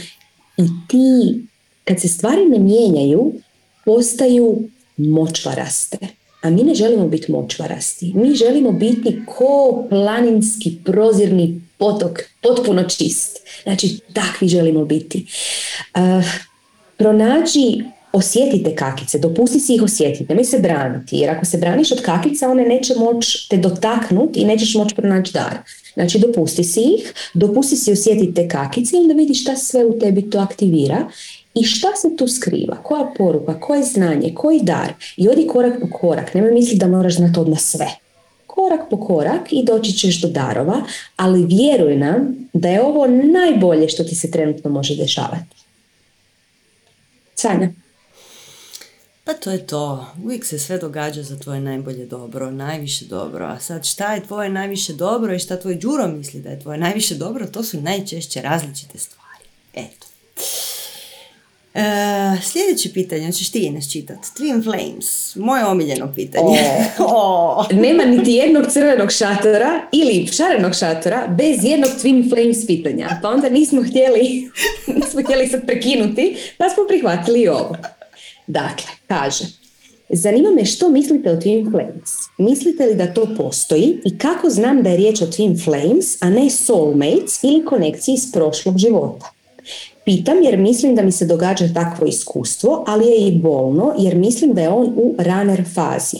i ti kad se stvari ne mijenjaju postaju močvaraste. A mi ne želimo biti močvarasti. Mi želimo biti ko planinski prozirni potok, potpuno čist. Znači, takvi želimo biti. Uh, pronađi osjetite kakice, dopusti si ih osjetiti, nemoj se braniti, jer ako se braniš od kakica, one neće moći te dotaknuti i nećeš moći pronaći dar. Znači, dopusti si ih, dopusti si osjetiti te kakice i onda vidiš šta sve u tebi to aktivira i šta se tu skriva, koja poruka, koje znanje, koji dar i odi korak po korak, nemoj misliti da moraš znati odmah sve. Korak po korak i doći ćeš do darova, ali vjeruj nam da je ovo najbolje što ti se trenutno može dešavati. Sanja. Pa to je to. Uvijek se sve događa za tvoje najbolje dobro, najviše dobro. A sad šta je tvoje najviše dobro i šta tvoj Đuro misli da je tvoje najviše dobro, to su najčešće različite stvari. Eto. E, sljedeće pitanje, ćeš ti nas čitati. Twin Flames, moje omiljeno pitanje. O, Nema niti jednog crvenog šatora ili šarenog šatora bez jednog Twin Flames pitanja. Pa onda nismo htjeli, nismo htjeli sad prekinuti, pa smo prihvatili ovo. Dakle, kaže, zanima me što mislite o Twin Flames. Mislite li da to postoji i kako znam da je riječ o Twin Flames, a ne soulmates ili konekciji iz prošlog života? Pitam jer mislim da mi se događa takvo iskustvo, ali je i bolno jer mislim da je on u runner fazi.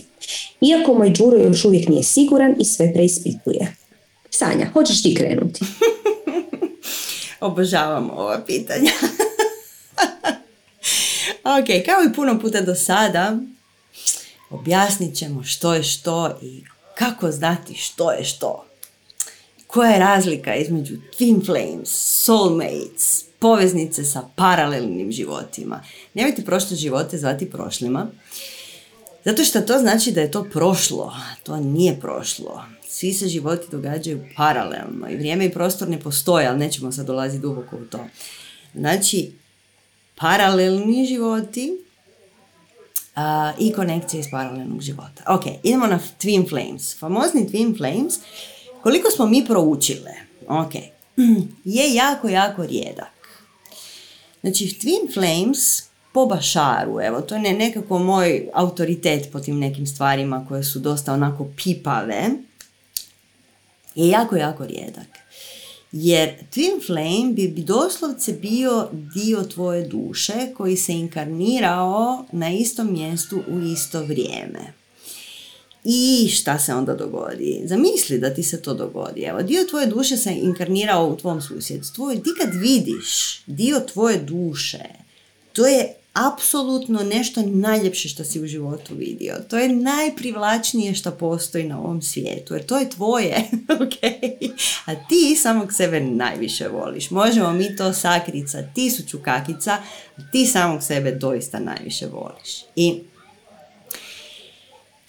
Iako moj Đuro još uvijek nije siguran i sve preispituje. Sanja, hoćeš ti krenuti? Obožavam ova pitanja. ok, kao i puno puta do sada, objasnit ćemo što je što i kako znati što je što. Koja je razlika između twin flames, soulmates, poveznice sa paralelnim životima. Nemojte prošle živote zvati prošlima, zato što to znači da je to prošlo. To nije prošlo. Svi se životi događaju paralelno i vrijeme i prostor ne postoje, ali nećemo sad dolaziti duboko u to. Znači, paralelni životi i konekcije iz paralelnog života. Ok, idemo na Twin Flames. Famozni Twin Flames, koliko smo mi proučile, ok, je jako, jako rijedak. Znači, Twin Flames po Bašaru, evo, to je nekako moj autoritet po tim nekim stvarima koje su dosta onako pipave, je jako, jako rijedak. Jer Twin Flame bi, doslovce bio dio tvoje duše koji se inkarnirao na istom mjestu u isto vrijeme. I šta se onda dogodi? Zamisli da ti se to dogodi. Evo, dio tvoje duše se inkarnirao u tvom susjedstvu i ti kad vidiš dio tvoje duše, to je apsolutno nešto najljepše što si u životu vidio. To je najprivlačnije što postoji na ovom svijetu, jer to je tvoje, ok? A ti samog sebe najviše voliš. Možemo mi to sakriti sa tisuću kakica, ti samog sebe doista najviše voliš. I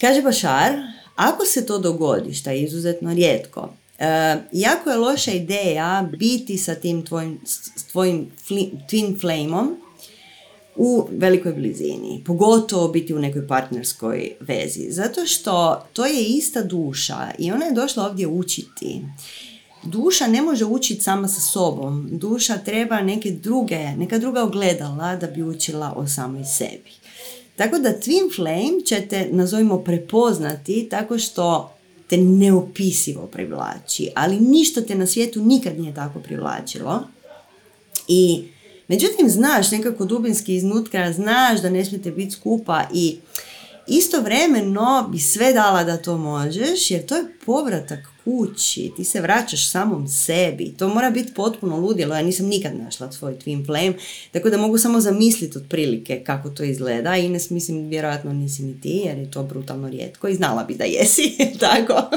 Kaže Bašar, ako se to dogodi, što je izuzetno rijetko, uh, jako je loša ideja biti sa tim tvojim, tvojim twin flameom u velikoj blizini, pogotovo biti u nekoj partnerskoj vezi, zato što to je ista duša i ona je došla ovdje učiti. Duša ne može učiti sama sa sobom, duša treba neke druge, neka druga ogledala da bi učila o samoj sebi. Tako da Twin Flame ćete, nazovimo, prepoznati tako što te neopisivo privlači, ali ništa te na svijetu nikad nije tako privlačilo. I međutim, znaš nekako dubinski iznutra, znaš da ne smijete biti skupa i istovremeno bi sve dala da to možeš, jer to je povratak kući, ti se vraćaš samom sebi. To mora biti potpuno ludilo, ja nisam nikad našla svoj twin flame, tako da mogu samo zamisliti otprilike kako to izgleda. Ines, mislim, vjerojatno nisi ni ti, jer je to brutalno rijetko i znala bi da jesi, tako?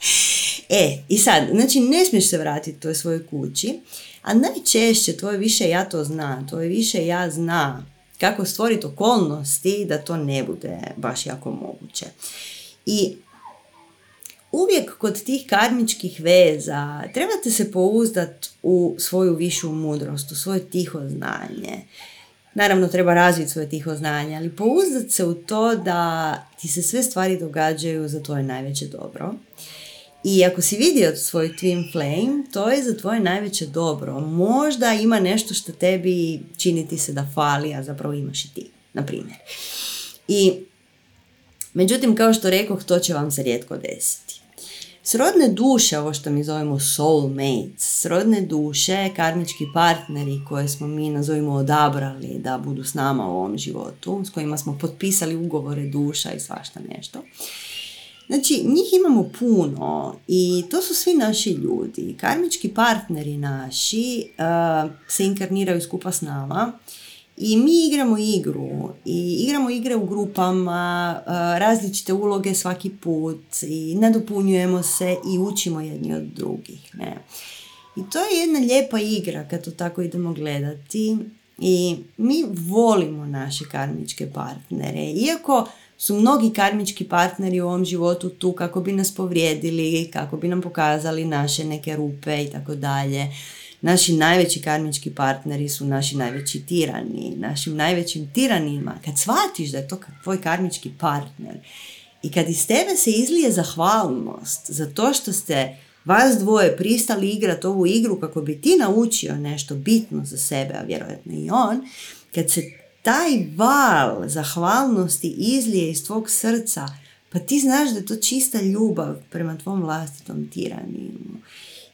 e, i sad, znači ne smiješ se vratiti toj svojoj kući, a najčešće tvoje više ja to zna, tvoje više ja zna kako stvoriti okolnosti da to ne bude baš jako moguće. I uvijek kod tih karmičkih veza trebate se pouzdati u svoju višu mudrost, u svoje tiho znanje. Naravno treba razviti svoje tiho znanje, ali pouzdati se u to da ti se sve stvari događaju za tvoje najveće dobro. I ako si vidio svoj twin flame, to je za tvoje najveće dobro. Možda ima nešto što tebi čini ti se da fali, a zapravo imaš i ti, na primjer. I međutim, kao što rekoh, to će vam se rijetko desiti. Srodne duše, ovo što mi zovemo soulmates, srodne duše, karmički partneri koje smo mi nazovimo odabrali da budu s nama u ovom životu, s kojima smo potpisali ugovore duša i svašta nešto. Znači, njih imamo puno i to su svi naši ljudi. Karmički partneri naši uh, se inkarniraju skupa s nama i mi igramo igru i igramo igre u grupama, uh, različite uloge svaki put i nadopunjujemo se i učimo jedni od drugih. Ne? I to je jedna lijepa igra kad to tako idemo gledati i mi volimo naše karmičke partnere. Iako su mnogi karmički partneri u ovom životu tu kako bi nas povrijedili, kako bi nam pokazali naše neke rupe i tako dalje. Naši najveći karmički partneri su naši najveći tirani. Našim najvećim tiranima, kad shvatiš da je to tvoj karmički partner i kad iz tebe se izlije zahvalnost za to što ste vas dvoje pristali igrati ovu igru kako bi ti naučio nešto bitno za sebe, a vjerojatno i on, kad se taj val zahvalnosti izlije iz tvog srca, pa ti znaš da je to čista ljubav prema tvom vlastitom tiraninu.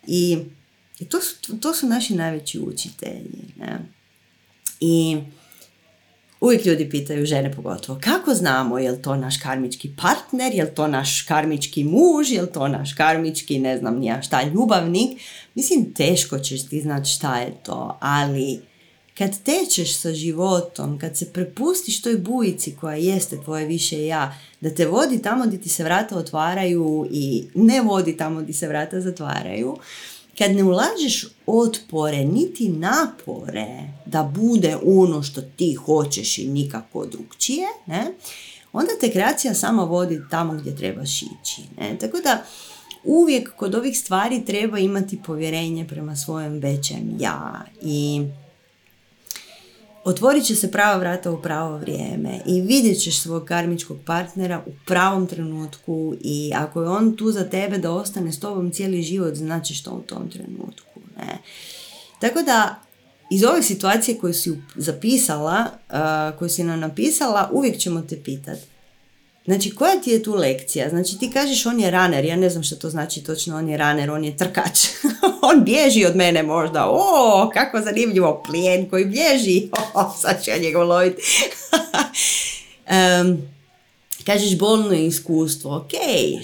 I, i to, su, to su naši najveći učitelji. Ne? I uvijek ljudi pitaju, žene pogotovo, kako znamo je li to naš karmički partner, je li to naš karmički muž, je li to naš karmički, ne znam nija šta, ljubavnik. Mislim, teško ćeš ti znati šta je to, ali kad tečeš sa životom, kad se prepustiš toj bujici koja jeste tvoje više ja, da te vodi tamo gdje ti se vrata otvaraju i ne vodi tamo gdje se vrata zatvaraju, kad ne ulažeš otpore niti napore da bude ono što ti hoćeš i nikako drugčije, ne, onda te kreacija sama vodi tamo gdje trebaš ići. Ne? Tako da uvijek kod ovih stvari treba imati povjerenje prema svojem većem ja i otvorit će se prava vrata u pravo vrijeme i vidjet ćeš svog karmičkog partnera u pravom trenutku i ako je on tu za tebe da ostane s tobom cijeli život, znači što u tom trenutku. Ne? Tako da, iz ove situacije koju si zapisala, uh, koju si nam napisala, uvijek ćemo te pitati Znači, koja ti je tu lekcija? Znači, ti kažeš on je runner, ja ne znam što to znači točno, on je runner, on je trkač. on bježi od mene možda. O, kako zanimljivo, plijen koji bježi. O, sad ću ja njega loviti. um, kažeš bolno iskustvo. Ok,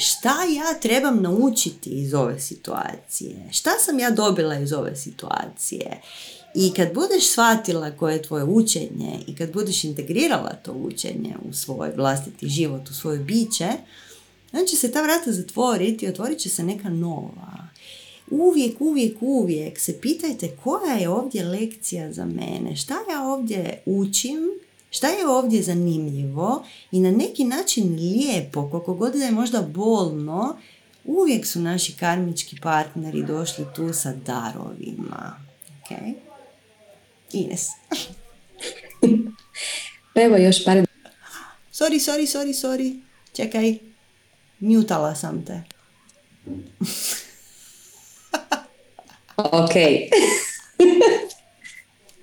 šta ja trebam naučiti iz ove situacije? Šta sam ja dobila iz ove situacije? I kad budeš shvatila koje je tvoje učenje i kad budeš integrirala to učenje u svoj vlastiti život, u svoje biće, onda će se ta vrata zatvoriti i otvorit će se neka nova. Uvijek, uvijek, uvijek se pitajte koja je ovdje lekcija za mene, šta ja ovdje učim, šta je ovdje zanimljivo i na neki način lijepo, koliko god da je možda bolno, uvijek su naši karmički partneri došli tu sa darovima. Okay? Ines. Pa evo još par... Sorry, sorry, sorry, sorry. Čekaj. Mutala sam te. ok.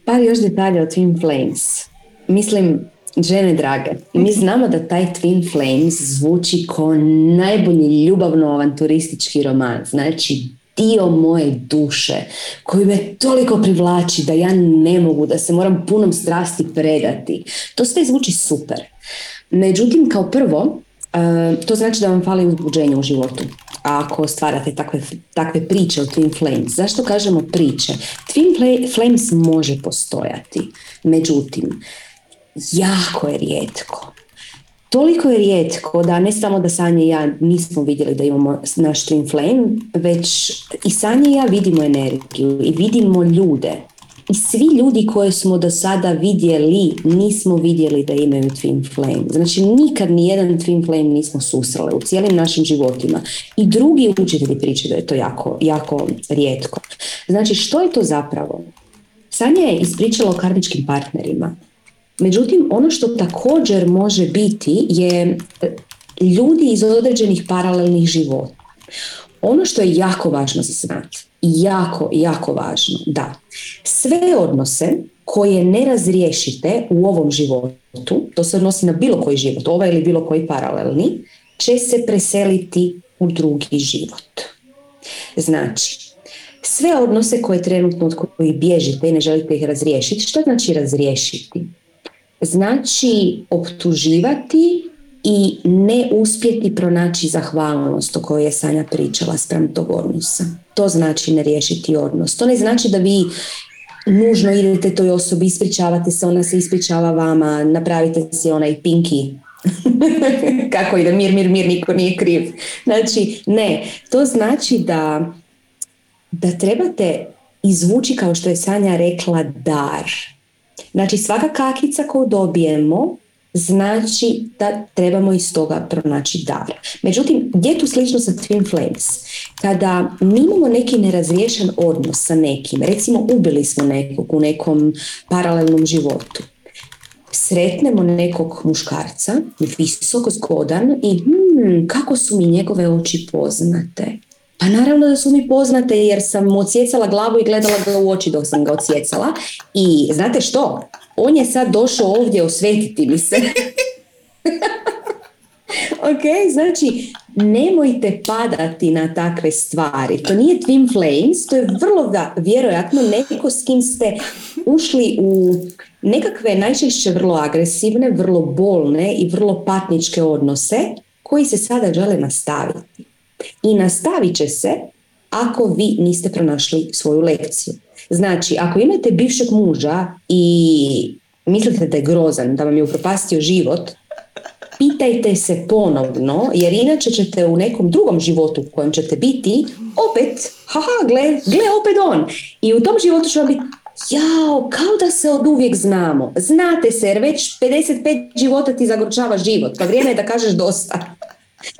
par još detalja o Twin Flames. Mislim, žene drage, mi znamo da taj Twin Flames zvuči kao najbolji ljubavno-avanturistički roman. Znači, dio moje duše koji me toliko privlači da ja ne mogu, da se moram punom strasti predati. To sve zvuči super. Međutim, kao prvo, eh, to znači da vam fali uzbuđenje u životu. ako stvarate takve, takve priče o Twin Flames. Zašto kažemo priče? Twin Flames može postojati, međutim, jako je rijetko. Toliko je rijetko da ne samo da Sanja i ja nismo vidjeli da imamo naš Twin Flame, već i Sanja i ja vidimo energiju i vidimo ljude i svi ljudi koje smo do sada vidjeli, nismo vidjeli da imaju twin flame. Znači nikad ni jedan twin flame nismo susreli u cijelim našim životima. I drugi učitelji pričaju da je to jako, jako rijetko. Znači što je to zapravo? Sanja je ispričala o karmičkim partnerima. Međutim, ono što također može biti je ljudi iz određenih paralelnih života. Ono što je jako važno za znati, jako, jako važno, da sve odnose koje ne razriješite u ovom životu, to se odnosi na bilo koji život, ovaj ili bilo koji paralelni, će se preseliti u drugi život. Znači, sve odnose koje trenutno od kojih bježite i ne želite ih razriješiti, što znači razriješiti? Znači optuživati i ne uspjeti pronaći zahvalnost o kojoj je Sanja pričala sprem tog odnosa. To znači ne riješiti odnos. To ne znači da vi nužno idete toj osobi, ispričavate se, ona se ispričava vama, napravite si onaj pinki kako ide, mir, mir, mir, niko nije kriv. Znači, ne, to znači da, da trebate izvući, kao što je Sanja rekla, dar. Znači, svaka kakica koju dobijemo znači da trebamo iz toga pronaći dar. Međutim, gdje je tu slično sa Twin Flames? Kada mi imamo neki nerazriješen odnos sa nekim, recimo ubili smo nekog u nekom paralelnom životu, sretnemo nekog muškarca, visoko zgodan i hmm, kako su mi njegove oči poznate. Pa naravno da su mi poznate jer sam mu odsjecala glavu i gledala ga u oči dok sam ga odsjecala. I znate što? on je sad došao ovdje osvetiti mi se. ok, znači nemojte padati na takve stvari. To nije twin flames, to je vrlo da, vjerojatno neko s kim ste ušli u nekakve najčešće vrlo agresivne, vrlo bolne i vrlo patničke odnose koji se sada žele nastaviti. I nastavit će se ako vi niste pronašli svoju lekciju. Znači, ako imate bivšeg muža i mislite da je grozan, da vam je upropastio život, pitajte se ponovno, jer inače ćete u nekom drugom životu u kojem ćete biti, opet, haha, gle, gle opet on. I u tom životu će vam biti, jao, kao da se od uvijek znamo. Znate se, jer već 55 života ti zagorčava život, pa vrijeme je da kažeš dosta.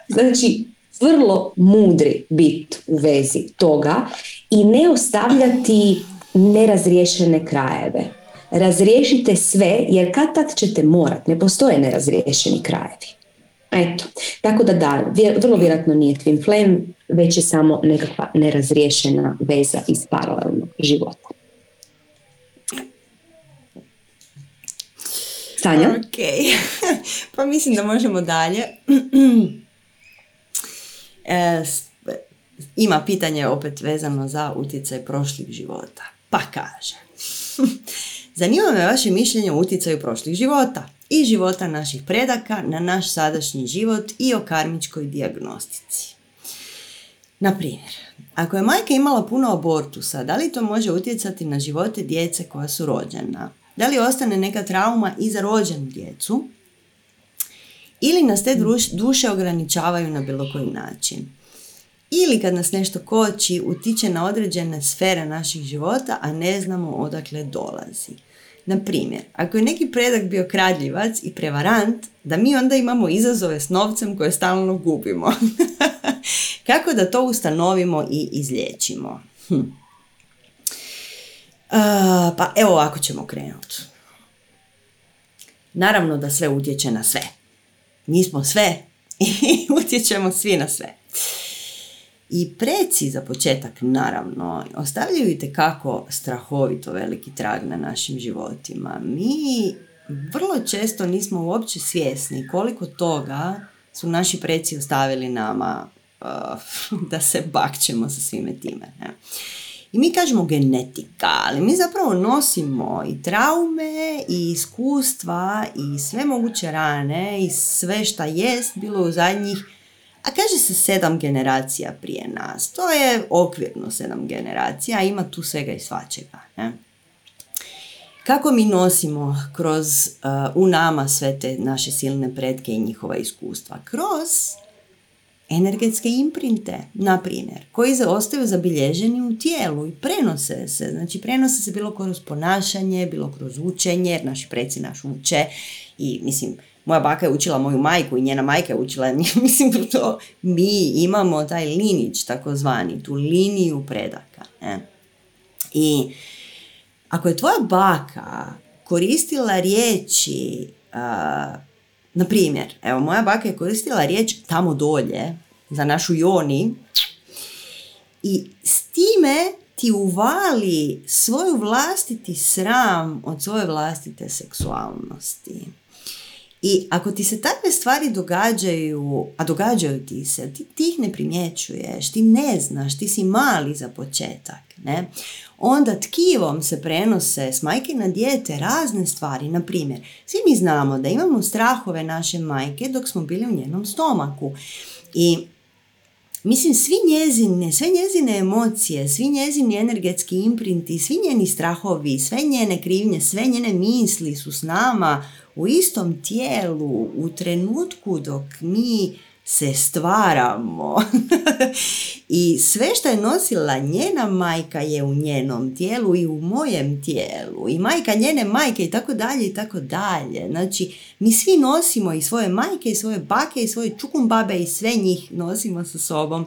Znači, vrlo mudri bit u vezi toga i ne ostavljati nerazriješene krajeve. Razriješite sve jer kad tad ćete morat, ne postoje nerazriješeni krajevi. Eto, tako da da, vrlo vjerojatno nije twin flame, već je samo nekakva nerazriješena veza iz paralelnog života. Sanja? Ok, pa mislim da možemo dalje. e, ima pitanje opet vezano za utjecaj prošlih života. Pa kaže, zanima me vaše mišljenje o utjecaju prošlih života i života naših predaka na naš sadašnji život i o karmičkoj dijagnostici. Na primjer, ako je majka imala puno abortusa, da li to može utjecati na živote djece koja su rođena? Da li ostane neka trauma i za rođenu djecu? Ili nas te duše ograničavaju na bilo koji način? ili kad nas nešto koči, utiče na određene sfere naših života, a ne znamo odakle dolazi. Na primjer, ako je neki predak bio kradljivac i prevarant, da mi onda imamo izazove s novcem koje stalno gubimo. Kako da to ustanovimo i izlječimo? Hm. pa evo ovako ćemo krenuti. Naravno da sve utječe na sve. Mi smo sve i utječemo svi na sve. I preci za početak, naravno, ostavljaju i kako strahovito veliki trag na našim životima. Mi vrlo često nismo uopće svjesni koliko toga su naši preci ostavili nama uh, da se bakćemo sa svime time. Ne? I mi kažemo genetika, ali mi zapravo nosimo i traume i iskustva i sve moguće rane i sve šta jest bilo u zadnjih a kaže se sedam generacija prije nas. To je okvirno sedam generacija, a ima tu svega i svačega. Ne? Kako mi nosimo kroz uh, u nama sve te naše silne pretke i njihova iskustva? Kroz energetske imprinte, na primjer, koji se ostaju zabilježeni u tijelu i prenose se. Znači, prenose se bilo kroz ponašanje, bilo kroz učenje, jer naši preci naš uče i, mislim, moja baka je učila moju majku i njena majka je učila, mislim, to mi imamo taj linić, takozvani, tu liniju predaka. Ne? I ako je tvoja baka koristila riječi, na primjer, evo moja baka je koristila riječ tamo dolje za našu Joni i s time ti uvali svoju vlastiti sram od svoje vlastite seksualnosti. I ako ti se takve stvari događaju, a događaju ti se, ti, ti ih ne primjećuješ, ti ne znaš, ti si mali za početak, ne? Onda tkivom se prenose s majke na dijete razne stvari. Na primjer, svi mi znamo da imamo strahove naše majke dok smo bili u njenom stomaku. I Mislim, svi njezine, sve njezine emocije, svi njezini energetski imprinti, svi njeni strahovi, sve njene krivnje, sve njene misli su s nama u istom tijelu u trenutku dok mi se stvaramo. I sve što je nosila njena majka je u njenom tijelu i u mojem tijelu. I majka njene majke i tako dalje i tako dalje. Znači, mi svi nosimo i svoje majke i svoje bake i svoje čukumbabe i sve njih nosimo sa sobom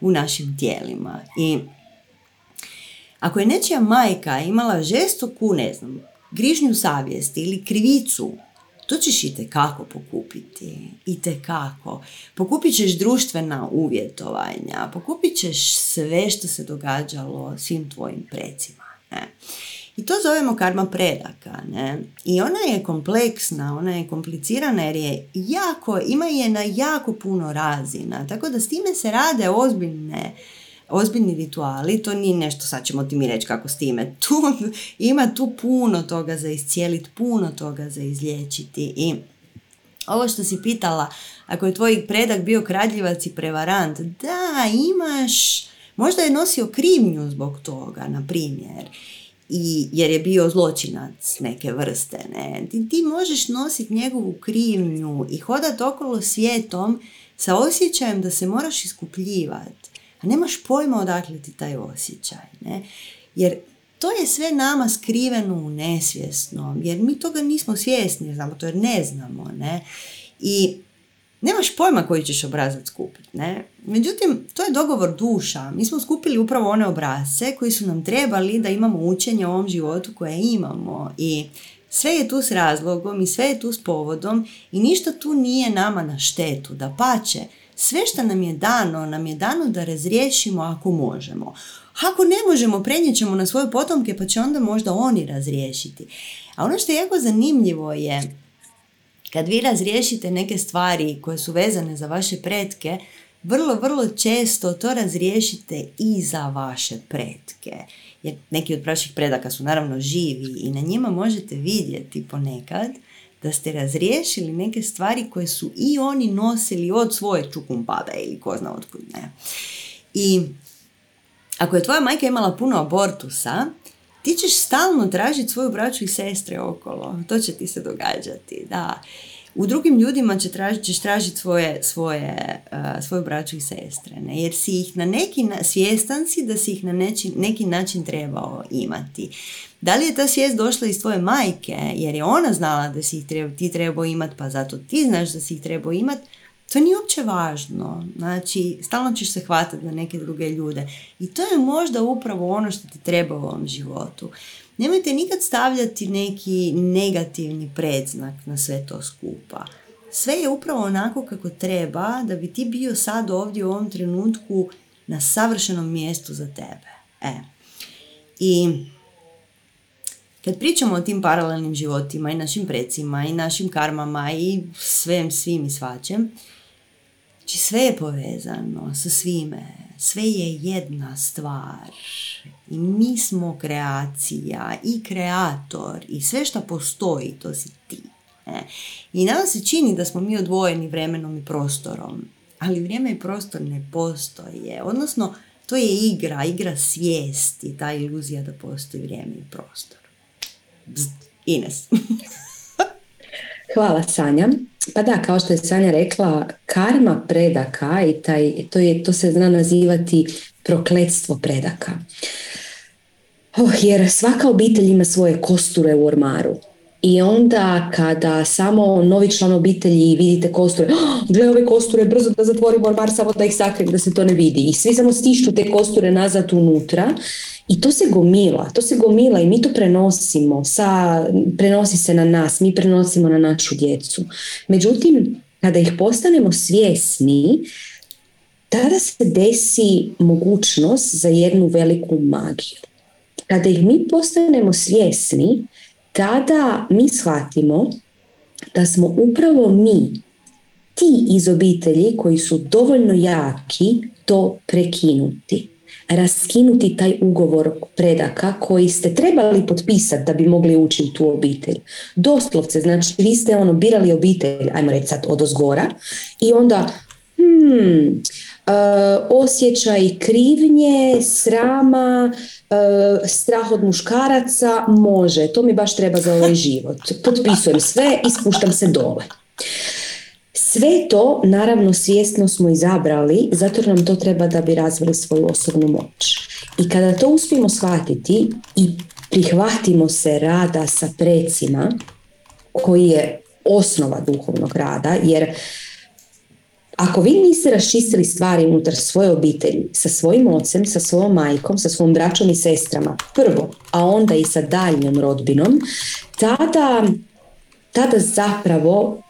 u našim tijelima. I ako je nečija majka imala žestoku, ne znam, grižnju savjesti ili krivicu to ćeš i tekako pokupiti. I tekako. Pokupit ćeš društvena uvjetovanja. Pokupit ćeš sve što se događalo svim tvojim precima. Ne? I to zovemo karma predaka. Ne? I ona je kompleksna, ona je komplicirana jer je jako, ima je na jako puno razina. Tako da s time se rade ozbiljne ozbiljni rituali, to nije nešto, sad ćemo ti mi reći kako s time. Tu, ima tu puno toga za iscijeliti, puno toga za izliječiti i ovo što si pitala, ako je tvoj predak bio kradljivac i prevarant, da, imaš, možda je nosio krivnju zbog toga, na primjer, i, jer je bio zločinac neke vrste, ne. Ti, ti možeš nositi njegovu krivnju i hodati okolo svijetom sa osjećajem da se moraš iskupljivati a nemaš pojma odakle ti taj osjećaj. Ne? Jer to je sve nama skriveno u nesvjesnom, jer mi toga nismo svjesni, znamo to jer ne znamo. Ne? I nemaš pojma koji ćeš obrazac skupiti. Ne? Međutim, to je dogovor duša. Mi smo skupili upravo one obrazce koji su nam trebali da imamo učenje o ovom životu koje imamo i sve je tu s razlogom i sve je tu s povodom i ništa tu nije nama na štetu, da pače sve što nam je dano, nam je dano da razriješimo ako možemo. Ako ne možemo, prenijet ćemo na svoje potomke pa će onda možda oni razriješiti. A ono što je jako zanimljivo je kad vi razriješite neke stvari koje su vezane za vaše pretke, vrlo, vrlo često to razriješite i za vaše pretke. Jer neki od vaših predaka su naravno živi i na njima možete vidjeti ponekad da ste razriješili neke stvari koje su i oni nosili od svoje čukumbade ili ko zna otkud ne. I ako je tvoja majka imala puno abortusa, ti ćeš stalno tražiti svoju braću i sestre okolo. To će ti se događati, da. U drugim ljudima će tražiti, ćeš tražiti svoje, svoje, uh, svoju braću i sestre, ne? jer si ih na neki, na, svjestan si da si ih na neči, neki način trebao imati. Da li je ta svijest došla iz tvoje majke, jer je ona znala da si ih treba, ti trebao imati, pa zato ti znaš da si ih trebao imati, to nije uopće važno. Znači, stalno ćeš se hvatati na neke druge ljude. I to je možda upravo ono što ti treba u ovom životu. Nemojte nikad stavljati neki negativni predznak na sve to skupa. Sve je upravo onako kako treba da bi ti bio sad ovdje u ovom trenutku na savršenom mjestu za tebe. E. I kad pričamo o tim paralelnim životima i našim precima i našim karmama i svem, svim i svačem, znači sve je povezano sa svime, sve je jedna stvar i mi smo kreacija i kreator i sve što postoji to si ti. E. I nama se čini da smo mi odvojeni vremenom i prostorom, ali vrijeme i prostor ne postoje. Odnosno, to je igra, igra svijesti, ta iluzija da postoji vrijeme i prostor. Ines. Hvala Sanja. Pa da, kao što je Sanja rekla, karma predaka i taj, to, je, to se zna nazivati prokletstvo predaka. Oh, jer svaka obitelj ima svoje kosture u ormaru. I onda kada samo novi član obitelji vidite kosture, oh, gle ove kosture, brzo da zatvorimo ormar samo da ih sakrim, da se to ne vidi. I svi samo stišću te kosture nazad unutra i to se gomila, to se gomila i mi to prenosimo, sa, prenosi se na nas, mi prenosimo na našu djecu. Međutim, kada ih postanemo svjesni, tada se desi mogućnost za jednu veliku magiju. Kada ih mi postanemo svjesni, tada mi shvatimo da smo upravo mi ti iz obitelji koji su dovoljno jaki to prekinuti raskinuti taj ugovor predaka koji ste trebali potpisati da bi mogli ući u tu obitelj. Doslovce, znači vi ste ono birali obitelj, ajmo reći sad od ozgora i onda hmm, osjećaj krivnje, srama, uh, strah od muškaraca, može, to mi baš treba za ovaj život. Potpisujem sve i spuštam se dole. Sve to, naravno, svjesno smo izabrali, zato nam to treba da bi razvili svoju osobnu moć. I kada to uspijemo shvatiti i prihvatimo se rada sa precima, koji je osnova duhovnog rada, jer ako vi niste raščistili stvari unutar svoje obitelji, sa svojim ocem, sa svojom majkom, sa svojom braćom i sestrama, prvo, a onda i sa daljnjom rodbinom, tada, tada zapravo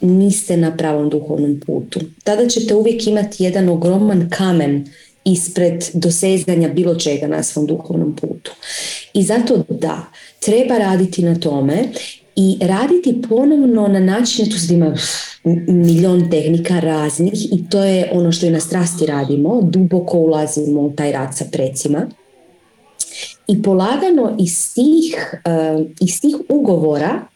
niste na pravom duhovnom putu. Tada ćete uvijek imati jedan ogroman kamen ispred dosezanja bilo čega na svom duhovnom putu. I zato da, treba raditi na tome i raditi ponovno na način, tu se ima milion tehnika raznih i to je ono što i na strasti radimo, duboko ulazimo u taj rad sa precima i polagano iz tih, uh, iz tih ugovora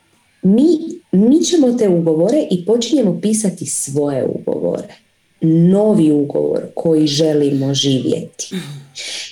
mi ćemo te ugovore i počinjemo pisati svoje ugovore. Novi ugovor koji želimo živjeti.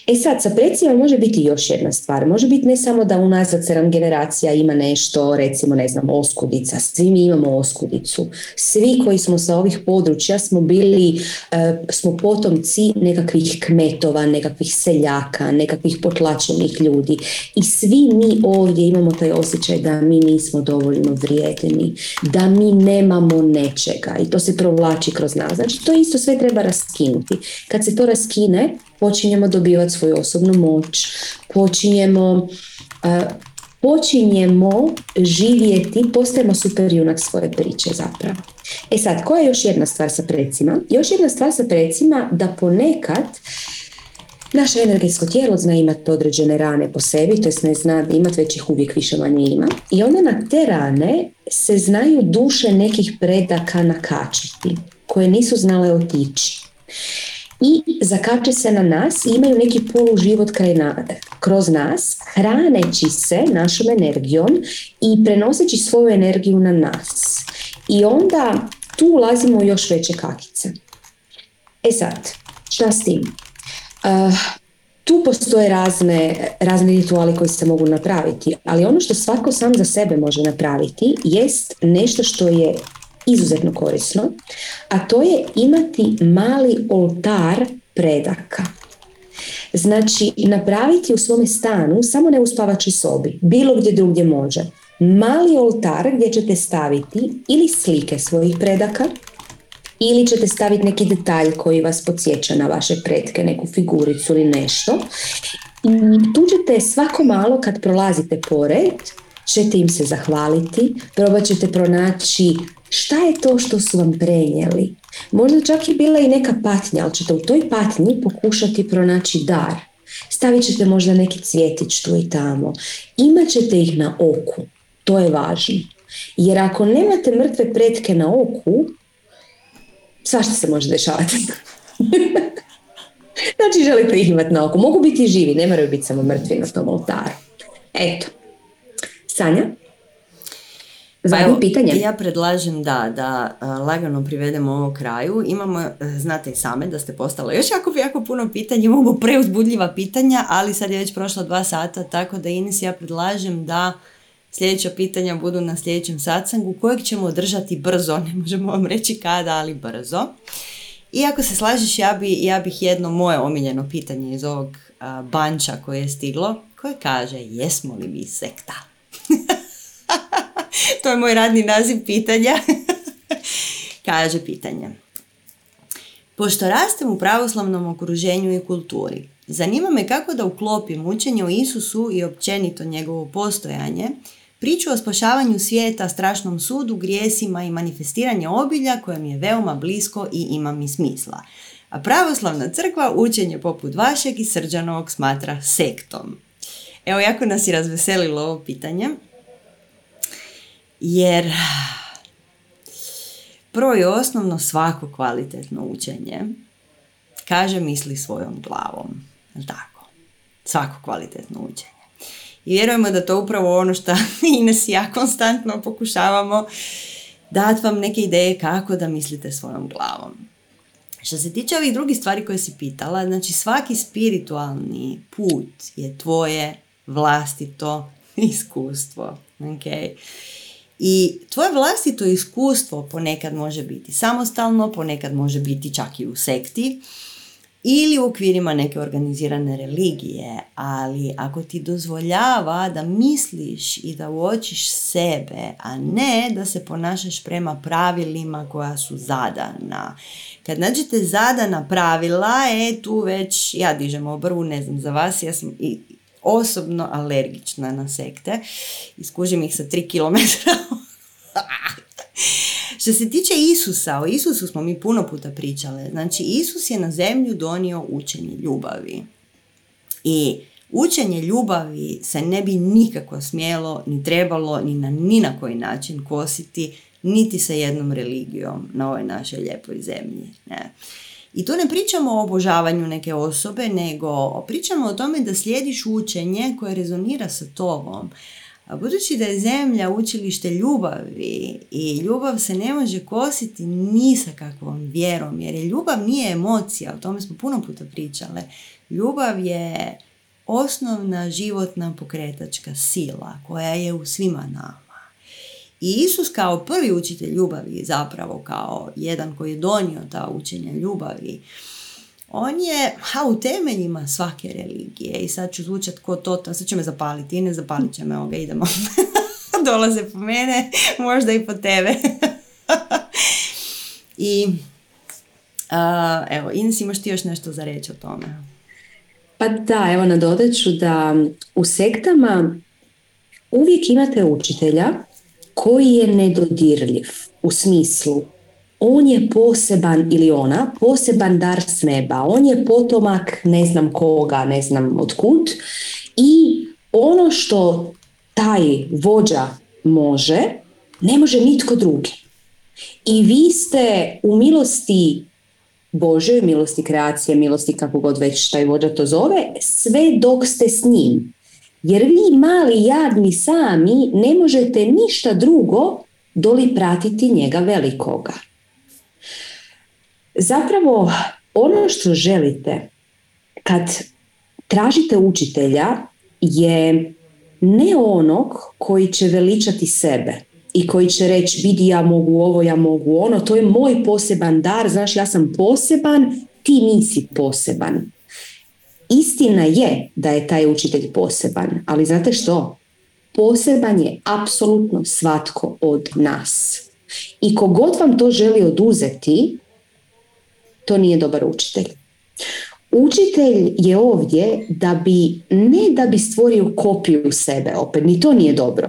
E sad, sa precijama može biti još jedna stvar. Može biti ne samo da unazad sedam generacija ima nešto, recimo, ne znam, oskudica. Svi mi imamo oskudicu. Svi koji smo sa ovih područja smo bili, e, smo potomci nekakvih kmetova, nekakvih seljaka, nekakvih potlačenih ljudi. I svi mi ovdje imamo taj osjećaj da mi nismo dovoljno vrijedni, da mi nemamo nečega. I to se provlači kroz nas. Znači, to isto sve treba raskinuti. Kad se to raskine, počinjemo dobivati svoju osobnu moć, počinjemo, počinjemo živjeti, postajemo super junak svoje priče zapravo. E sad, koja je još jedna stvar sa precima? Još jedna stvar sa precima da ponekad Naše energetsko tijelo zna imati određene rane po sebi, to jest ne zna imati, već ih uvijek više manje ima. I onda na te rane se znaju duše nekih predaka nakačiti, koje nisu znale otići i zakače se na nas i imaju neki poluživot kraj na, kroz nas, hraneći se našom energijom i prenoseći svoju energiju na nas. I onda tu ulazimo u još veće kakice. E sad, šta s tim? Uh, tu postoje razne, razne rituali koji se mogu napraviti, ali ono što svako sam za sebe može napraviti jest nešto što je izuzetno korisno, a to je imati mali oltar predaka. Znači, napraviti u svome stanu, samo ne u spavačoj sobi, bilo gdje drugdje može, mali oltar gdje ćete staviti ili slike svojih predaka, ili ćete staviti neki detalj koji vas podsjeća na vaše pretke, neku figuricu ili nešto. I tu ćete svako malo kad prolazite pored, ćete im se zahvaliti, probat ćete pronaći šta je to što su vam prenijeli. Možda čak i bila i neka patnja, ali ćete u toj patnji pokušati pronaći dar. Stavit ćete možda neki cvjetić tu i tamo. Imat ćete ih na oku. To je važno. Jer ako nemate mrtve pretke na oku, svašta se može dešavati. znači želite ih imati na oku. Mogu biti živi, ne moraju biti samo mrtvi na tom oltaru. Eto. Sanja? Zadnje pa pitanje. Ja predlažem da, da lagano privedemo ovo kraju. Imamo, e, znate i same da ste postala još jako, jako puno pitanja, imamo preuzbudljiva pitanja, ali sad je već prošlo dva sata, tako da Ines ja predlažem da sljedeća pitanja budu na sljedećem satsangu kojeg ćemo održati brzo, ne možemo vam reći kada, ali brzo. I ako se slažeš, ja, bi, ja bih jedno moje omiljeno pitanje iz ovog banča koje je stiglo, koje kaže jesmo li mi sekta? to je moj radni naziv pitanja. kaže pitanje. Pošto rastem u pravoslavnom okruženju i kulturi, zanima me kako da uklopim učenje o Isusu i općenito njegovo postojanje Priču o spašavanju svijeta, strašnom sudu, grijesima i manifestiranje obilja koje mi je veoma blisko i ima mi smisla. A pravoslavna crkva učenje poput vašeg i srđanovog smatra sektom. Evo, jako nas je razveselilo ovo pitanje. Jer prvo i osnovno svako kvalitetno učenje kaže misli svojom glavom. Tako. Svako kvalitetno učenje. I vjerujemo da to upravo ono što Ines i ja konstantno pokušavamo dati vam neke ideje kako da mislite svojom glavom. Što se tiče ovih drugih stvari koje si pitala, znači svaki spiritualni put je tvoje vlastito iskustvo. Okay? I tvoje vlastito iskustvo ponekad može biti samostalno, ponekad može biti čak i u sekti ili u okvirima neke organizirane religije, ali ako ti dozvoljava da misliš i da uočiš sebe, a ne da se ponašaš prema pravilima koja su zadana. Kad nađete zadana pravila, e, tu već ja dižem obrvu, ne znam za vas, ja sam i osobno alergična na sekte. Iskužim ih sa tri kilometra Što se tiče Isusa, o Isusu smo mi puno puta pričale. Znači, Isus je na zemlju donio učenje ljubavi. I učenje ljubavi se ne bi nikako smjelo, ni trebalo, ni na ni na koji način kositi, niti sa jednom religijom na ovoj našoj lijepoj zemlji. Ne. I tu ne pričamo o obožavanju neke osobe, nego pričamo o tome da slijediš učenje koje rezonira sa tobom. Budući da je zemlja učilište ljubavi i ljubav se ne može kositi ni sa kakvom vjerom, jer je ljubav nije emocija, o tome smo puno puta pričale. Ljubav je osnovna životna pokretačka sila koja je u svima nama. I Isus kao prvi učitelj ljubavi, zapravo kao jedan koji je donio ta učenja ljubavi, on je ha, u temeljima svake religije i sad ću zvučat ko to, sad će me zapaliti i ne zapalit će me, ovoga, idemo. Dolaze po mene, možda i po tebe. I uh, evo, Ines, imaš ti još nešto za reći o tome? Pa da, evo nadodat ću da u sektama uvijek imate učitelja koji je nedodirljiv u smislu on je poseban ili ona, poseban dar s neba, on je potomak ne znam koga, ne znam otkud i ono što taj vođa može, ne može nitko drugi. I vi ste u milosti Božoj, milosti kreacije, milosti kako god već taj vođa to zove, sve dok ste s njim. Jer vi mali jadni sami ne možete ništa drugo doli pratiti njega velikoga. Zapravo ono što želite kad tražite učitelja je ne onog koji će veličati sebe i koji će reći vidi ja mogu ovo, ja mogu ono, to je moj poseban dar, znaš ja sam poseban, ti nisi poseban. Istina je da je taj učitelj poseban, ali znate što? Poseban je apsolutno svatko od nas. I kogod vam to želi oduzeti, to nije dobar učitelj. Učitelj je ovdje da bi, ne da bi stvorio kopiju sebe, opet ni to nije dobro.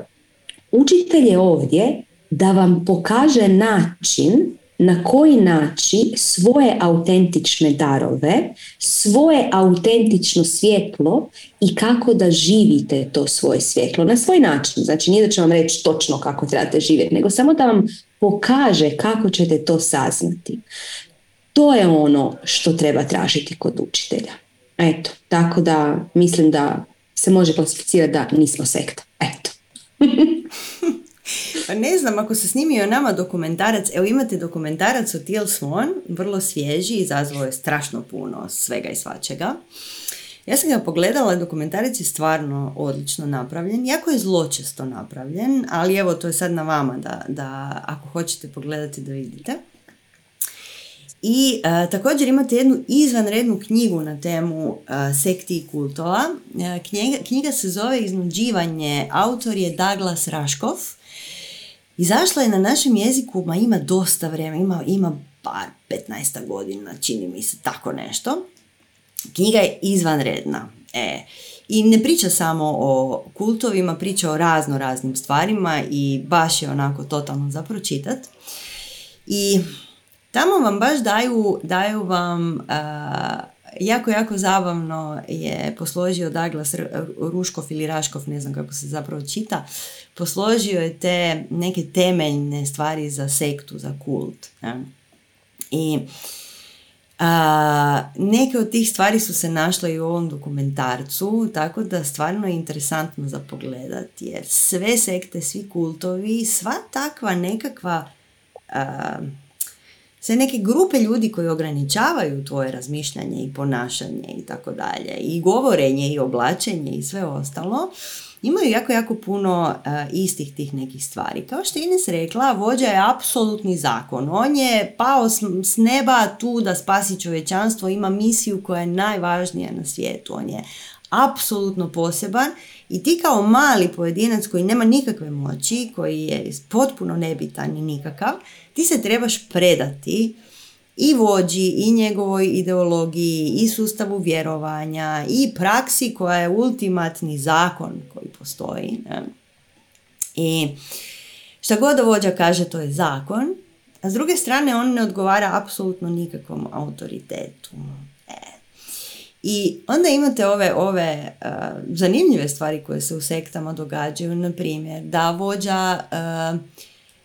Učitelj je ovdje da vam pokaže način na koji naći svoje autentične darove, svoje autentično svjetlo i kako da živite to svoje svjetlo na svoj način. Znači nije da će vam reći točno kako trebate živjeti, nego samo da vam pokaže kako ćete to saznati. To je ono što treba tražiti kod učitelja. Eto, tako da mislim da se može klasificirati da nismo sekta. Eto. Pa ne znam, ako se snimio nama dokumentarac, evo imate dokumentarac o Til Swan, vrlo svježi, izazvao je strašno puno svega i svačega. Ja sam ga pogledala, dokumentarac je stvarno odlično napravljen, jako je zločesto napravljen, ali evo to je sad na vama da, da ako hoćete pogledati da vidite. I e, također imate jednu izvanrednu knjigu na temu e, sekti i kultova. E, knjiga, knjiga se zove Iznuđivanje, autor je Douglas Raškov. Izašla je na našem jeziku, ma ima dosta vremena, ima, ima bar 15 godina, čini mi se tako nešto. Knjiga je izvanredna. E, I ne priča samo o kultovima, priča o razno raznim stvarima i baš je onako totalno za pročitat. I Tamo vam baš daju, daju vam, jako, jako zabavno je posložio Douglas Ruškov ili Raškov, ne znam kako se zapravo čita, posložio je te neke temeljne stvari za sektu, za kult. I a, neke od tih stvari su se našle i u ovom dokumentarcu, tako da stvarno je interesantno za pogledati, jer sve sekte, svi kultovi, sva takva nekakva sve neke grupe ljudi koji ograničavaju tvoje razmišljanje i ponašanje i tako dalje i govorenje i oblačenje i sve ostalo imaju jako, jako puno e, istih tih nekih stvari. Kao što je Ines rekla, vođa je apsolutni zakon. On je pao s, neba tu da spasi čovječanstvo, ima misiju koja je najvažnija na svijetu. On je apsolutno poseban i ti kao mali pojedinac koji nema nikakve moći, koji je potpuno nebitan i nikakav, ti se trebaš predati i vođi, i njegovoj ideologiji, i sustavu vjerovanja, i praksi koja je ultimatni zakon koji postoji. Ne? I šta god vođa kaže, to je zakon, a s druge strane on ne odgovara apsolutno nikakvom autoritetu. I onda imate ove, ove uh, zanimljive stvari koje se u sektama događaju, na primjer da vođa uh,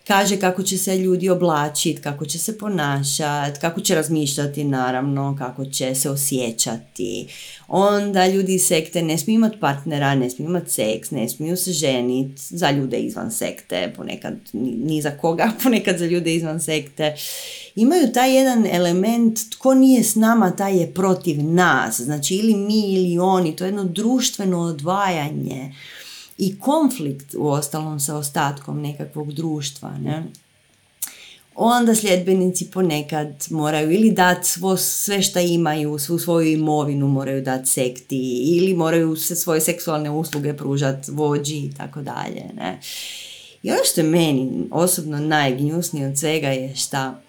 kaže kako će se ljudi oblačiti, kako će se ponašati, kako će razmišljati naravno, kako će se osjećati. Onda ljudi iz sekte ne smiju imati partnera, ne smiju imati seks, ne smiju se ženiti za ljude izvan sekte, ponekad ni za koga, ponekad za ljude izvan sekte. Imaju taj jedan element, tko nije s nama, taj je protiv nas. Znači ili mi ili oni, to je jedno društveno odvajanje i konflikt u ostalom sa ostatkom nekakvog društva. Ne? Onda sljedbenici ponekad moraju ili dati sve što imaju, svu svoju imovinu moraju dati sekti ili moraju se svoje seksualne usluge pružati vođi i tako dalje. I ono što je meni osobno najgnjusnije od svega je šta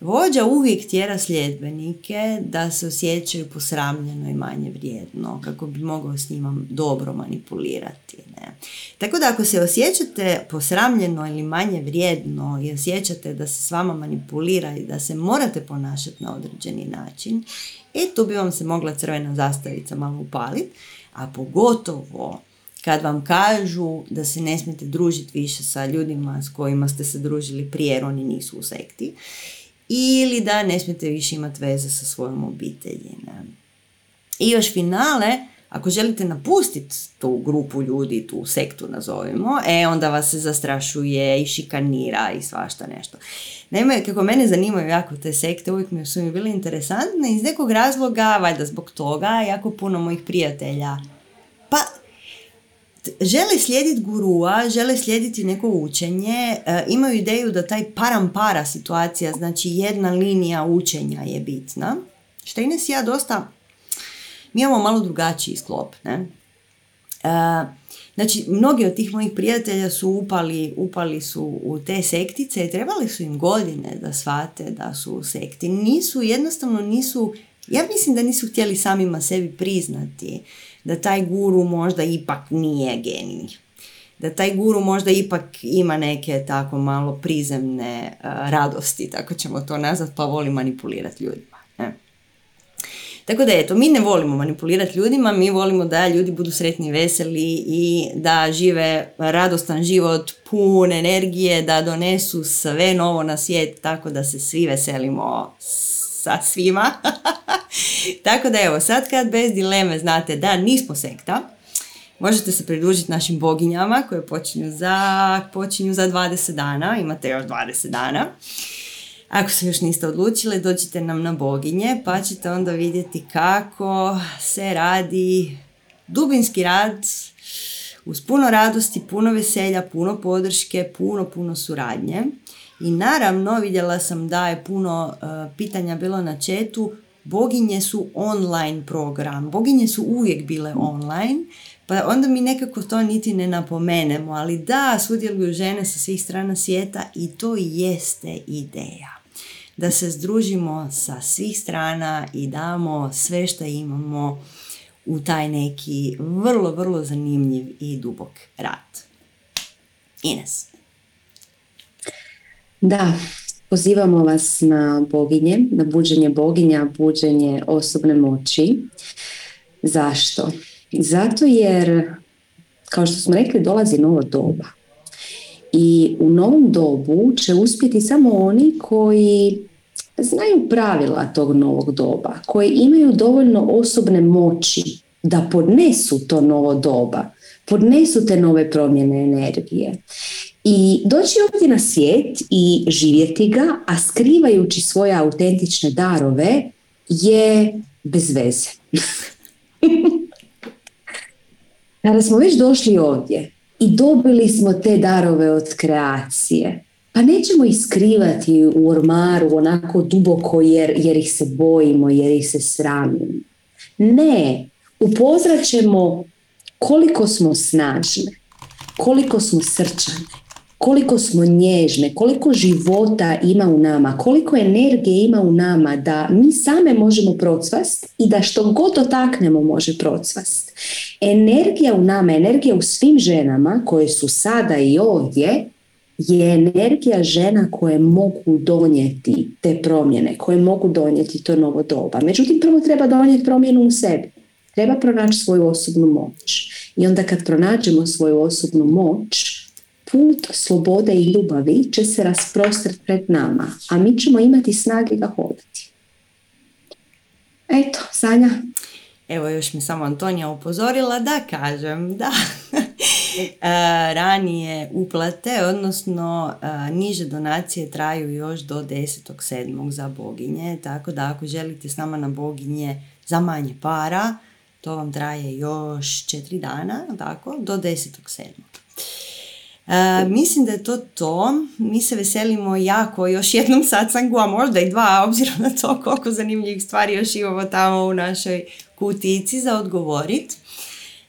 Vođa uvijek tjera sljedbenike da se osjećaju posramljeno i manje vrijedno, kako bi mogao s njima dobro manipulirati. Ne? Tako da ako se osjećate posramljeno ili manje vrijedno i osjećate da se s vama manipulira i da se morate ponašati na određeni način, e tu bi vam se mogla crvena zastavica malo upaliti, a pogotovo kad vam kažu da se ne smijete družiti više sa ljudima s kojima ste se družili prije oni nisu u sekti ili da ne smijete više imati veze sa svojom obitelji. I još finale, ako želite napustiti tu grupu ljudi, tu sektu nazovimo, e onda vas se zastrašuje i šikanira i svašta nešto. Naime, kako mene zanimaju jako te sekte, uvijek mi su mi bile interesantne iz nekog razloga, valjda zbog toga, jako puno mojih prijatelja pa žele slijediti gurua, žele slijediti neko učenje, e, imaju ideju da taj param-para situacija, znači jedna linija učenja je bitna. Što Ines ja dosta, mi imamo malo drugačiji sklop, ne? E, znači, mnogi od tih mojih prijatelja su upali, upali su u te sektice i trebali su im godine da shvate da su u sekti. Nisu, jednostavno nisu, ja mislim da nisu htjeli samima sebi priznati da taj guru možda ipak nije genij. Da taj guru možda ipak ima neke tako malo prizemne eh, radosti, tako ćemo to nazvat, pa voli manipulirati ljudima. Ne? Tako da eto, mi ne volimo manipulirati ljudima, mi volimo da ljudi budu sretni, veseli i da žive radostan život, pun energije, da donesu sve novo na svijet, tako da se svi veselimo sa svima. Tako da evo, sad kad bez dileme znate da nismo sekta, Možete se pridružiti našim boginjama koje počinju za, počinju za 20 dana, imate još 20 dana. Ako se još niste odlučili, dođite nam na boginje pa ćete onda vidjeti kako se radi dubinski rad uz puno radosti, puno veselja, puno podrške, puno, puno suradnje. I naravno vidjela sam da je puno uh, pitanja bilo na četu, boginje su online program, boginje su uvijek bile online, pa onda mi nekako to niti ne napomenemo, ali da, sudjeluju žene sa svih strana svijeta i to jeste ideja. Da se združimo sa svih strana i damo sve što imamo u taj neki vrlo, vrlo zanimljiv i dubok rad. Ines. Da, pozivamo vas na boginje, na buđenje boginja, buđenje osobne moći. Zašto? Zato jer, kao što smo rekli, dolazi novo doba. I u novom dobu će uspjeti samo oni koji znaju pravila tog novog doba, koji imaju dovoljno osobne moći da podnesu to novo doba, podnesu te nove promjene energije. I doći ovdje na svijet i živjeti ga, a skrivajući svoje autentične darove je bez veze. Kada smo već došli ovdje i dobili smo te darove od kreacije, pa nećemo ih skrivati u ormaru onako duboko jer, jer ih se bojimo, jer ih se sramimo. Ne, upoznaćemo koliko smo snažne, koliko smo srčane, koliko smo nježne, koliko života ima u nama, koliko energije ima u nama da mi same možemo procvast i da što god dotaknemo može procvast. Energija u nama, energija u svim ženama koje su sada i ovdje je energija žena koje mogu donijeti te promjene, koje mogu donijeti to novo doba. Međutim, prvo treba donijeti promjenu u sebi. Treba pronaći svoju osobnu moć. I onda kad pronađemo svoju osobnu moć, put slobode i ljubavi će se rasprostrati pred nama, a mi ćemo imati snage ga hodati. Eto, Sanja. Evo još mi samo Antonija upozorila da kažem da e, ranije uplate, odnosno e, niže donacije traju još do 10.7. za boginje, tako da ako želite s nama na boginje za manje para, to vam traje još 4 dana, tako, do 10.7. Uh, mislim da je to to. Mi se veselimo jako još jednom satsangu, a možda i dva, obzirom na to koliko zanimljivih stvari još imamo tamo u našoj kutici za odgovorit.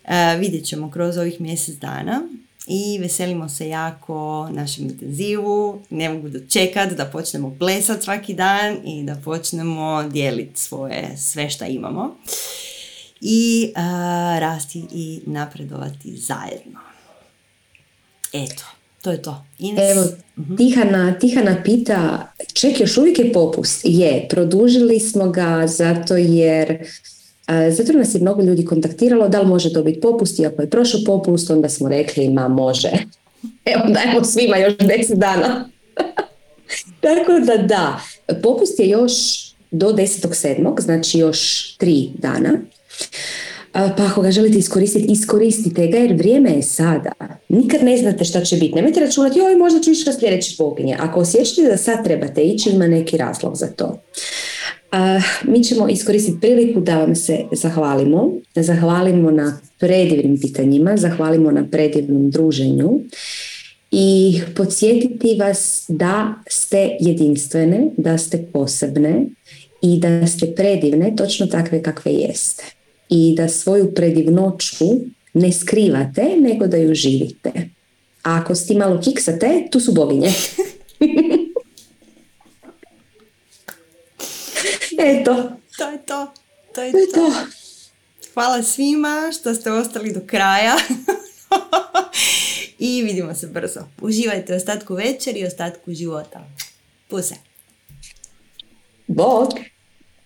Uh, vidjet ćemo kroz ovih mjesec dana i veselimo se jako našem intenzivu. Ne mogu dočekat da počnemo plesat svaki dan i da počnemo dijeliti svoje sve što imamo i uh, rasti i napredovati zajedno. Eto, to je to. Ines. Evo, mhm. Tihana, Tihana pita, ček, još uvijek je popust. Je, produžili smo ga zato jer zato nas je mnogo ljudi kontaktiralo da li može dobiti popust i ako je prošao popust, onda smo rekli ma može. Evo dajmo svima još 10 dana. Tako da da, popust je još do 10.7. znači još 3 dana. Pa ako ga želite iskoristiti, iskoristite ga jer vrijeme je sada. Nikad ne znate šta će biti. Nemojte računati, joj možda ću ići sljedeće boginje. Ako osjećate da sad trebate ići, ima neki razlog za to. mi ćemo iskoristiti priliku da vam se zahvalimo. Zahvalimo na predivnim pitanjima, zahvalimo na predivnom druženju i podsjetiti vas da ste jedinstvene, da ste posebne i da ste predivne točno takve kakve jeste i da svoju predivnoću ne skrivate, nego da ju živite. A ako ti malo kiksate, tu su boginje. Eto. To je to. To je to. to. Hvala svima što ste ostali do kraja. I vidimo se brzo. Uživajte ostatku večeri i ostatku života. Puse. Bog.